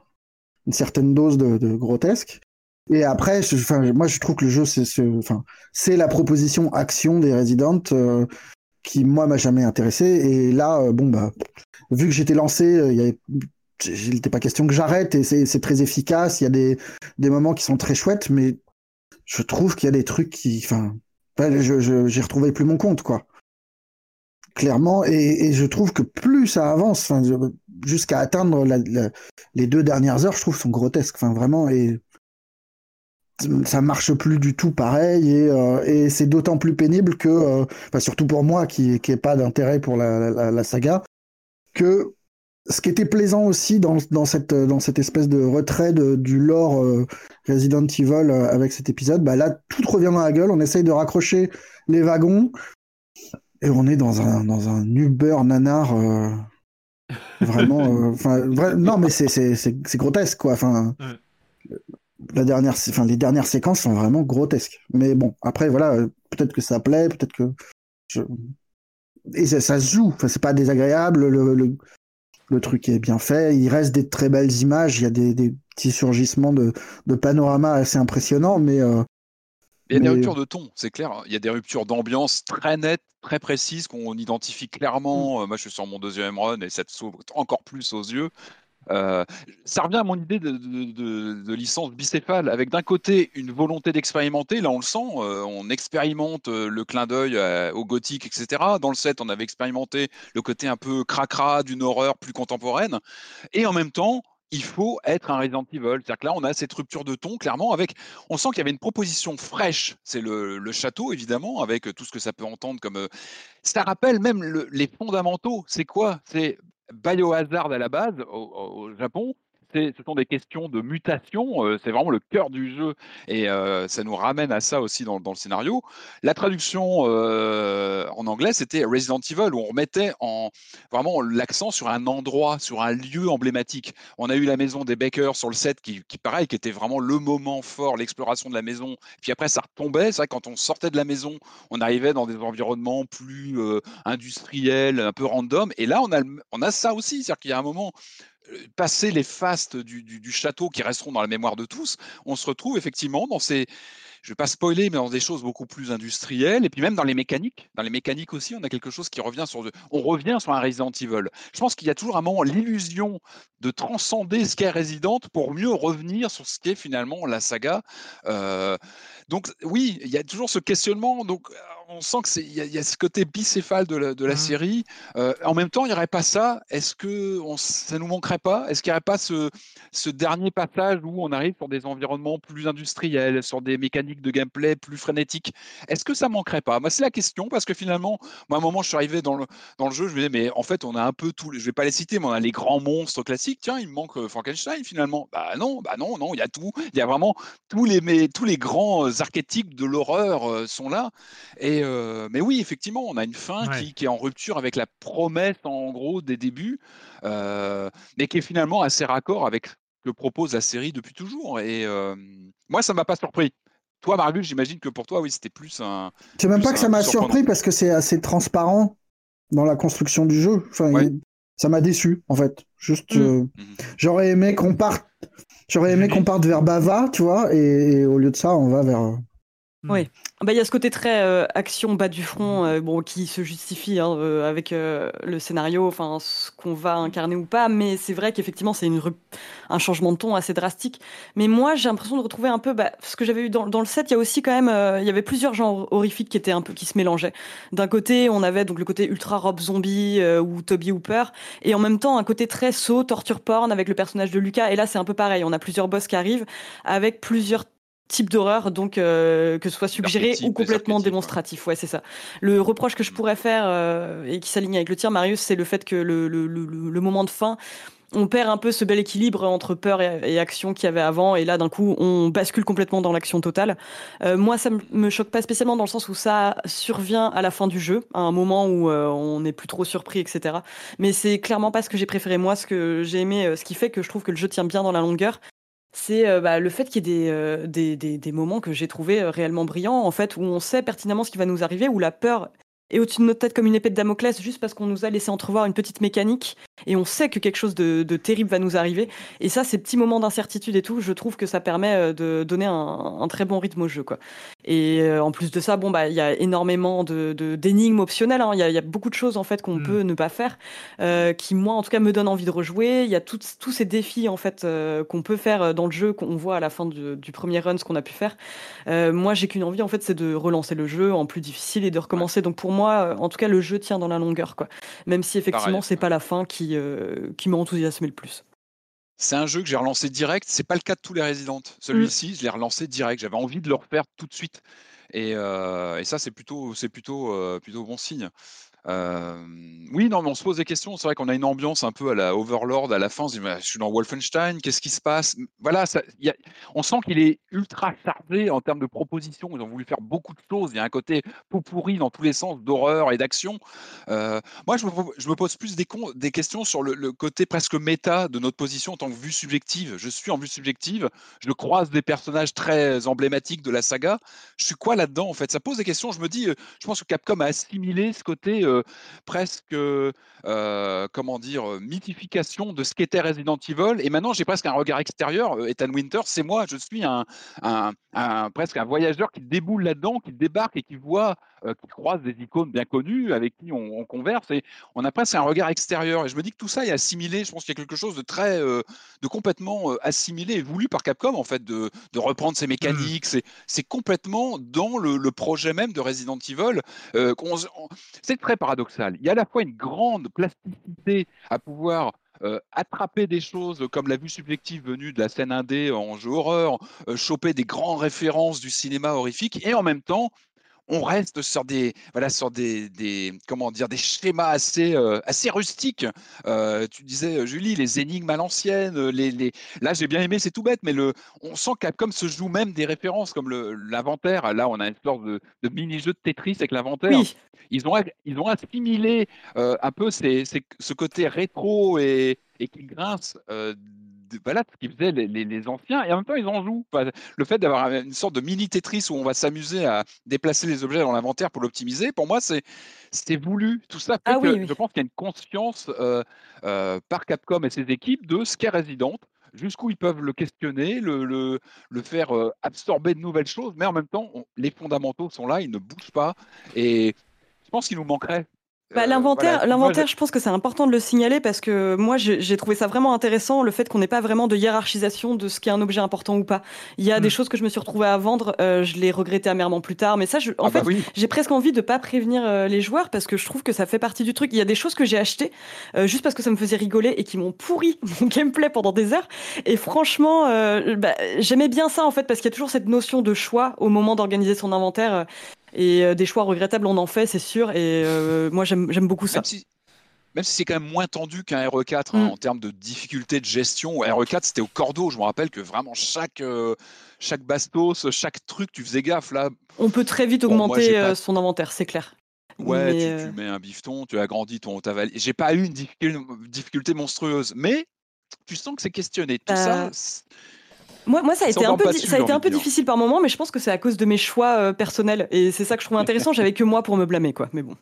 une certaine dose de, grotesque. Et après, moi, je trouve que le jeu, c'est, la proposition action des Resident euh, qui, moi, m'a jamais intéressé. Et là, bon, bah, vu que j'étais lancé, il n'était pas question que j'arrête et c'est très efficace. Il y a des moments qui sont très chouettes, mais je trouve qu'il y a des trucs qui, enfin, j'ai retrouvé plus mon compte, quoi. Clairement, et, je trouve que plus ça avance, jusqu'à atteindre les deux dernières heures, je trouve sont grotesques, enfin vraiment, et ça marche plus du tout pareil, et, euh, c'est d'autant plus pénible que, euh, surtout pour moi qui qui pas d'intérêt pour la, la, saga, que ce qui était plaisant aussi dans, cette, espèce de retrait du lore euh, Resident Evil avec cet épisode, bah là, tout revient dans la gueule. On essaye de raccrocher les wagons et on est dans un, dans un Uber nanar. Euh, vraiment. non, mais c'est grotesque, quoi. Enfin. La dernière, enfin, les dernières séquences sont vraiment grotesques. Mais bon, après, voilà, peut-être que ça plaît, peut-être que. Et ça, se joue, enfin, c'est pas désagréable. le, le truc est bien fait. Il reste des très belles images. Il y a des, petits surgissements de, de panorama assez impressionnants, mais. Euh, il y a des ruptures de ton, c'est clair. Il y a des ruptures d'ambiance très nettes, très précises, qu'on identifie clairement. Mm. Euh, moi, je suis sur mon deuxième run et ça te s'ouvre encore plus aux yeux. Euh, ça revient à mon idée de, licence bicéphale, avec d'un côté une volonté d'expérimenter, là on le sent, euh, on expérimente le clin d'œil au gothique, etc. Dans le set, on avait expérimenté le côté un peu cracra d'une horreur plus contemporaine, et en même temps, il faut être un Resident Evil. C'est-à-dire que là, on a cette rupture de ton, clairement, avec. On sent qu'il y avait une proposition fraîche. C'est le, château, évidemment, avec tout ce que ça peut entendre comme. Ça rappelle même les fondamentaux. C'est quoi? C'est Biohazard à la base, au, Japon, ce sont des questions de mutation, euh, c'est vraiment le cœur du jeu et euh, ça nous ramène à ça aussi dans, le scénario. La traduction euh, en anglais, c'était Resident Evil où on remettait en, vraiment l'accent sur un endroit, sur un lieu emblématique. On a eu la maison des Bakers sur le set qui, pareil, qui était vraiment le moment fort, l'exploration de la maison. Puis après, ça retombait. C'est quand on sortait de la maison, on arrivait dans des environnements plus industriels, un peu random. Et là, on a ça aussi, c'est-à-dire qu'il y a un moment passer les fastes du, château qui resteront dans la mémoire de tous, on se retrouve effectivement dans ces, je ne vais pas spoiler, mais dans des choses beaucoup plus industrielles, et puis même dans les mécaniques. Dans les mécaniques aussi, on a quelque chose qui revient sur, on revient sur un Resident Evil. Je pense qu'il y a toujours un moment l'illusion de transcender ce qu'est Resident pour mieux revenir sur ce qu'est finalement la saga. Euh, donc oui, il y a toujours ce questionnement. Donc on sent que il y, a ce côté bicéphale de la, mmh. série. Euh, en même temps, il n'y aurait pas ça. Est-ce que on, ça nous manquerait pas? Est-ce qu'il n'y aurait pas ce, ce, dernier passage où on arrive sur des environnements plus industriels, sur des mécaniques de gameplay plus frénétiques? Est-ce que ça manquerait pas? Moi, c'est la question parce que finalement, moi, à un moment, je suis arrivé dans le, dans le jeu, je me disais, mais en fait, on a un peu tous, je vais pas les citer, mais on a les grands monstres classiques. Tiens, il me manque euh, Frankenstein finalement. Bah non, bah non, non, il y a tout. Il y a vraiment tous les, mais, tous les grands euh, archétypes de l'horreur sont là. Et euh, mais, oui, effectivement, on a une fin qui, est en rupture avec la promesse, en gros, des débuts, euh, mais qui est finalement assez raccord avec ce que propose la série depuis toujours. Et euh, moi, ça ne m'a pas surpris. Toi, Margus, j'imagine que pour toi, oui, c'était plus un. C'est même pas que ça m'a surpris parce que c'est assez transparent dans la construction du jeu. Enfin, ça m'a déçu, en fait. Juste, mmh. Mmh. j'aurais aimé qu'on parte. J'aurais aimé qu'on parte vers Bava, tu vois, et, au lieu de ça, on va vers, oui, hmm. bah, il y a ce côté très euh, action bas du front, euh, bon, qui se justifie hein, euh, avec le scénario, enfin ce qu'on va incarner ou pas, mais c'est vrai qu'effectivement c'est une un changement de ton assez drastique. Mais moi j'ai l'impression de retrouver un peu bah, ce que j'avais eu dans, dans, le set. Il y a aussi quand même, il y avait plusieurs genres horrifiques qui étaient un peu qui se mélangeaient. D'un côté, on avait donc le côté ultra rob zombie ou Toby Hooper, et en même temps un côté très saut torture porn avec le personnage de Lucas. Et là c'est un peu pareil, on a plusieurs boss qui arrivent avec plusieurs type d'horreur, donc que ce soit suggéré ou complètement démonstratif. Ouais, c'est ça. Le reproche que je pourrais faire et qui s'aligne avec le tir, Marius, c'est le fait que le, le, le moment de fin on perd un peu ce bel équilibre entre peur et, action qu'il y avait avant, et là d'un coup on bascule complètement dans l'action totale. Euh, moi, ça me choque pas spécialement dans le sens où ça survient à la fin du jeu, à un moment où euh, on n'est plus trop surpris, etc. Mais c'est clairement pas ce que j'ai préféré moi, ce que j'ai aimé, euh, ce qui fait que je trouve que le jeu tient bien dans la longueur. C'est bah, le fait qu'il y ait des, des, des, moments que j'ai trouvé réellement brillants, en fait, où on sait pertinemment ce qui va nous arriver, où la peur et au-dessus de notre tête comme une épée de Damoclès juste parce qu'on nous a laissé entrevoir une petite mécanique et on sait que quelque chose de, terrible va nous arriver. Et ça, ces petits moments d'incertitude et tout, je trouve que ça permet euh, de donner un, très bon rythme au jeu. Quoi. Et euh, en plus de ça, bon, bah, il y a énormément de, d'énigmes optionnelles. Hein. Il y, a beaucoup de choses en fait qu'on mm. peut ne pas faire, euh, qui moi, en tout cas, me donnent envie de rejouer. Il y a tous ces défis en fait qu'on peut faire dans le jeu, qu'on voit à la fin du, du premier run, ce qu'on a pu faire. moi, j'ai qu'une envie en fait, c'est de relancer le jeu en plus difficile et de recommencer. Donc pour moi, moi, en tout cas, le jeu tient dans la longueur, quoi. Même si effectivement, c'est pas la fin qui, euh, qui m'a enthousiasmé le plus. C'est un jeu que j'ai relancé direct. C'est pas le cas de tous les Resident. Celui-ci, mm. je l'ai relancé direct. J'avais envie de le refaire tout de suite. Et, euh, et ça, c'est plutôt, c'est plutôt, euh, plutôt bon signe oui, non, mais on se pose des questions. C'est vrai qu'on a une ambiance un peu à la Overlord à la fin. On se dit, je suis dans Wolfenstein, qu'est-ce qui se passe? Voilà, on sent qu'il est ultra chargé en termes de propositions. Ils ont voulu faire beaucoup de choses. Il y a un côté pot pourri dans tous les sens d'horreur et d'action. moi, je me, pose plus des, des questions sur le, côté presque méta de notre position en tant que vue subjective. Je suis en vue subjective. Je croise des personnages très emblématiques de la saga. Je suis quoi là-dedans, en fait? Ça pose des questions. Je me dis, je pense que Capcom a assimilé ce côté presque, comment dire, mythification de ce qu'était Resident Evil. Et maintenant, j'ai presque un regard extérieur. Ethan Winter, c'est moi, je suis un, presque un voyageur qui déboule là-dedans, qui débarque et qui voit, qui croise des icônes bien connues avec qui on, converse. Et on a presque un regard extérieur. Et je me dis que tout ça est assimilé. Je pense qu'il y a quelque chose de très, de complètement assimilé et voulu par Capcom, en fait, de, reprendre ces mmh. mécaniques. C'est complètement dans le, projet même de Resident Evil. c'est très paradoxal. Il y a à la fois une grande plasticité à pouvoir euh, attraper des choses comme la vue subjective venue de la scène indé en jeu horreur, euh, choper des grandes références du cinéma horrifique, et en même temps on reste sur des voilà sur des, des comment dire des schémas assez euh, assez rustiques. Euh, tu disais euh, Julie les énigmes à l'ancienne, les, les... là j'ai bien aimé c'est tout bête mais le on sent Capcom se joue même des références comme l'inventaire. Là on a une sorte de, de mini jeu de Tetris avec l'inventaire. Ils ont ils ont assimilé un peu ces, ce côté rétro et, et qui grince voilà ce qu'ils faisaient les, anciens, et en même temps, ils en jouent. le fait d'avoir une sorte de mini Tetris où on va s'amuser à déplacer les objets dans l'inventaire pour l'optimiser, pour moi, c'est c'était voulu. Tout ça fait ah que je pense qu'il y a une conscience euh, euh, par Capcom et ses équipes de ce qu'est Resident, jusqu'où ils peuvent le questionner, le, le, le faire euh, absorber de nouvelles choses, mais en même temps, les fondamentaux sont là, ils ne bougent pas. Et je pense qu'il nous manquerait bah, euh, l'inventaire, l'inventaire, je... pense que c'est important de le signaler parce que moi, j'ai trouvé ça vraiment intéressant le fait qu'on n'ait pas vraiment de hiérarchisation de ce qui est un objet important ou pas. Il y a des hmm. choses que je me suis retrouvée à vendre, euh, je l'ai regretté amèrement plus tard, mais ça, je, en ah bah fait, j'ai presque envie de pas prévenir euh, les joueurs parce que je trouve que ça fait partie du truc. Il y a des choses que j'ai achetées juste parce que ça me faisait rigoler et qui m'ont pourri mon gameplay pendant des heures. Et franchement, bah, j'aimais bien ça en fait parce qu'il y a toujours cette notion de choix au moment d'organiser son inventaire. Et euh, des choix regrettables, on en fait, c'est sûr. Et euh, moi, j'aime beaucoup ça. Même si, c'est quand même moins tendu qu'un RE4 hein, mm. en termes de difficulté de gestion. RE4, c'était au cordeau. Je me rappelle que vraiment chaque, euh, chaque bastos, chaque truc, tu faisais gaffe. Là. On peut très vite augmenter son inventaire, c'est clair. Ouais, tu, mets un bifton, tu agrandis ton ta J'ai pas eu une difficulté, monstrueuse, mais tu sens que c'est questionné. Tout ça, moi, moi, ça a été un peu, ça a été un peu difficile par moment, mais je pense que c'est à cause de mes choix euh, personnels. Et c'est ça que je trouve intéressant. J'avais que moi pour me blâmer, quoi. Mais bon.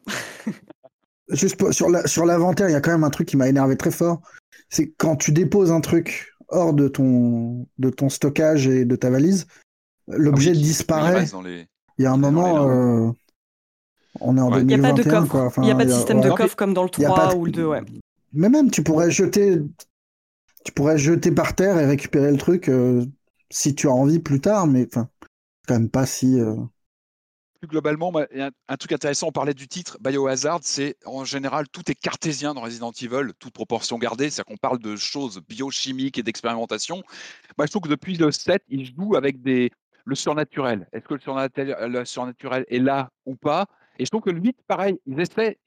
Juste sur la, sur l'inventaire, il y a quand même un truc qui m'a énervé très fort. C'est quand tu déposes un truc hors de ton, de ton stockage et de ta valise, l'objet ah disparaît. Il, y a un moment, euh, on est en 2021. Il n'y a pas de coffre. il n'y a pas de système de coffre comme dans le 3 ou le 2, ouais. Mais même, tu pourrais jeter tu pourrais jeter par terre et récupérer le truc euh, si tu as envie plus tard, mais quand même pas si. Euh, plus globalement, un, truc intéressant, on parlait du titre, Biohazard, c'est en général tout est cartésien dans Resident Evil, toute proportion gardée, c'est-à-dire qu'on parle de choses biochimiques et d'expérimentation. Moi, je trouve que depuis le 7, il joue avec des, le surnaturel. Est-ce que le surnaturel, le surnaturel est là ou pas? Et je trouve que le 8, pareil, ils essaient,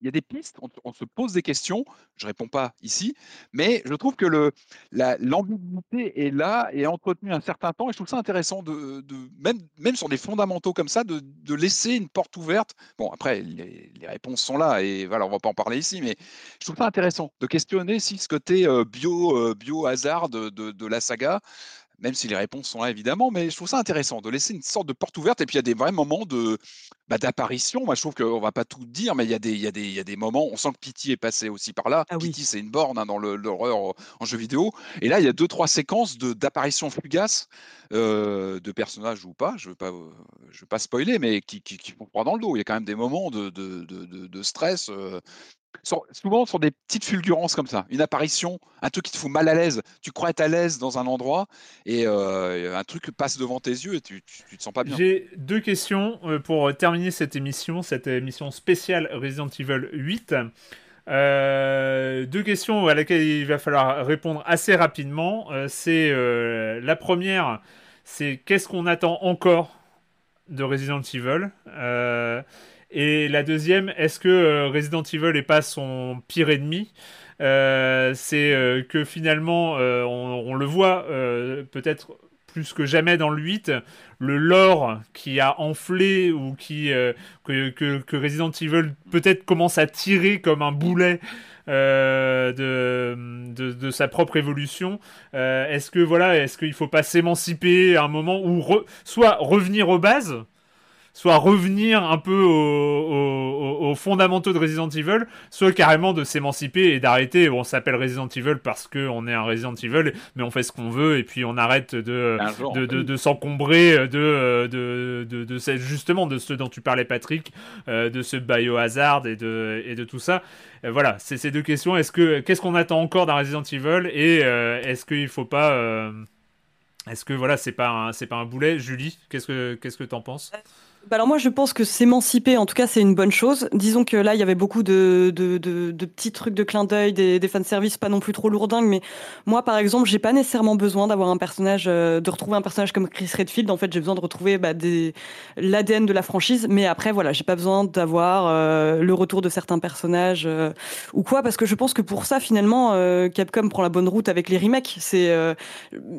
il y a des pistes, on, se pose des questions, je ne réponds pas ici, mais je trouve que l'ambiguïté est là et entretenue un certain temps, et je trouve ça intéressant, de, même, sur des fondamentaux comme ça, de, laisser une porte ouverte. Bon, après, les, réponses sont là, et voilà, on va pas en parler ici, mais je trouve ça intéressant de questionner si ce côté euh, bio, euh, bio de la saga, même si les réponses sont là évidemment, mais je trouve ça intéressant de laisser une sorte de porte ouverte. Et puis il y a des vrais moments de bah, d'apparition. Moi, je trouve qu'on va pas tout dire, mais il y, a des, il, y a des, il y a des moments. On sent que Pity est passé aussi par là. Ah Pity, c'est une borne hein, dans l'horreur en jeu vidéo. Et là, il y a deux, trois séquences d'apparitions fugaces euh, de personnages ou pas. Je veux pas, je veux pas spoiler, mais qui, qui, qui font dans le dos. Il y a quand même des moments de, de, de, de stress. Euh, souvent sur des petites fulgurances comme ça, une apparition, un truc qui te fout mal à l'aise. Tu crois être à l'aise dans un endroit et euh, un truc passe devant tes yeux et tu, tu, te sens pas bien. J'ai deux questions euh, pour terminer cette émission, cette émission spéciale Resident Evil 8. Euh, deux questions à laquelle il va falloir répondre assez rapidement. c'est la première, c'est qu'est-ce qu'on attend encore de Resident Evil? Et la deuxième, est-ce que euh, Resident Evil n'est pas son pire ennemi? Euh, C'est euh, que finalement, on, le voit peut-être plus que jamais dans le 8, le lore qui a enflé ou qui que, que, Resident Evil peut-être commence à tirer comme un boulet de, de, sa propre évolution. est-ce que voilà, est-ce qu'il faut pas s'émanciper à un moment ou soit revenir aux bases? Soit revenir un peu aux, fondamentaux de Resident Evil, soit carrément de s'émanciper et d'arrêter. On s'appelle Resident Evil parce qu'on est un Resident Evil, mais on fait ce qu'on veut et puis on arrête de, de, de, s'encombrer de, de, de, justement de ce dont tu parlais, Patrick, euh, de ce biohazard et de, et de tout ça. Euh, voilà, c'est ces deux questions. Est-ce que qu'est-ce qu'on attend encore d'un Resident Evil et euh, est-ce qu'il faut pas est-ce que voilà, c'est pas c'est pas un boulet, Julie Qu'est-ce que qu'est-ce que t'en penses? Bah alors moi je pense que s'émanciper en tout cas c'est une bonne chose. Disons que là il y avait beaucoup de, de, de, de petits trucs de clin d'œil, des, des fanservices pas non plus trop lourdingues, mais moi par exemple j'ai pas nécessairement besoin d'avoir un personnage, euh, de retrouver un personnage comme Chris Redfield. En fait j'ai besoin de retrouver bah, l'ADN de la franchise, mais après voilà j'ai pas besoin d'avoir euh, le retour de certains personnages euh, ou quoi, parce que je pense que pour ça finalement Capcom prend la bonne route avec les remakes. C'est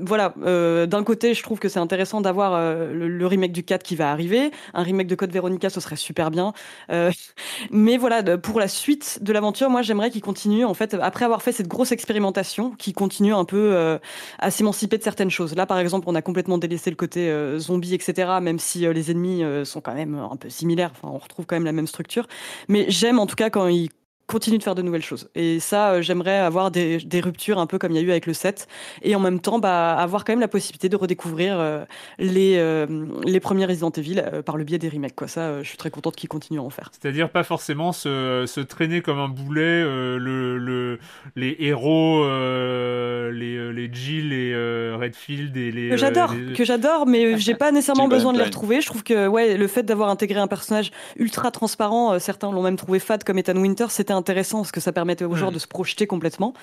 voilà d'un côté je trouve que c'est intéressant d'avoir le, le remake du 4 qui va arriver un remake de Code Veronica, ce serait super bien. Euh, mais voilà, pour la suite de l'aventure, moi j'aimerais qu'il continue, en fait, après avoir fait cette grosse expérimentation, qu'il continue un peu euh, à s'émanciper de certaines choses. Là, par exemple, on a complètement délaissé le côté euh, zombie, etc., même si les ennemis sont quand même un peu similaires, enfin, on retrouve quand même la même structure. Mais j'aime en tout cas quand il continue de faire de nouvelles choses. Et ça, euh, j'aimerais avoir des, ruptures un peu comme il y a eu avec le 7. Et en même temps, bah, avoir quand même la possibilité de redécouvrir euh, les, euh, les premiers Resident Evil par le biais des remakes. Quoi. Ça, je suis très contente qu'ils continuent à en faire. C'est-à-dire pas forcément se, se, traîner comme un boulet le, le, les héros, les, les Jill, les Redfield et les... Que j'adore, que j'adore, mais j'ai pas nécessairement besoin de les retrouver. Je trouve que ouais, le fait d'avoir intégré un personnage ultra transparent, certains l'ont même trouvé fade comme Ethan Winter, c'était un intéressant parce que ça permettait aux joueurs de se projeter complètement.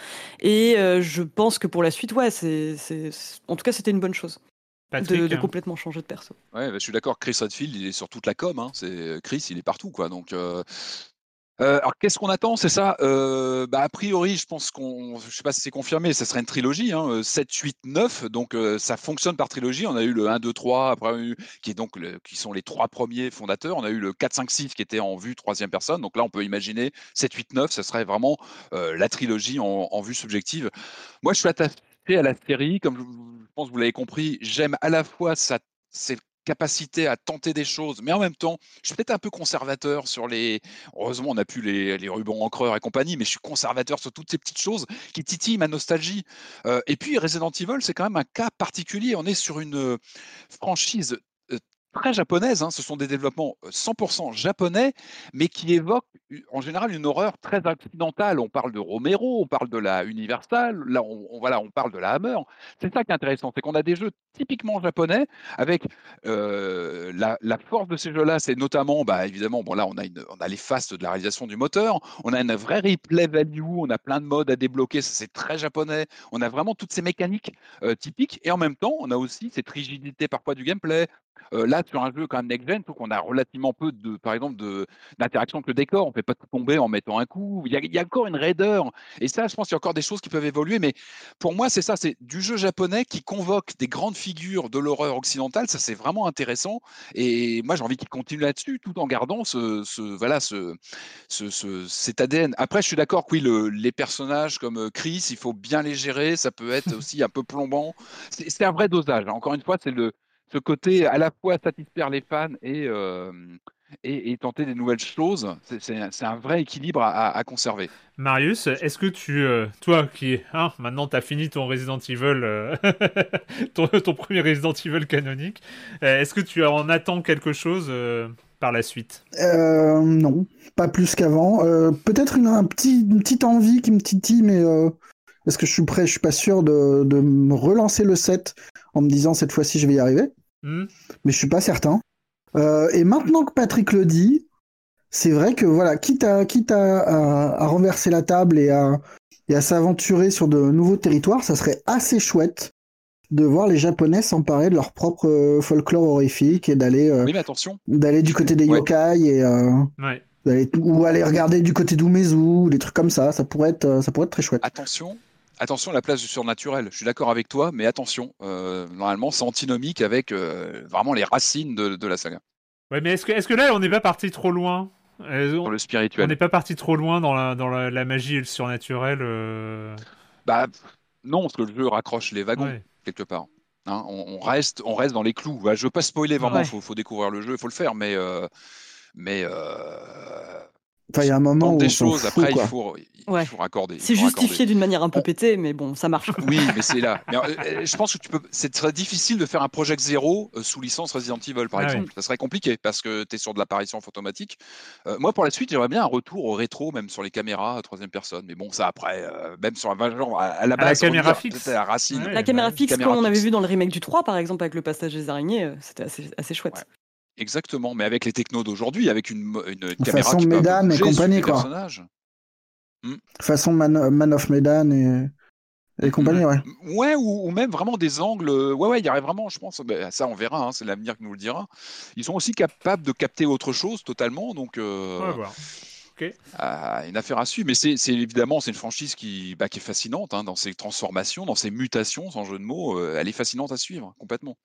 Et euh, je pense que pour la suite, ouais, c'est, en tout cas, c'était une bonne chose. De, complètement changer de perso. Ouais, bah, je suis d'accord. Chris Redfield, il est sur toute la com. Hein. C'est Chris, il est partout, quoi. Donc, euh, euh, alors qu'est-ce qu'on attend? C'est ça euh, bah, A priori, je pense qu'on, je sais pas si c'est confirmé, ça serait une trilogie, hein, 7, 8, 9, donc euh, ça fonctionne par trilogie. On a eu le 1, 2, 3, après qui est donc qui sont les trois premiers fondateurs. On a eu le 4, 5, 6 qui était en vue troisième personne. Donc là, on peut imaginer 7, 8, 9, ça serait vraiment la trilogie en, en, vue subjective. Moi, je suis attaché à la série, comme je pense que vous l'avez compris, j'aime à la fois sa, c'est capacité à tenter des choses, mais en même temps, je suis peut-être un peu conservateur sur les. Heureusement, on a pu les, les rubans encreurs et compagnie, mais je suis conservateur sur toutes ces petites choses qui titillent ma nostalgie. Euh, et puis, Resident Evil, c'est quand même un cas particulier. On est sur une euh, franchise très japonaises. Hein. Ce sont des développements 100% japonais, mais qui évoquent en général une horreur très occidentale. On parle de Romero, on parle de la Universal, là on, voilà, on parle de la Hammer. C'est ça qui est intéressant, c'est qu'on a des jeux typiquement japonais avec la, force de ces jeux-là, c'est notamment, bah, évidemment, bon là on a, les fastes de la réalisation du moteur, on a une vraie replay value, on a plein de modes à débloquer, ça c'est très japonais. On a vraiment toutes ces mécaniques typiques et en même temps on a aussi cette rigidité parfois du gameplay, là, sur un jeu quand même next-gen, qu'on a relativement peu, de, par exemple, d'interaction avec le décor. On ne fait pas tout tomber en mettant un coup. Il y, a, encore une raideur. Et ça, je pense qu'il y a encore des choses qui peuvent évoluer. Mais pour moi, c'est ça. C'est du jeu japonais qui convoque des grandes figures de l'horreur occidentale. Ça, c'est vraiment intéressant. Et moi, j'ai envie qu'il continue là-dessus, tout en gardant ce, voilà, ce, ce, cet ADN. Après, je suis d'accord que oui, les personnages comme Chris, il faut bien les gérer. Ça peut être aussi un peu plombant. C'est un vrai dosage. Encore une fois, c'est le ce côté à la fois satisfaire les fans et, et, tenter des nouvelles choses, c'est un vrai équilibre à, conserver. Marius, est-ce que tu, toi qui, hein, maintenant tu as fini ton Resident Evil, ton, premier Resident Evil canonique, est-ce que tu en attends quelque chose par la suite? Euh, Non, pas plus qu'avant. Peut-être une, un petit, une petite envie qui me titille, mais est-ce que je suis prêt? Je suis pas sûr de, de me relancer le set en me disant cette fois-ci je vais y arriver. Hmm. Mais je suis pas certain. Euh, et maintenant que Patrick le dit, c'est vrai que voilà, quitte à, quitte à, renverser la table et à, et à s'aventurer sur de nouveaux territoires, ça serait assez chouette de voir les Japonais s'emparer de leur propre euh, folklore horrifique et d'aller euh, attention d'aller du côté des yokai et ou aller regarder du côté d'Umezu, des trucs comme ça. Ça pourrait être ça pourrait être très chouette. Attention, attention à la place du surnaturel. Je suis d'accord avec toi, mais attention, euh, normalement, c'est antinomique avec euh, vraiment les racines de, la saga. Ouais, mais est-ce que, est que là, on n'est pas parti trop loin? Euh, Dans le spirituel. On n'est pas parti trop loin dans la, dans la, magie et le surnaturel Bah, non, parce que le jeu raccroche les wagons, quelque part. Hein, on, reste, on reste dans les clous. je ne veux pas spoiler, vraiment, il faut, découvrir le jeu, il faut le faire, mais. mais il y a un moment où des choses, après, il faut, il faut raccorder. C'est justifié d'une manière un peu pétée, mais bon, ça marche. Oui, mais c'est là. Euh, euh, je pense que tu peux. C'est très difficile de faire un Project Zero euh, sous licence Resident Evil, par ah exemple. Ça serait compliqué parce que tu es sur de l'apparition automatique. moi, pour la suite, j'aimerais bien un retour au rétro, même sur les caméras à troisième personne. Mais bon, ça après, même sur un genre à, la base, la caméra fixe. La racine. la caméra fixe, comme on avait vu dans le remake du 3, par exemple, avec le passage des araignées, c'était assez, assez chouette. Exactement, mais avec les technos d'aujourd'hui, avec une, une caméra façon qui Medan et compagnie, quoi. Hmm. Façon Man, of Medan et, et compagnie, ouais. Ouais, ou, même vraiment des angles. Ouais, ouais, il y aurait vraiment, je pense, bah, ça on verra, hein, c'est l'avenir qui nous le dira. Ils sont aussi capables de capter autre chose totalement, donc. Euh, on va voir. Ah, une affaire à suivre, mais c'est évidemment c'est une franchise qui, bah, qui est fascinante hein, dans ses transformations, dans ses mutations, sans jeu de mots. Euh, elle est fascinante à suivre complètement.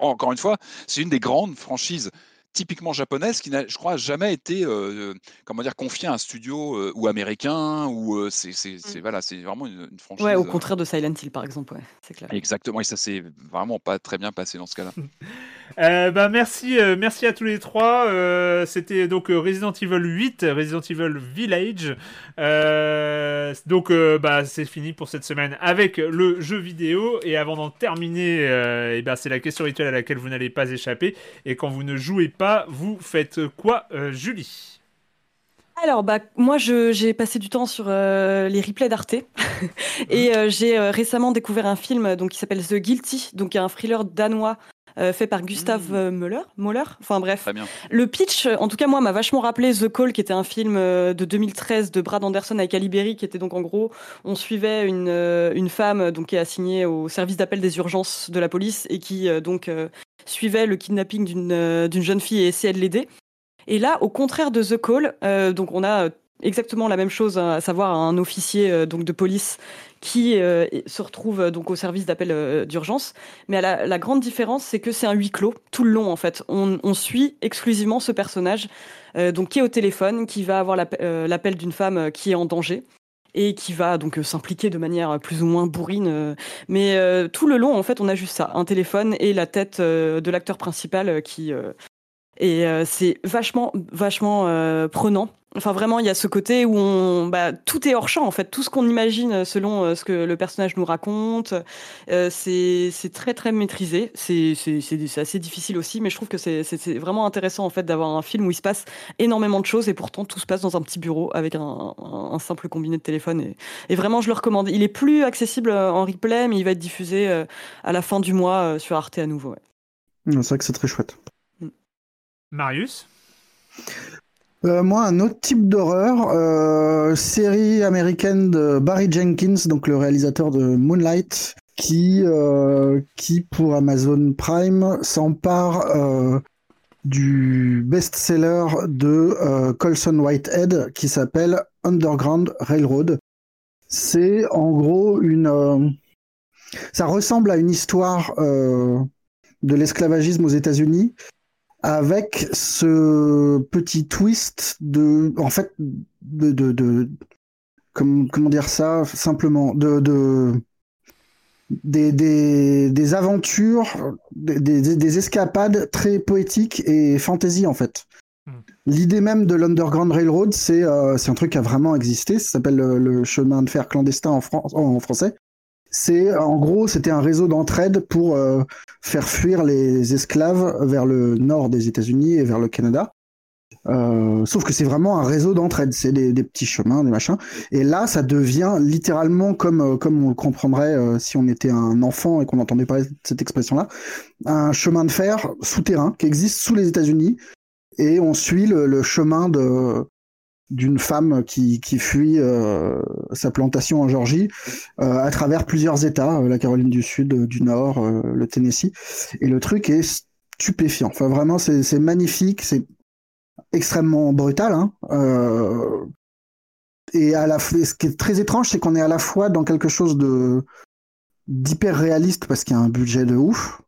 Encore une fois, c'est une des grandes franchises typiquement japonaise qui n'a, je crois, jamais été, euh, comment dire, confiée à un studio euh, ou américain ou euh, c'est, c'est, mmh. voilà, c'est vraiment une, franchise. Ouais, au contraire de Silent Hill par exemple, ouais, c'est clair. Exactement, et ça s'est vraiment pas très bien passé dans ce cas-là. bah merci, merci à tous les trois. c'était donc Resident Evil 8, Resident Evil Village. donc bah c'est fini pour cette semaine avec le jeu vidéo et avant d'en terminer, et ben c'est la question rituelle à laquelle vous n'allez pas échapper et quand vous ne jouez pas vous faites quoi, euh, Julie? Alors, bah, moi, j'ai passé du temps sur euh, les replays d'Arte. Et euh, j'ai récemment découvert un film donc, qui s'appelle The Guilty, donc un thriller danois fait par Gustav mmh. Möller, Enfin bref. Le pitch, en tout cas moi, m'a vachement rappelé The Call, qui était un film de 2013 de Brad Anderson avec Ali Berry, qui était donc en gros, on suivait une, une femme donc qui est assignée au service d'appel des urgences de la police et qui donc suivait le kidnapping d'une euh, d'une jeune fille et essayait de l'aider. Et là, au contraire de The Call, euh, donc on a exactement la même chose, à savoir un officier euh, donc de police qui se retrouve donc au service d'appel d'urgence. Mais la, la, grande différence, c'est que c'est un huis clos tout le long en fait. On, on suit exclusivement ce personnage, donc qui est au téléphone, qui va avoir l'appel d'une femme qui est en danger et qui va donc euh, s'impliquer de manière plus ou moins bourrine. Euh, mais euh, tout le long, en fait, on a juste ça, un téléphone et la tête de l'acteur principal qui et c'est vachement, vachement prenant. Enfin, vraiment, il y a ce côté où on, bah, tout est hors champ, en fait. Tout ce qu'on imagine selon ce que le personnage nous raconte, c'est très, très maîtrisé. C'est assez difficile aussi, mais je trouve que c'est vraiment intéressant, en fait, d'avoir un film où il se passe énormément de choses et pourtant tout se passe dans un petit bureau avec un, un, simple combiné de téléphone. Et, et, vraiment, je le recommande. Il est plus accessible en replay, mais il va être diffusé à la fin du mois sur Arte à nouveau. C'est vrai que c'est très chouette. Marius? Euh, moi, un autre type d'horreur, euh, série américaine de Barry Jenkins, donc le réalisateur de Moonlight, qui, euh, qui pour Amazon Prime s'empare du best-seller de Colson Whitehead qui s'appelle Underground Railroad. C'est en gros une, ça ressemble à une histoire de l'esclavagisme aux États-Unis, avec ce petit twist de, en fait, de, de, de comment, comment dire ça simplement, de, de des, des, des aventures, des, des, escapades très poétiques et fantasy en fait. Hmm. L'idée même de l'Underground Railroad, c'est euh, un truc qui a vraiment existé. Ça s'appelle le, chemin de fer clandestin en, France, en français. C'est en gros, c'était un réseau d'entraide pour euh, faire fuir les esclaves vers le nord des États-Unis et vers le Canada. Euh, sauf que c'est vraiment un réseau d'entraide, c'est des, petits chemins, des machins. Et là, ça devient littéralement comme euh, comme on le comprendrait si on était un enfant et qu'on entendait parler de cette expression-là, un chemin de fer souterrain qui existe sous les États-Unis. Et on suit le chemin de d'une femme qui, qui fuit euh, sa plantation en Georgie euh, à travers plusieurs États, euh, la Caroline du Sud, du Nord, le Tennessee. Et le truc est stupéfiant. Enfin, vraiment, c'est magnifique, c'est extrêmement brutal. Hein. et à la ce qui est très étrange, c'est qu'on est à la fois dans quelque chose de d'hyper réaliste parce qu'il y a un budget de ouf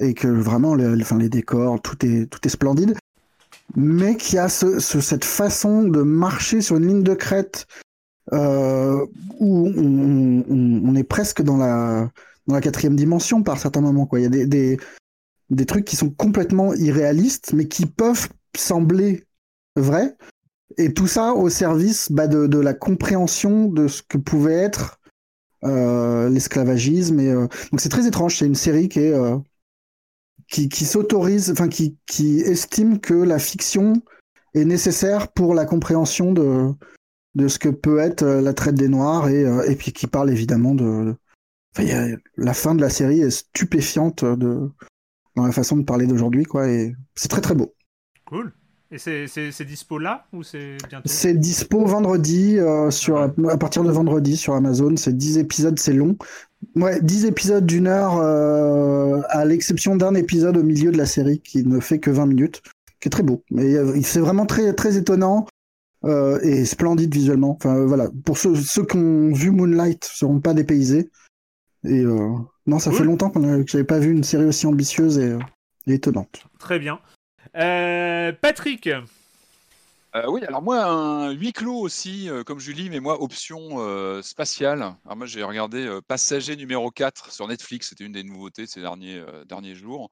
et que vraiment les, enfin, les décors, tout est tout est splendide mais qui a ce, cette façon de marcher sur une ligne de crête euh, où on, est presque dans la, quatrième dimension par certains moments. Quoi. Il y a des, trucs qui sont complètement irréalistes, mais qui peuvent sembler vrais. Et tout ça au service bah, de, la compréhension de ce que pouvait être euh, l'esclavagisme. Euh... Donc c'est très étrange. C'est une série qui est qui, s'autorise, enfin qui, qui estime que la fiction est nécessaire pour la compréhension de, de ce que peut être euh, la traite des Noirs et, euh, et puis qui parle évidemment de. La fin de la série est stupéfiante de, dans la façon de parler d'aujourd'hui, quoi, et c'est très très beau. Cool. Et c'est dispo là ou c'est bientôt C'est dispo vendredi, euh, sur, à partir de vendredi sur Amazon. C'est 10 épisodes, c'est long. Ouais, 10 épisodes d'une heure, euh, à l'exception d'un épisode au milieu de la série qui ne fait que 20 minutes, qui est très beau. Mais euh, c'est vraiment très, très étonnant et splendide visuellement. Enfin voilà, pour ceux, ceux qui ont vu Moonlight, ne seront pas dépaysés. Et non, ça fait longtemps que j'avais pas vu une série aussi ambitieuse et, et étonnante. Très bien. Euh, Patrick euh, oui, alors moi, un huis clos aussi, euh, comme Julie, mais moi, option spatiale. Alors moi, j'ai regardé Passager numéro 4 sur Netflix, c'était une des nouveautés ces derniers, derniers jours.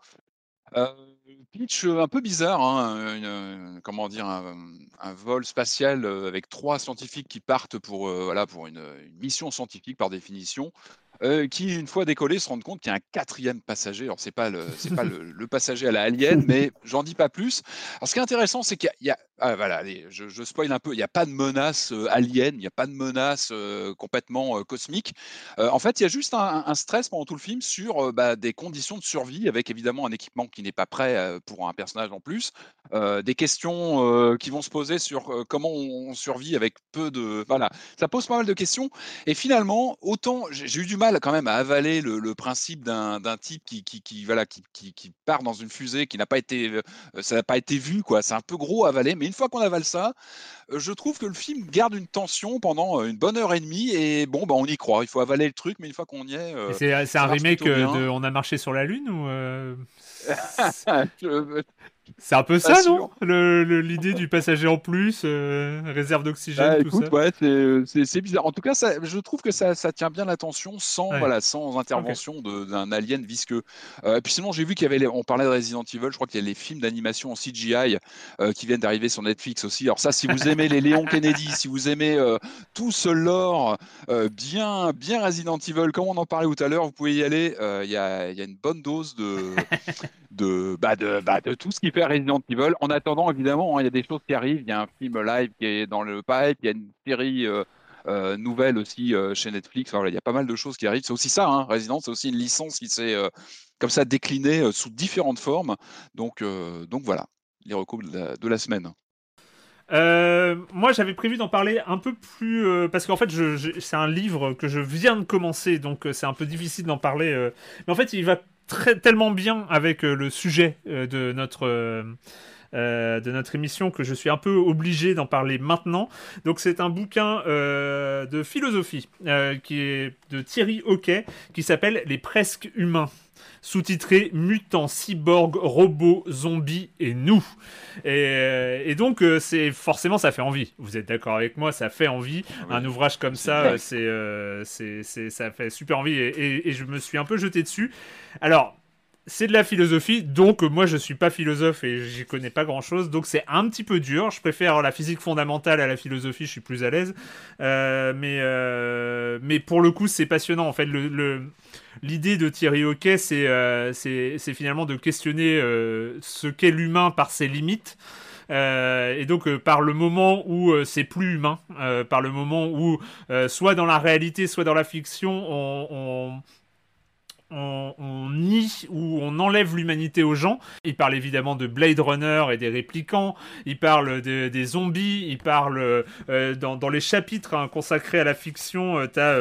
pitch un peu bizarre, hein, comment dire, un, vol spatial avec trois scientifiques qui partent pour, voilà, pour une, une mission scientifique par définition. Euh, qui, une fois décollé, se rendent compte qu'il y a un quatrième passager. Alors, c'est pas le, c'est pas le, passager à la alien, mais j'en dis pas plus. Alors, ce qui est intéressant, c'est qu'il y a, ah, voilà, je, je, spoil un peu, il n'y a pas de menace euh, alien, il n'y a pas de menace euh, complètement cosmique. en fait, il y a juste un, stress pendant tout le film sur bah, des conditions de survie, avec évidemment un équipement qui n'est pas prêt pour un personnage en plus, des questions qui vont se poser sur comment on, survit avec peu de. Voilà, ça pose pas mal de questions. Et finalement, autant j'ai eu du mal quand même à avaler le, principe d'un type qui, qui, voilà, qui, qui, part dans une fusée qui n'a pas été, euh, ça n'a pas été vu, quoi. C'est un peu gros à avaler, mais une fois qu'on avale ça, euh, je trouve que le film garde une tension pendant euh, une bonne heure et demie et bon, bah, on y croit. Il faut avaler le truc, mais une fois qu'on y est. c'est un remake de On a marché sur la Lune ou C'est un peu ça, non L'idée du passager en plus, euh, réserve d'oxygène, tout ça. Ouais, c'est bizarre. En tout cas, ça, je trouve que ça, ça tient bien l'attention sans, voilà, sans intervention d'un alien visqueux. Euh, et puis sinon, j'ai vu qu'il y avait, on parlait de Resident Evil, je crois qu'il y a les films d'animation en CGI euh, qui viennent d'arriver sur Netflix aussi. Alors ça, si vous aimez les Léon Kennedy, si vous aimez tout ce lore bien, bien Resident Evil, comme on en parlait tout à l'heure, vous pouvez y aller. Il y a, y, a, une bonne dose de, de, bah, de, bah, de tout ce qui fait Resident Evil. En attendant, évidemment, hein, il y a des choses qui arrivent. Il y a un film live qui est dans le pipe, il y a une série euh, euh, nouvelle aussi euh, chez Netflix. il y a pas mal de choses qui arrivent. C'est aussi ça, hein, Resident, c'est aussi une licence qui s'est comme ça déclinée sous différentes formes. Donc, donc voilà, les recours de la, semaine. moi, j'avais prévu d'en parler un peu plus parce qu'en fait, c'est un livre que je viens de commencer, donc c'est un peu difficile d'en parler. mais en fait, il va tellement bien avec euh, le sujet euh, de notre. Euh, de notre émission que je suis un peu obligé d'en parler maintenant. Donc c'est un bouquin de philosophie qui est de Thierry Hockey qui s'appelle Les presque humains sous-titré Mutants, cyborgs, robots, zombies et nous. Et, donc, euh, c'est forcément, ça fait envie. Vous êtes d'accord avec moi, ça fait envie. Un ouvrage comme ça, euh, c'est, c'est, ça fait super envie. Et, et, je me suis un peu jeté dessus. Alors, c'est de la philosophie, donc moi je suis pas philosophe et j'y connais pas grand chose, donc c'est un petit peu dur. Je préfère la physique fondamentale à la philosophie, je suis plus à l'aise. Euh, mais, euh, mais pour le coup, c'est passionnant. En fait, le, l'idée de Thierry Hockey, c'est, euh, c'est, finalement de questionner ce qu'est l'humain par ses limites. et donc par le moment où c'est plus humain, par le moment où soit dans la réalité, soit dans la fiction, on, on, nie ou on enlève l'humanité aux gens. Il parle évidemment de Blade Runner et des réplicants, il parle des zombies, il parle euh, dans, les chapitres hein, consacrés à la fiction, euh, t'as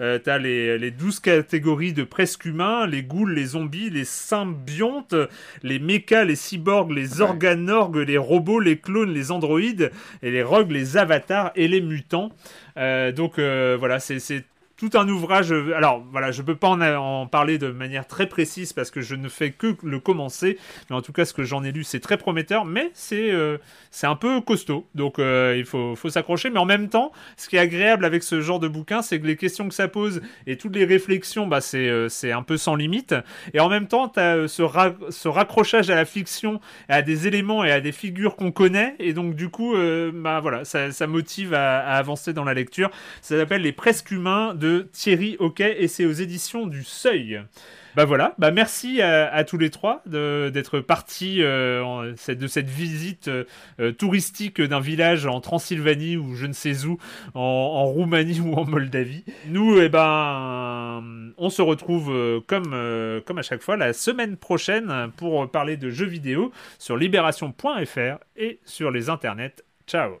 euh, les, les 12 catégories de presque humains, les ghouls, les zombies, les symbiontes, les mechas, les cyborgs, les organorgues, les robots, les clones, les androïdes, et les rogues, les avatars et les mutants. donc voilà, c'est tout un ouvrage. Alors voilà, je peux pas en, parler de manière très précise parce que je ne fais que le commencer. Mais en tout cas, ce que j'en ai lu, c'est très prometteur, mais c'est euh, c'est un peu costaud. Donc euh, il faut, faut s'accrocher. Mais en même temps, ce qui est agréable avec ce genre de bouquin, c'est que les questions que ça pose et toutes les réflexions, bah, c'est euh, un peu sans limite. Et en même temps, tu as ce, raccrochage à la fiction, à des éléments et à des figures qu'on connaît. Et donc du coup, bah voilà, ça, motive à avancer dans la lecture. Ça s'appelle Les Presque Humains de Thierry Hockey et c'est aux éditions du Seuil. Bah voilà, bah merci à, tous les trois d'être partis euh, de cette visite euh, touristique d'un village en Transylvanie ou je ne sais où, en, Roumanie ou en Moldavie. Nous, eh ben, on se retrouve euh, comme, comme à chaque fois la semaine prochaine pour parler de jeux vidéo sur libération.fr et sur les internets. Ciao